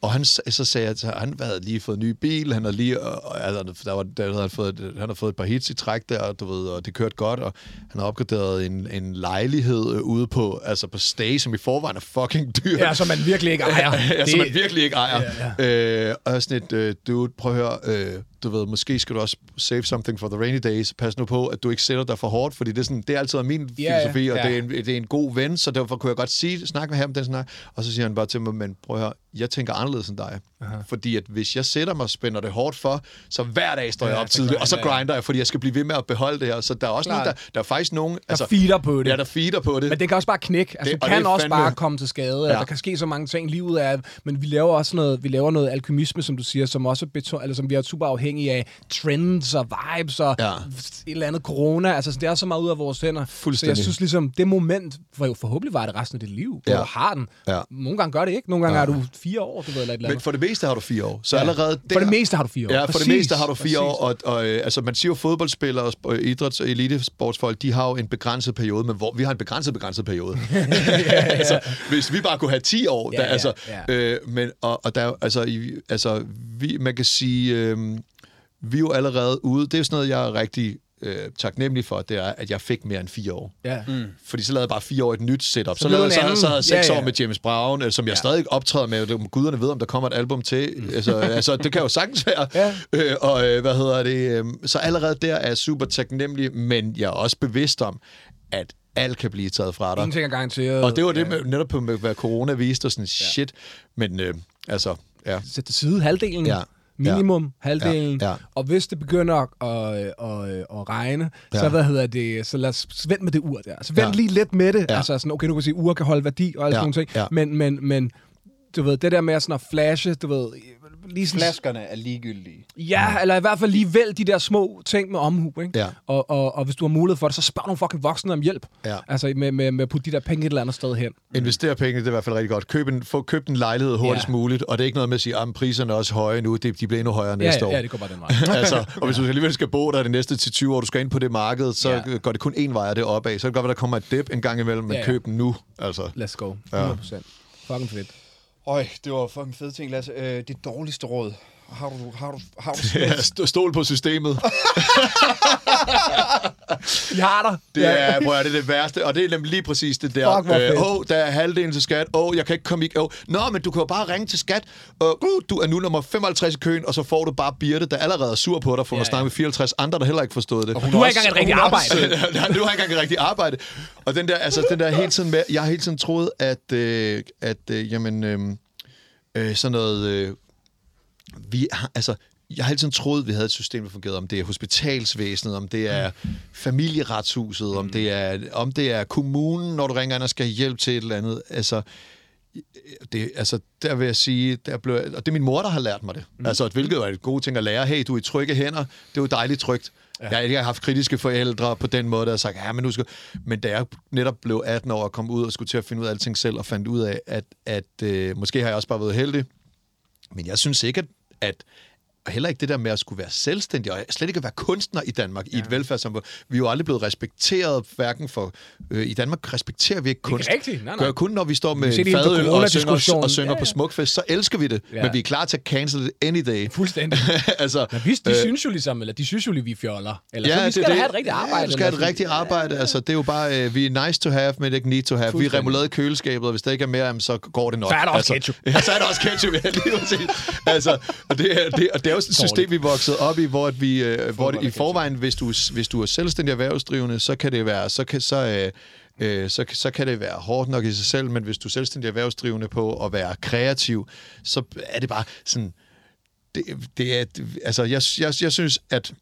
Og han, så sagde jeg til ham, han havde lige fået en ny bil, han havde lige, og, og, altså, der var, der havde fået, et- han har fået et par hits i træk der, og, du ved, og det kørte godt, og han har opgraderet en, en lejlighed øh, ude på, altså på Stay, som i forvejen er fucking dyr. Ja, som man virkelig ikke ejer. <laughs> ja, som man virkelig ikke ejer. Ja, Ja, ja. Øh, og sådan et, øh, dude, prøv at høre, øh, du ved, måske skal du også save something for the rainy days. Pas nu på, at du ikke sætter dig for hårdt, fordi det er, sådan, det er altid min Ja, ja, filosofi, og ja. det, er en, det er en god ven, så derfor kunne jeg godt sige, snakke med ham den snak. Og så siger han bare til mig, men prøv at høre, jeg tænker anderledes end dig. Aha. Fordi at hvis jeg sætter mig og spænder det hårdt for, så hver dag står jeg Ja, op så tidligt, og så grinder jeg. jeg, fordi jeg skal blive ved med at beholde det her. Så der er også Klart. nogen, der, der er faktisk nogen... Der feeder på det. Ja, der feeder på det. Men det kan også bare knække. Altså, Det- du kan det også fandme- bare komme til skade. Ja. Der kan ske så mange ting. Livet er... Men vi laver også noget, vi laver noget alkymisme, som du siger, som også beton, eller som vi er super afhængige af trends og vibes og Ja. et eller andet corona. Altså, det er så meget ud af vores hænder. Så jeg synes ligesom, det moment, hvor jo forhåbentlig var det resten af dit liv, hvor Ja. du har den. Ja. Nogle gange gør det ikke. Nogle gange ja. er du fire år, du ved, eller et eller Men andet. for det meste har du fire år. Så Ja. allerede der... For det meste har du fire år. Ja, for Præcis. det meste har du fire Præcis. år, og, og øh, altså, man siger jo, fodboldspillere og sp- idræts- og elitesportsfolk, de har jo en begrænset periode, men hvor vi har en begrænset, begrænset periode. <laughs> <laughs> altså, hvis vi bare kunne have 10 år, Ja, der, ja, altså, ja. Øh, men, og, og der, er altså, i, altså, vi, man kan sige, øh, vi er jo allerede ude, det er sådan noget, jeg er rigtig øh, taknemmelig for, det er, at jeg fik mere end fire år. Ja. Mm. Fordi så lavede jeg bare fire år et nyt setup. Så, blev lavede, en så, så havde jeg seks Ja, ja. år med James Brown, øh, som jeg Ja. stadig optræder med. Det- Guderne ved, om der kommer et album til. Altså, altså, det kan jo sagtens være. Ja. Øh, og øh, hvad hedder det? Øh, så allerede der er jeg super taknemmelig, men jeg er også bevidst om, at alt kan blive taget fra dig. Ingenting er garanteret. Og det var det Ja. med, netop på, med, hvad corona viste, og sådan shit. Men øh, altså, ja. sætte til side halvdelen. Ja. Minimum Ja. halvdelen. Ja. Ja. Og hvis det begynder at, at, at, at regne, ja. så hvad hedder det, så lad os så vent med det ur der. Så vent Ja. lige lidt med det. Ja. Altså sådan, okay, du kan sige, ur kan holde værdi og alle Ja. sådan nogle ting. Ja. Men, men, men du ved, det der med sådan at flashe, du ved, lige sådan... Flaskerne er ligegyldige. Ja, eller i hvert fald lige vælg de der små ting med omhu, ikke? Ja. Og, og, og hvis du har mulighed for det, så spørg nogle fucking voksne om hjælp. Ja. Altså med, med, med at putte de der penge et eller andet sted hen. Investere penge, det er i hvert fald rigtig godt. Køb en, få købt en lejlighed hurtigst Ja. muligt, og det er ikke noget med at sige, at priserne er også høje nu, det, de bliver endnu højere Ja, næste ja, år. ja, det går bare den vej. <laughs> altså, og hvis du alligevel skal bo der de næste til 20 år, du skal ind på det marked, så Ja. ja. går det kun én vej af det opad. Så kan det godt være, der kommer et dip en gang imellem, men Ja, ja, ja. køb den nu. Altså. Let's go. 100%. Ja. Fucking fedt. Øj, det var fucking fede ting, Lasse. Øh, det dårligste råd. Har du, har du, har du <laughs> Ja, st- stol på systemet. Vi har dig. Det er, prøv at, det er det værste, og det er nemlig lige præcis det der. Fuck, hvor fedt. Åh, oh, der er halvdelen til skat. Åh, oh, jeg kan ikke komme i... Oh. Nå, men du kan jo bare ringe til skat. Uh, uh, du er nu nummer 55 i køen, og så får du bare Birte, der allerede er sur på dig, for Ja, ja, at snakke med 54 andre, der heller ikke forstod det. Du har ikke engang et rigtigt arbejde. <laughs> Ja, du har ikke engang et rigtigt arbejde. Og den der, altså, den der hele tiden med, jeg har hele tiden troet, at, øh, at øh, jamen, øh, øh, sådan noget, øh, vi har, altså, jeg har tiden troet, vi havde et system, der fungerede, om det er hospitalsvæsenet, om det er familieretshuset, om det er, om det er kommunen, når du ringer ind og skal hjælp til et eller andet. Altså, det, altså, der vil jeg sige, der blev, og det er min mor, der har lært mig det. Mm. Altså, hvilket er et gode ting at lære. Hey, du er i trygge hænder. Det er jo dejligt trygt. Ja. Jeg har ikke haft kritiske forældre på den måde, der har sagt, ja, men nu skal... Men da jeg netop blev 18 år og kom ud og skulle til at finde ud af alting selv, og fandt ud af, at, at øh, måske har jeg også bare været heldig, men jeg synes ikke, at, at og heller ikke det der med at skulle være selvstændig, og slet ikke at være kunstner i Danmark, ja. i et velfærdssamfund. Vi er jo aldrig blevet respekteret, hverken for... Øh, I Danmark respekterer vi ikke kunst. rigtigt. Nej, nej. Gør kun, når vi står med det fadøl og synger, og synger Ja, ja, ja. på Smukfest, så elsker vi det. Ja. Ja. Men vi er klar til at cancel it any day. Fuldstændig. <laughs> altså, Men vi, de øh, synes jo ligesom, eller de synes jo lige, vi er fjoller. Eller så, vi det skal da det. have et rigtigt arbejde. Ja, du skal have et rigtigt arbejde. Altså, det er jo bare, øh, vi er nice to have, men ikke need to have. Vi er remoulade i køleskabet, og hvis der ikke er mere, så går det nok. Så er der også altså, ketchup. <laughs> Ja, så er der også ketchup, ja, lige præcis. altså, og det, det, og det er jo sådan et system, vi vokset op i, hvor, at vi, øh, hvor det, i forvejen, hvis du, hvis du er selvstændig erhvervsdrivende, så kan det være, så kan, så, øh, øh, så, så kan det være hårdt nok i sig selv, men hvis du er selvstændig erhvervsdrivende på at være kreativ, så er det bare sådan, det, det er, altså, jeg, jeg, jeg synes, at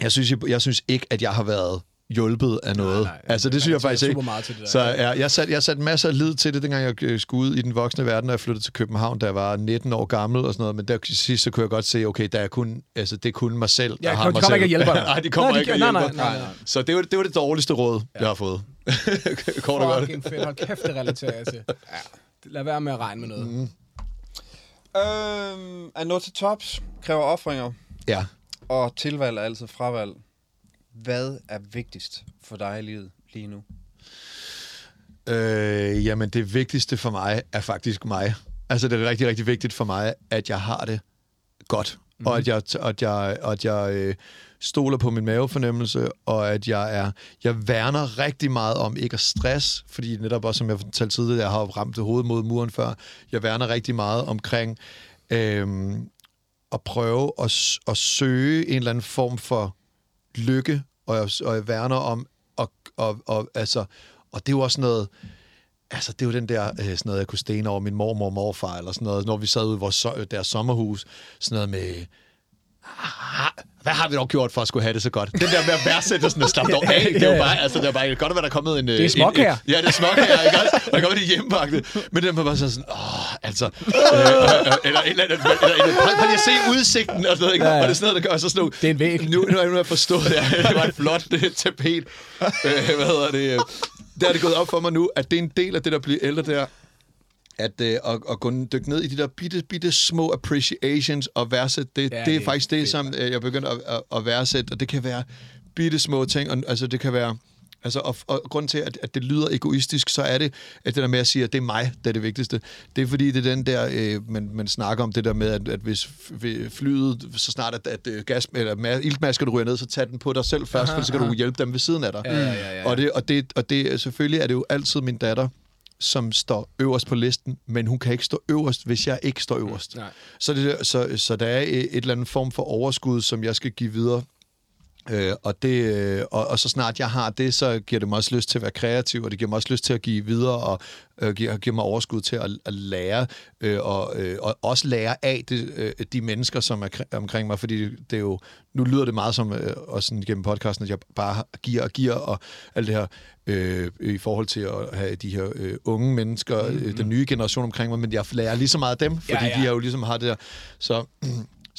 jeg synes, jeg, jeg synes ikke, at jeg har været hjulpet af noget. nej, altså, det jeg synes jeg relaterer faktisk ikke. super meget til det der. Så ja, jeg satte jeg sat masser af lid til det, dengang jeg øh, skulle ud i den voksne verden, og jeg flyttede til København, da jeg var 19 år gammel og sådan noget. Men der sidst, så kunne jeg godt se, okay, der er kun, altså, det er kun mig selv, der Ja, har de mig kommer selv. ikke og hjælper dig. <laughs> nej, de kommer Nej, de ikke og kan- nej, nej, nej, nej. Så det var, det var det dårligste råd, ja. jeg har fået. <laughs> Kort og godt. Fucking fedt. Hold kæft, det relaterer jeg til. <laughs> Ja. Lad være med at regne med noget. Mm. Øhm, at nå til tops kræver offringer, Ja. og tilvalg er altid fravalg. Hvad er vigtigst for dig i livet lige nu? Øh, jamen, det vigtigste for mig er faktisk mig. Altså, det er rigtig, rigtig vigtigt for mig, at jeg har det godt. Mm-hmm. Og at jeg, at jeg, at jeg øh, stoler på min mavefornemmelse, og at jeg er jeg værner rigtig meget om ikke at stress, fordi netop også, som jeg fortalte tidligere, jeg har ramt det hoved mod muren før. Jeg værner rigtig meget omkring øh, at prøve at, at søge en eller anden form for lykke, og jeg, og jeg værner om, og, og, og, altså, og det er jo også noget, altså, det er jo den der, øh, sådan noget, jeg kunne stene over min mormor og morfar, eller sådan noget, når vi sad ude i vores, deres sommerhus, sådan noget med, hvad har vi dog gjort for at skulle have det så godt? Den der med at værdsætte sådan at slappe dog <laughs> af, det er jo bare, altså, det er bare godt at der er kommet en... Det er småkager. Ja, det er småkager, ikke også? Og der kommer det hjemmebagte. Men den var bare sådan, åh, altså... Øh, øh, øh, eller et eller andet... Eller, eller, prøv, prøv lige at se udsigten og sådan noget, ikke? Ja, ja. Og det er sådan noget, der gør så sådan nogle- Det er en væg. Nu, nu, nu har jeg forstået, ja, det var et flot det, tapet. Øh, hvad hedder det? Der er det gået op for mig nu, at det er en del af det, der bliver ældre der, at, øh, at, at gå dykke ned i de der bitte, bitte små appreciations og værdsætte det. Ja, det er det er faktisk det, fedt, som øh, jeg begynder at, at, at værdsætte, og det kan være bitte små ting, og, altså det kan være... Altså, og, og grund til, at, at det lyder egoistisk, så er det, at det der med at sige, at det er mig, der er det vigtigste. Det er fordi, det er den der, øh, man, man snakker om det der med, at, at hvis flyet, så snart at, at øh, gas, eller ma- iltmaskerne ryger ned, så tag den på dig selv først, for så kan du <laughs> hjælpe dem ved siden af dig. Ja, ja, ja, ja. Og, det, og, det, og det, selvfølgelig er det jo altid min datter, som står øverst på listen, men hun kan ikke stå øverst, hvis jeg ikke står øverst. Nej. Så, det, så, så der er et eller andet form for overskud, som jeg skal give videre. Øh, og, det, øh, og, og så snart jeg har det, så giver det mig også lyst til at være kreativ, og det giver mig også lyst til at give videre, og øh, giver, giver mig overskud til at, at lære, øh, og, øh, og også lære af det, øh, de mennesker, som er kr- omkring mig, fordi det er jo, nu lyder det meget som, øh, også sådan gennem podcasten, at jeg bare giver og giver, og alt det her, øh, i forhold til at have de her øh, unge mennesker, mm-hmm. øh, den nye generation omkring mig, men jeg lærer lige så meget af dem, fordi Ja, ja. de har jo ligesom har det der, så...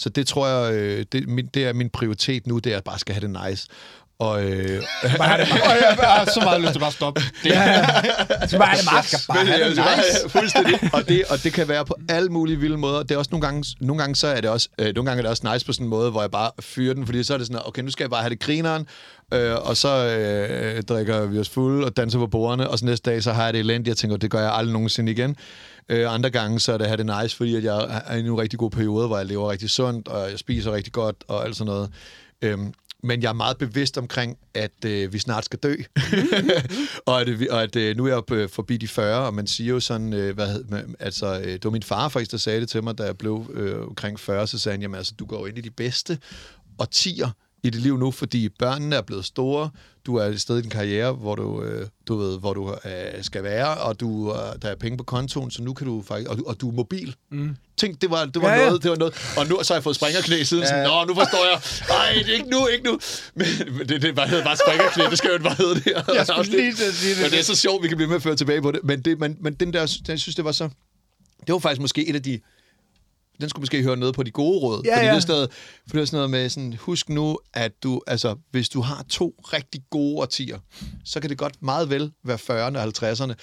Så det tror jeg, øh, det, min, det er min prioritet nu, det er at jeg bare skal have det nice. Og, øh, <laughs> Bare have det <laughs> Og jeg har så meget lyst til bare at stoppe. Det, Så bare det max. bare have det bare- nice. Fuldstændig. Og det, og det kan være på alle mulige vilde måder. Det er også nogle gange, nogle gange så er det også, øh, nogle gange er det også nice på sådan en måde, hvor jeg bare fyrer den, fordi så er det sådan, okay, nu skal jeg bare have det grineren, øh, og så øh, drikker vi os fulde og danser på bordene, og så næste dag, så har jeg det elendigt, jeg tænker, det gør jeg aldrig nogensinde igen. Øh, andre gange, så er det at have det nice, fordi at jeg er i en rigtig god periode, hvor jeg lever rigtig sundt, og jeg spiser rigtig godt, og alt sådan noget. Øhm, men jeg er meget bevidst omkring, at øh, vi snart skal dø. <laughs> og at, øh, og at øh, nu er jeg øh, forbi de 40, og man siger jo sådan, øh, hvad, hed- man- altså, øh, det var min far faktisk, der sagde det til mig, da jeg blev øh, omkring 40, så sagde han, jamen altså, du går ind i de bedste årtier i dit liv nu, fordi børnene er blevet store, du er et sted i din karriere, hvor du, øh, du ved, hvor du øh, skal være, og du, øh, der er penge på kontoen, så nu kan du faktisk, og, du- og du er mobil. Mm. Tænk, det var, det var Ja, ja, ja. noget, det var noget, og nu så har jeg fået springerknæ siden, sådan, nå, nu forstår jeg, nej, det er ikke nu, ikke nu, men men det, det bare, hedder bare springerknæ, det skal jo bare hedde det. Jeg skulle lige til at sige det. Men det er så sjovt, vi kan blive med at føre tilbage på det, men, det, men, men den der, jeg synes, det var så, det var faktisk måske et af de, den skulle måske høre noget på de gode råd. Ja, fordi ja. det noget, for det er sådan noget med, sådan, husk nu, at du, altså, hvis du har to rigtig gode årtier, så kan det godt meget vel være 40'erne og 50'erne.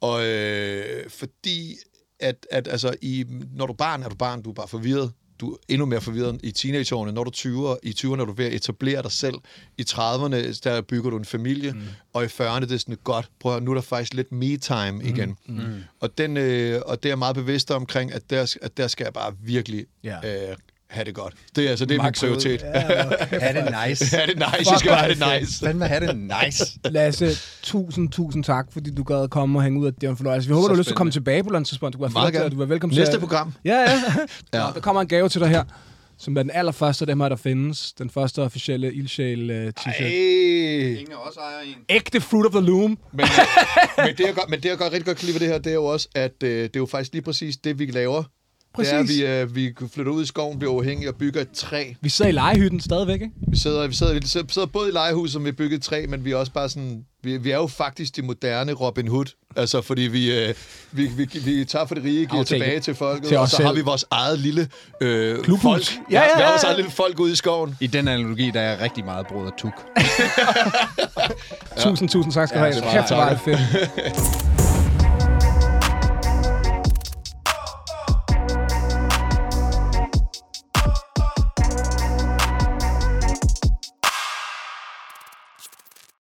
Og øh, fordi, at, at altså, i, når du er barn, er du barn, du er bare forvirret. Du er endnu mere forvirret i teenageårene. Når du er 20'er, i 20'erne er du ved at etablere dig selv. I 30'erne, der bygger du en familie. Mm. Og i 40'erne, det er sådan godt, prøv at, høre, nu er der faktisk lidt me-time igen. Mm. Og, den, øh, og det er jeg meget bevidst omkring, at der, at der skal jeg bare virkelig Ja. øh, have det godt. Det er altså det er min prioritet. <laughs> Ha' det nice. Ha' det nice. Jeg skal bare have det nice. Fandme have det nice. <laughs> Lasse, tusind, tusind tak, fordi du gad at komme og hænge ud af det. var en fornøjelse. Vi håber, Så du har lyst til at komme tilbage på et tidspunkt. Du fedt, gerne. Du er velkommen Næste til. program. Ja, ja. Ja. <laughs> ja. Der kommer en gave til dig her, som er den allerførste af dem her, der findes. Den første officielle ildsjæl uh, t-shirt. Ingen af os ejer en. Ægte Fruit of the Loom. Men, men, det, jeg godt, men det, jeg godt, rigtig godt kan lide ved det her, det er jo også, at øh, det er jo faktisk lige præcis det, vi laver. Præcis. Det er, at vi, øh, vi flytter ud i skoven, bliver uafhængige og bygger et træ. Vi sidder i legehytten stadigvæk, ikke? Vi sidder, vi sidder, vi sidder, sidder både i legehus, som vi har bygget et træ, men vi er også bare sådan... Vi, vi er jo faktisk de moderne Robin Hood. Altså, fordi vi, øh, vi, vi, vi tager for det rige, giver tilbage til folket, Til og så selv. har vi vores eget lille øh, Klubhus. folk. Ja, ja, Vi har ja, vores ja. eget lille folk ude i skoven. I den analogi, der er rigtig meget brød og tuk. <laughs> Tusind, tusind tak skal du Ja, have. det var- Kæft, hvor var det fedt. <laughs>